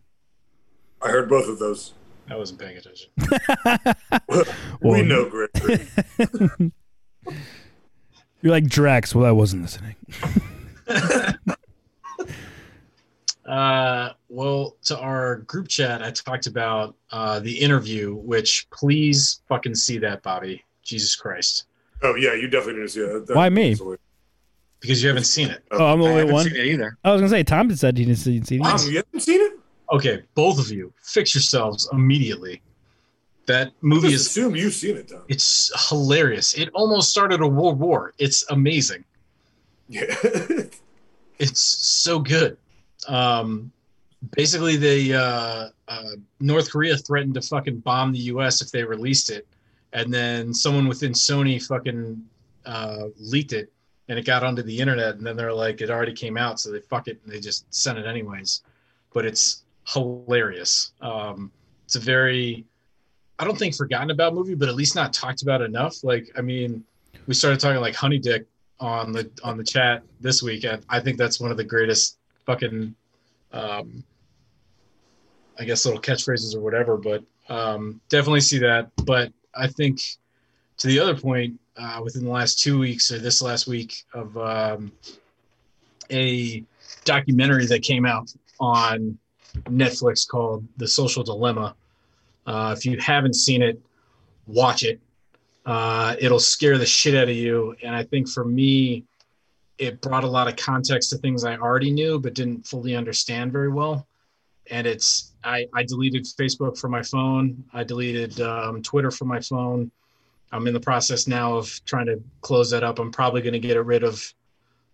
I heard both of those. I wasn't paying attention. we Well- know, Gregory. You're like Drax. Well, I wasn't listening. Uh, well, to our group chat, I talked about uh, the interview, which please fucking see that, Bobby. Jesus Christ, oh yeah, you definitely need to see that. That- Why me? because you haven't seen it. Oh, I'm the I only haven't one. seen it either. I was gonna say Tom said he didn't see, see Mom, it. you haven't seen it? Okay, both of you, fix yourselves immediately. That movie Just is assume you've seen it, Tom. it's hilarious. It almost started a world war. It's amazing. Yeah. it's so good. Um, basically, the uh, uh, North Korea threatened to fucking bomb the U.S. if they released it, and then someone within Sony fucking uh, leaked it, and it got onto the internet, and then they're like, it already came out, so they fuck it, and they just sent it anyways. But it's hilarious. Um, it's a very, I don't think forgotten about movie, but at least not talked about enough. Like, I mean, we started talking like Honey Dick on the on the chat this week, and I think that's one of the greatest fucking, um, I guess little catchphrases or whatever. But um, definitely see that. But I think to the other point, uh, within the last two weeks or this last week of um, a documentary that came out on Netflix called The Social Dilemma. Uh, if you haven't seen it, watch it. Uh, it'll scare the shit out of you. And I think for me, it brought a lot of context to things I already knew but didn't fully understand very well. And it's I, I deleted Facebook from my phone. I deleted um, Twitter from my phone. I'm in the process now of trying to close that up. I'm probably going to get rid of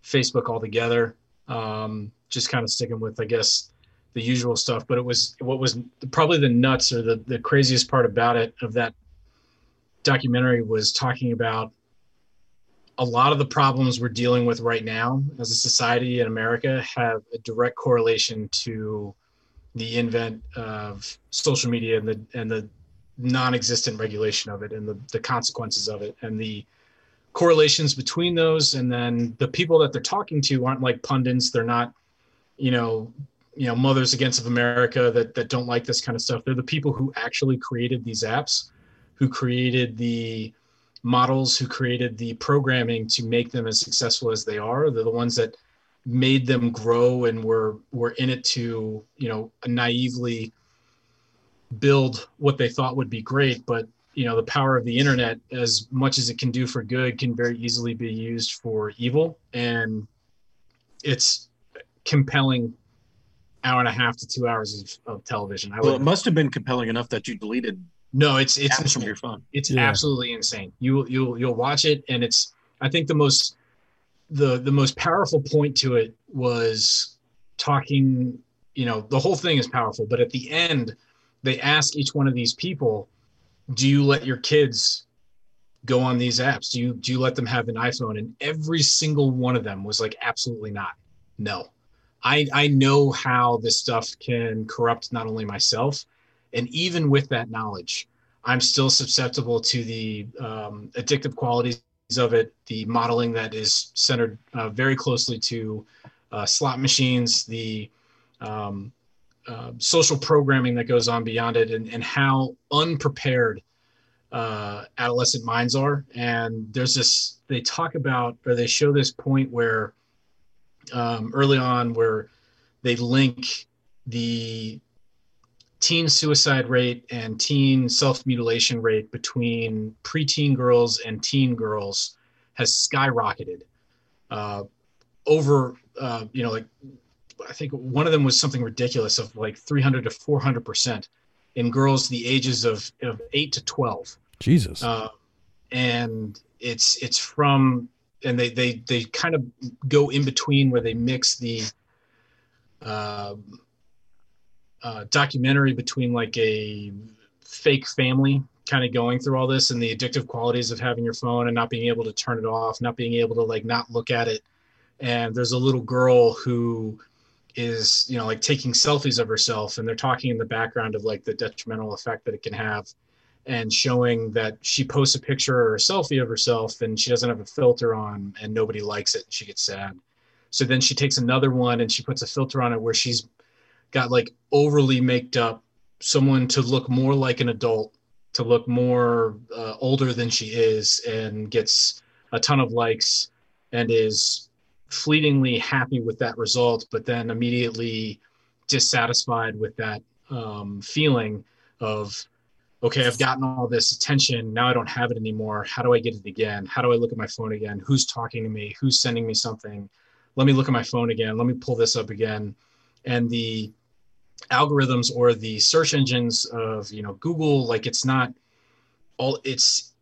Facebook altogether. Um, just kind of sticking with, I guess, the usual stuff. But it was what was probably the nuts or the, the craziest part about it of that documentary was talking about a lot of the problems we're dealing with right now as a society in America have a direct correlation to the invent of social media and the and the non-existent regulation of it and the, the consequences of it and the correlations between those. And then the people that they're talking to aren't like pundits. They're not you know you know mothers against of america that that don't like this kind of stuff. They're the people who actually created these apps who created the models who created the programming to make them as successful as they are. They're the ones that made them grow and were were in it to you know naively build what they thought would be great. But you know the power of the internet as much as it can do for good can very easily be used for evil. And it's compelling hour and a half to two hours of, of television. I Well, would it must have been compelling enough that you deleted no, it's it's apps from your phone. It's Yeah. absolutely insane. You you'll you'll watch it, and it's I think the most the the most powerful point to it was talking. You know, the whole thing is powerful, but at the end, they ask each one of these people, "Do you let your kids go on these apps? Do you do you let them have an iPhone?" And every single one of them was like, "Absolutely not. No." I I know how this stuff can corrupt not only myself, and even with that knowledge, I'm still susceptible to the um, addictive qualities of it, the modeling that is centered uh, very closely to uh, slot machines, the um, uh, social programming that goes on beyond it, and, and how unprepared uh, adolescent minds are. And there's this, they talk about, or they show this point where um, early on, where they link the teen suicide rate and teen self mutilation rate between preteen girls and teen girls has skyrocketed uh, over, uh, you know, like I think one of them was something ridiculous of like 300 to 400 percent in girls the ages of, of 8 to 12 Jesus. uh, and it's it's from and they they they kind of go in between where they mix the um uh, documentary between like a fake family kind of going through all this and the addictive qualities of having your phone and not being able to turn it off not being able to like not look at it. And there's a little girl who is you know like taking selfies of herself and they're talking in the background of like the detrimental effect that it can have and showing that she posts a picture or a selfie of herself and she doesn't have a filter on and nobody likes it and she gets sad. So then she takes another one and she puts a filter on it where she's got like overly made up someone to look more like an adult to look more uh, older than she is and gets a ton of likes and is fleetingly happy with that result but then immediately dissatisfied with that um, feeling of okay i've gotten all this attention. Now i don't have it anymore. How do i get it again? How do i look at my phone again? Who's talking to me? Who's sending me something? Let me look at my phone again. Let me pull this up again. And the algorithms or the search engines of you know google like it's not all it's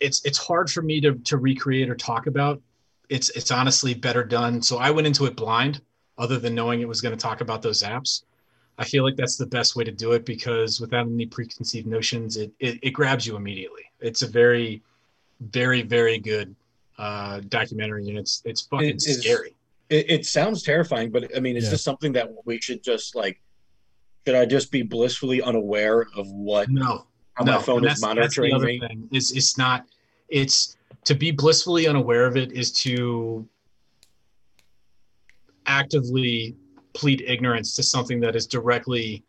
it's it's hard for me to to recreate or talk about it's it's honestly better done so i went into it blind other than knowing it was going to talk about those apps i feel like that's the best way to do it because without any preconceived notions it it, it grabs you immediately it's a very very very good uh documentary and it's it's fucking It is- scary It, it sounds terrifying, but I mean, is Yeah. this something that we should just like? Should I just be blissfully unaware of what no how no, my phone and is that's- that's the monitoring other me? Thing. It's it's not. It's to be blissfully unaware of it is to actively plead ignorance to something that is directly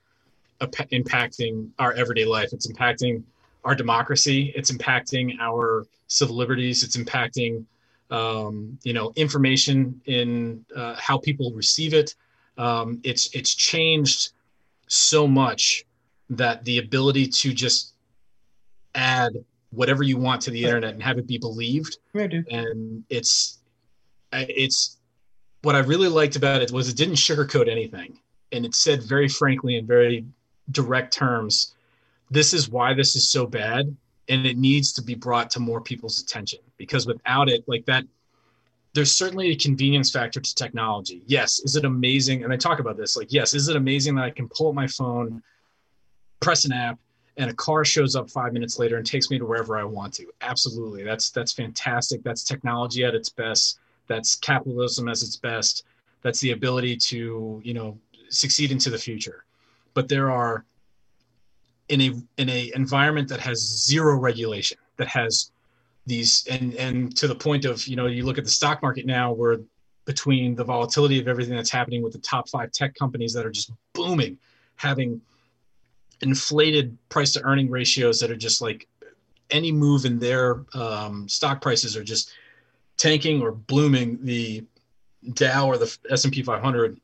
impacting our everyday life. It's impacting our democracy. It's impacting our civil liberties. It's impacting, um, you know, information in uh, how people receive it. Um, it's it's changed so much that the ability to just add whatever you want to the internet and have it be believed. And it's it's what i really liked about it was it didn't sugarcoat anything. And it said very frankly in very direct terms this is why this is so bad and it needs to be brought to more people's attention because without it like that there's certainly a convenience factor to technology yes is it amazing and i talk about this like yes is it amazing that i can pull up my phone press an app and a car shows up five minutes later and takes me to wherever I want to. Absolutely. That's that's fantastic. That's technology at its best. That's capitalism as its best. That's the ability to, you know, succeed into the future. But there are in a in a environment that has zero regulation, that has these and and to the point of, you know, you look at the stock market now where between the volatility of everything that's happening with the top five tech companies that are just booming, having inflated price to earning ratios that are just like any move in their um, stock prices are just tanking or blooming the Dow or the S&P 500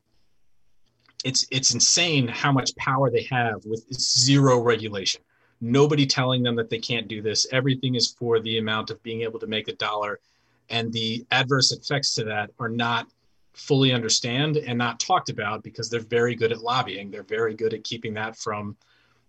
it's it's insane how much power they have with zero regulation nobody telling them that they can't do this everything is for the amount of being able to make a dollar and the adverse effects to that are not fully understand and not talked about because they're very good at lobbying. They're very good at keeping that from,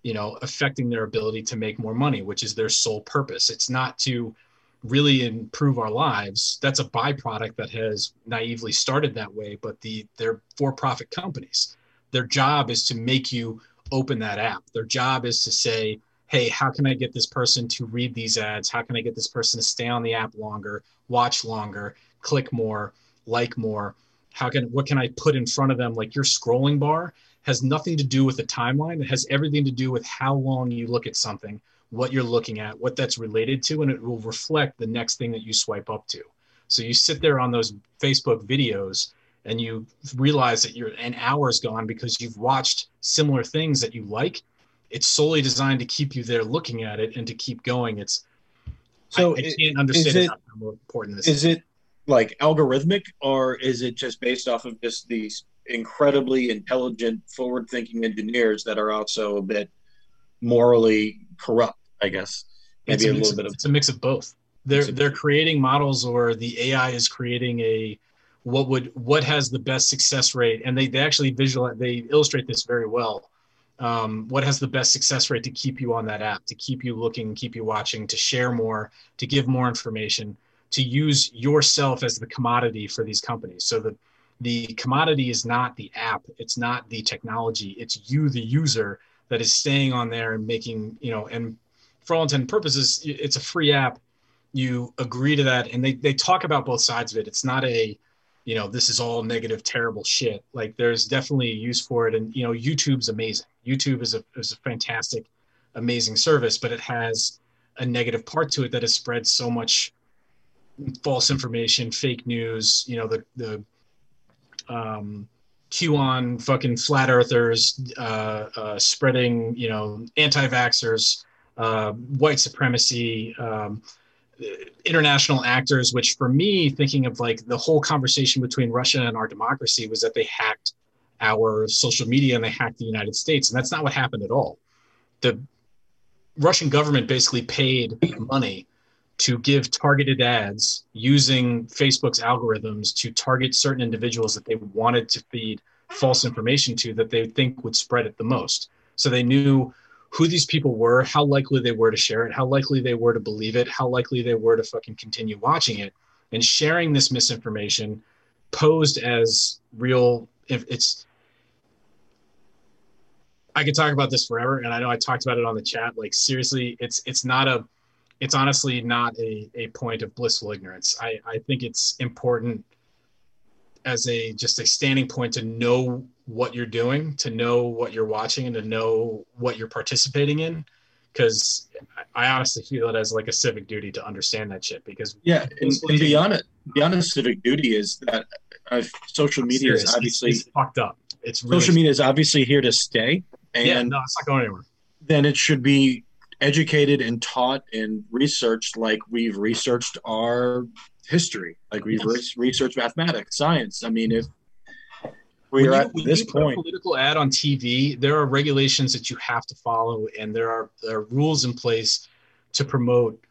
you know, affecting their ability to make more money, which is their sole purpose. It's not to really improve our lives. That's a byproduct that has naively started that way, but the they're for-profit companies. Their job is to make you open that app. Their job is to say, "Hey, how can I get this person to read these ads? How can I get this person to stay on the app longer, watch longer, click more, like more?" how can what can i put in front of them like your scrolling bar has nothing to do with the timeline it has everything to do with how long you look at something what you're looking at what that's related to and it will reflect the next thing that you swipe up to so you sit there on those facebook videos and you realize that you're an hour's gone because you've watched similar things that you like it's solely designed to keep you there looking at it and to keep going it's So I, I it- can't understand it- how important this Is Is it like algorithmic, or is it just based off of just these incredibly intelligent, forward-thinking engineers that are also a bit morally corrupt? I guess it's maybe a, a little of, bit of it's a mix of both. They're they're creating models, or the AI is creating a what would what has the best success rate, and they they actually visualize they illustrate this very well. Um, what has the best success rate to keep you on that app, to keep you looking, keep you watching, to share more, to give more information, to use yourself as the commodity for these companies. So the the commodity is not the app, it's not the technology, it's you, the user, that is staying on there and making you know and for all intents and purposes, it's a free app. You agree to that, and they they talk about both sides of it. It's not a, you know, this is all negative, terrible shit. Like there's definitely a use for it, and you know, YouTube's amazing. YouTube is a is a fantastic, amazing service, but it has a negative part to it that has spread so much false information, fake news. You know, the the um, QAnon fucking flat earthers uh, uh, spreading, you know, anti-vaxxers, uh, white supremacy, um, international actors. Which, for me, thinking of like the whole conversation between Russia and our democracy was that they hacked our social media and they hacked the United States, and that's not what happened at all. The Russian government basically paid money to give targeted ads using Facebook's algorithms to target certain individuals that they wanted to feed false information to that they think would spread it the most. So they knew who these people were, how likely they were to share it, how likely they were to believe it, how likely they were to fucking continue watching it. And sharing this misinformation posed as real if it's I could talk about this forever and I know I talked about it on the chat like seriously it's it's not a it's honestly not a, a point of blissful ignorance. I, I think it's important as a just a standing point to know what you're doing, to know what you're watching, and to know what you're participating in. Because I honestly feel it as like a civic duty to understand that shit. Because yeah. And, and beyond it, beyond a civic duty is that uh, social media serious, is it's- obviously it's, fucked up. It's really social media is obviously here to stay, and Yeah, no, it's not going anywhere. then it should be educated and taught and researched like we've researched our history, like we've re- researched mathematics, science. I mean, if we are at when this you put a point, political ad on TV, there are regulations that you have to follow, and there are, there are rules in place to promote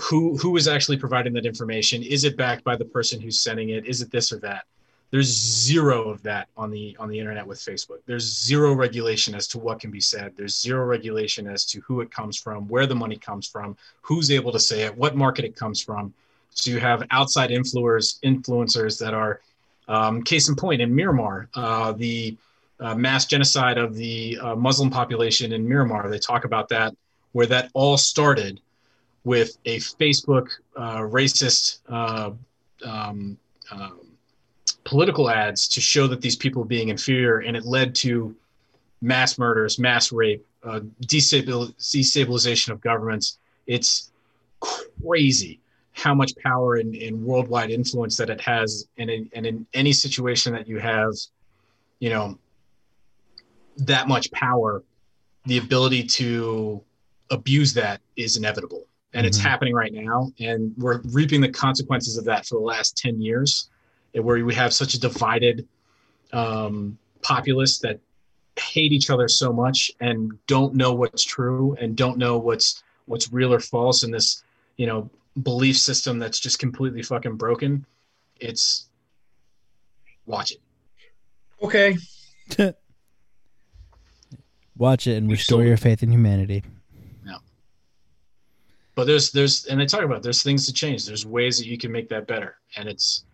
who who is actually providing that information. Is it backed by the person who's sending it? Is it this or that? There's zero of that on the on the internet with Facebook. There's zero regulation as to what can be said. There's zero regulation as to who it comes from, where the money comes from, who's able to say it, what market it comes from. So you have outside influencers influencers that are um, case in point, in Myanmar, uh, the uh, mass genocide of the uh, Muslim population in Myanmar, they talk about that, where that all started with a Facebook uh, racist uh, um, um, political ads to show that these people being inferior, and it led to mass murders, mass rape, uh, destabil- destabilization of governments. It's crazy how much power and, and worldwide influence that it has and in, and in any situation that you have you know that much power the ability to abuse that is inevitable and it's Mhm. happening right now and we're reaping the consequences of that for the last 10 years where we have such a divided um, populace that hate each other so much and don't know what's true and don't know what's what's real or false in this you know belief system that's just completely fucking broken it's watch it. Okay. Watch it and restore sold your faith in humanity. Yeah. But there's there's and they talk about there's things to change. There's ways that you can make that better, and it's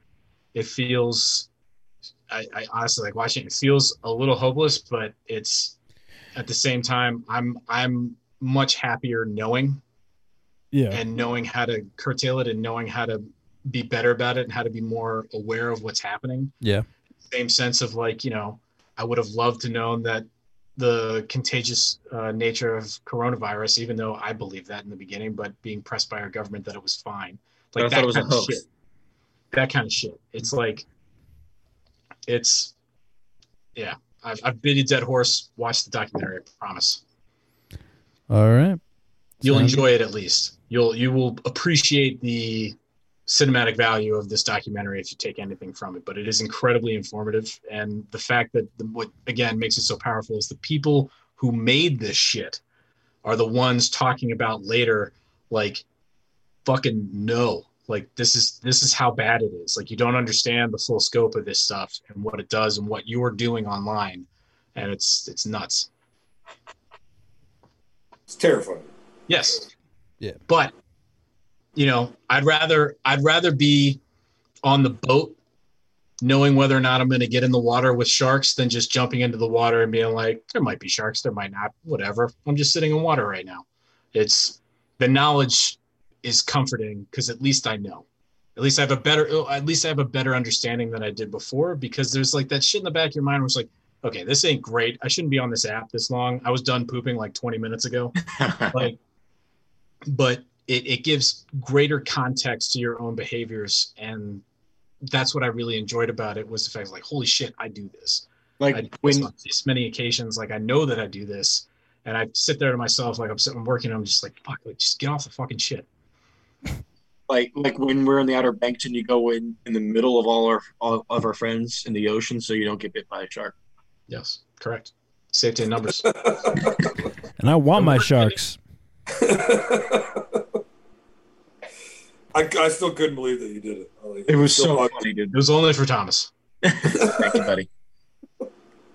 it feels. I, I honestly like watching. It feels a little hopeless, but it's at the same time I'm I'm much happier knowing Yeah. and knowing how to curtail it and knowing how to be better about it and how to be more aware of what's happening. Yeah. Same sense of like, you know, I would have loved to known that the contagious uh, nature of coronavirus, even though I believed that in the beginning, but being pressed by our government that it was fine. Like I that thought it was a kind of hoax. shit. That kind of shit. It's like, it's, yeah. I've, I've been a dead horse. Watch the documentary. I promise. All right. You'll enjoy it at least. You'll you will appreciate the cinematic value of this documentary if you take anything from it. But it is incredibly informative, and the fact that the, what again makes it so powerful is the people who made this shit are the ones talking about later, like fucking no, like this is this is how bad it is. Like you don't understand the full scope of this stuff and what it does and what you're doing online, and it's it's nuts. It's terrifying. Yes. Yeah. But you know, I'd rather I'd rather be on the boat knowing whether or not I'm going to get in the water with sharks than just jumping into the water and being like there might be sharks, there might not, whatever. I'm just sitting in water right now. It's the knowledge is comforting because at least I know. At least I have a better at least I have a better understanding than I did before because there's like that shit in the back of your mind where it's like okay, this ain't great. I shouldn't be on this app this long. I was done pooping like 20 minutes ago like but it, it gives greater context to your own behaviors and that's what i really enjoyed about it was the fact like holy shit i do this I like do this when on this many occasions like i know that i do this and i sit there to myself like i'm sitting I'm working i'm just like fuck like just get off the fucking shit like like when we're in the Outer Banks and you go in in the middle of all our all of our friends in the ocean so you don't get bit by a shark. yes correct safety in numbers And I want my sharks. I, I still couldn't believe that you did it. Like, It was so funny, dude. it was only for thomas Thank you, buddy.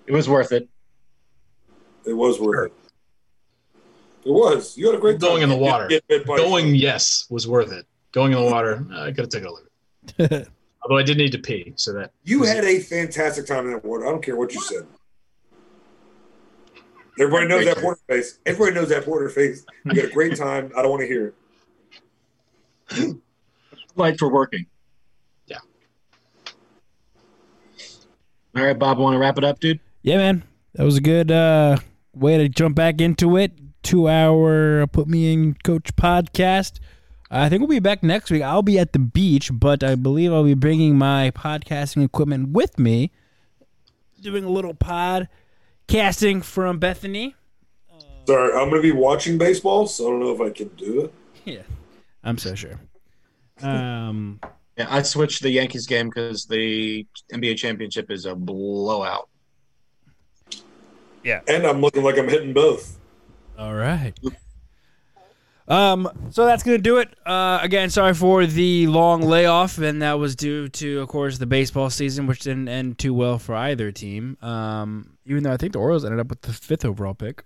It was worth it. It was worth it. It was. You had a great time. Going in the water. get bit by a going shark. yes was worth it going in the water uh, i could have taken a look although i did need to pee so that You had a fantastic time in that water. I don't care what you said. Everybody knows that porter face. Everybody knows that porter face. You had a great time. I don't want to hear it. Lights were working. Yeah. All right, Bob, want to wrap it up, dude? Yeah, man. That was a good uh, way to jump back into it. Two hour Put Me in Coach podcast. I think we'll be back next week. I'll be at the beach, but I believe I'll be bringing my podcasting equipment with me. Doing a little pod casting from Bethany. Sorry, I'm going to be watching baseball, so I don't know if I can do it. Yeah, I'm so sure. Um, Yeah, I switched the Yankees game because the NBA championship is a blowout. Yeah, and I'm looking like I'm hitting both. All right. Um, so that's gonna do it. Uh, again, sorry for the long layoff, and that was due to, of course, the baseball season, which didn't end too well for either team. Um, even though I think the Orioles ended up with the fifth overall pick.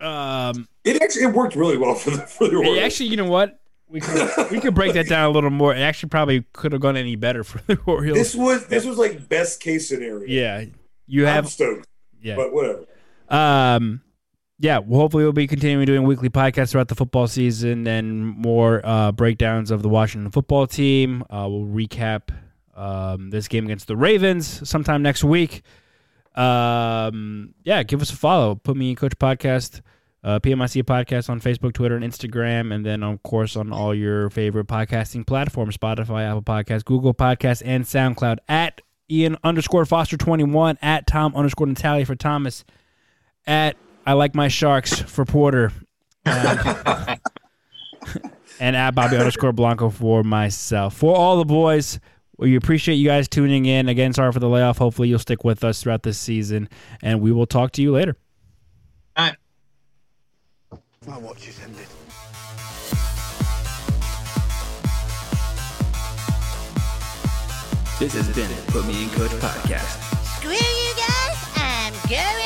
Um, It actually it worked really well for the for the Orioles. actually, you know what? We could we could break that down a little more. It actually probably could have gone any better for the Orioles. this was this was like best case scenario. yeah, you I'm have stoked, yeah. but whatever. Um, yeah, well, hopefully we'll be continuing doing weekly podcasts throughout the football season and more uh, breakdowns of the Washington football team. Uh, we'll recap um, this game against the Ravens sometime next week. Um, yeah, give us a follow. Put me in Coach Podcast, uh, PMIC Podcast on Facebook, Twitter, and Instagram, and then of course on all your favorite podcasting platforms: Spotify, Apple Podcasts, Google Podcasts, and SoundCloud. At Ian underscore Foster twenty one. At Tom underscore Natalia for Thomas at I like my sharks for Porter. Um, and at Bobby underscore Blanco for myself. For all the boys, we appreciate you guys tuning in. Again, sorry for the layoff. Hopefully you'll stick with us throughout this season. And we will talk to you later. My watch is ended. This has been Put Me in Coach Podcast. Screw you guys, I'm going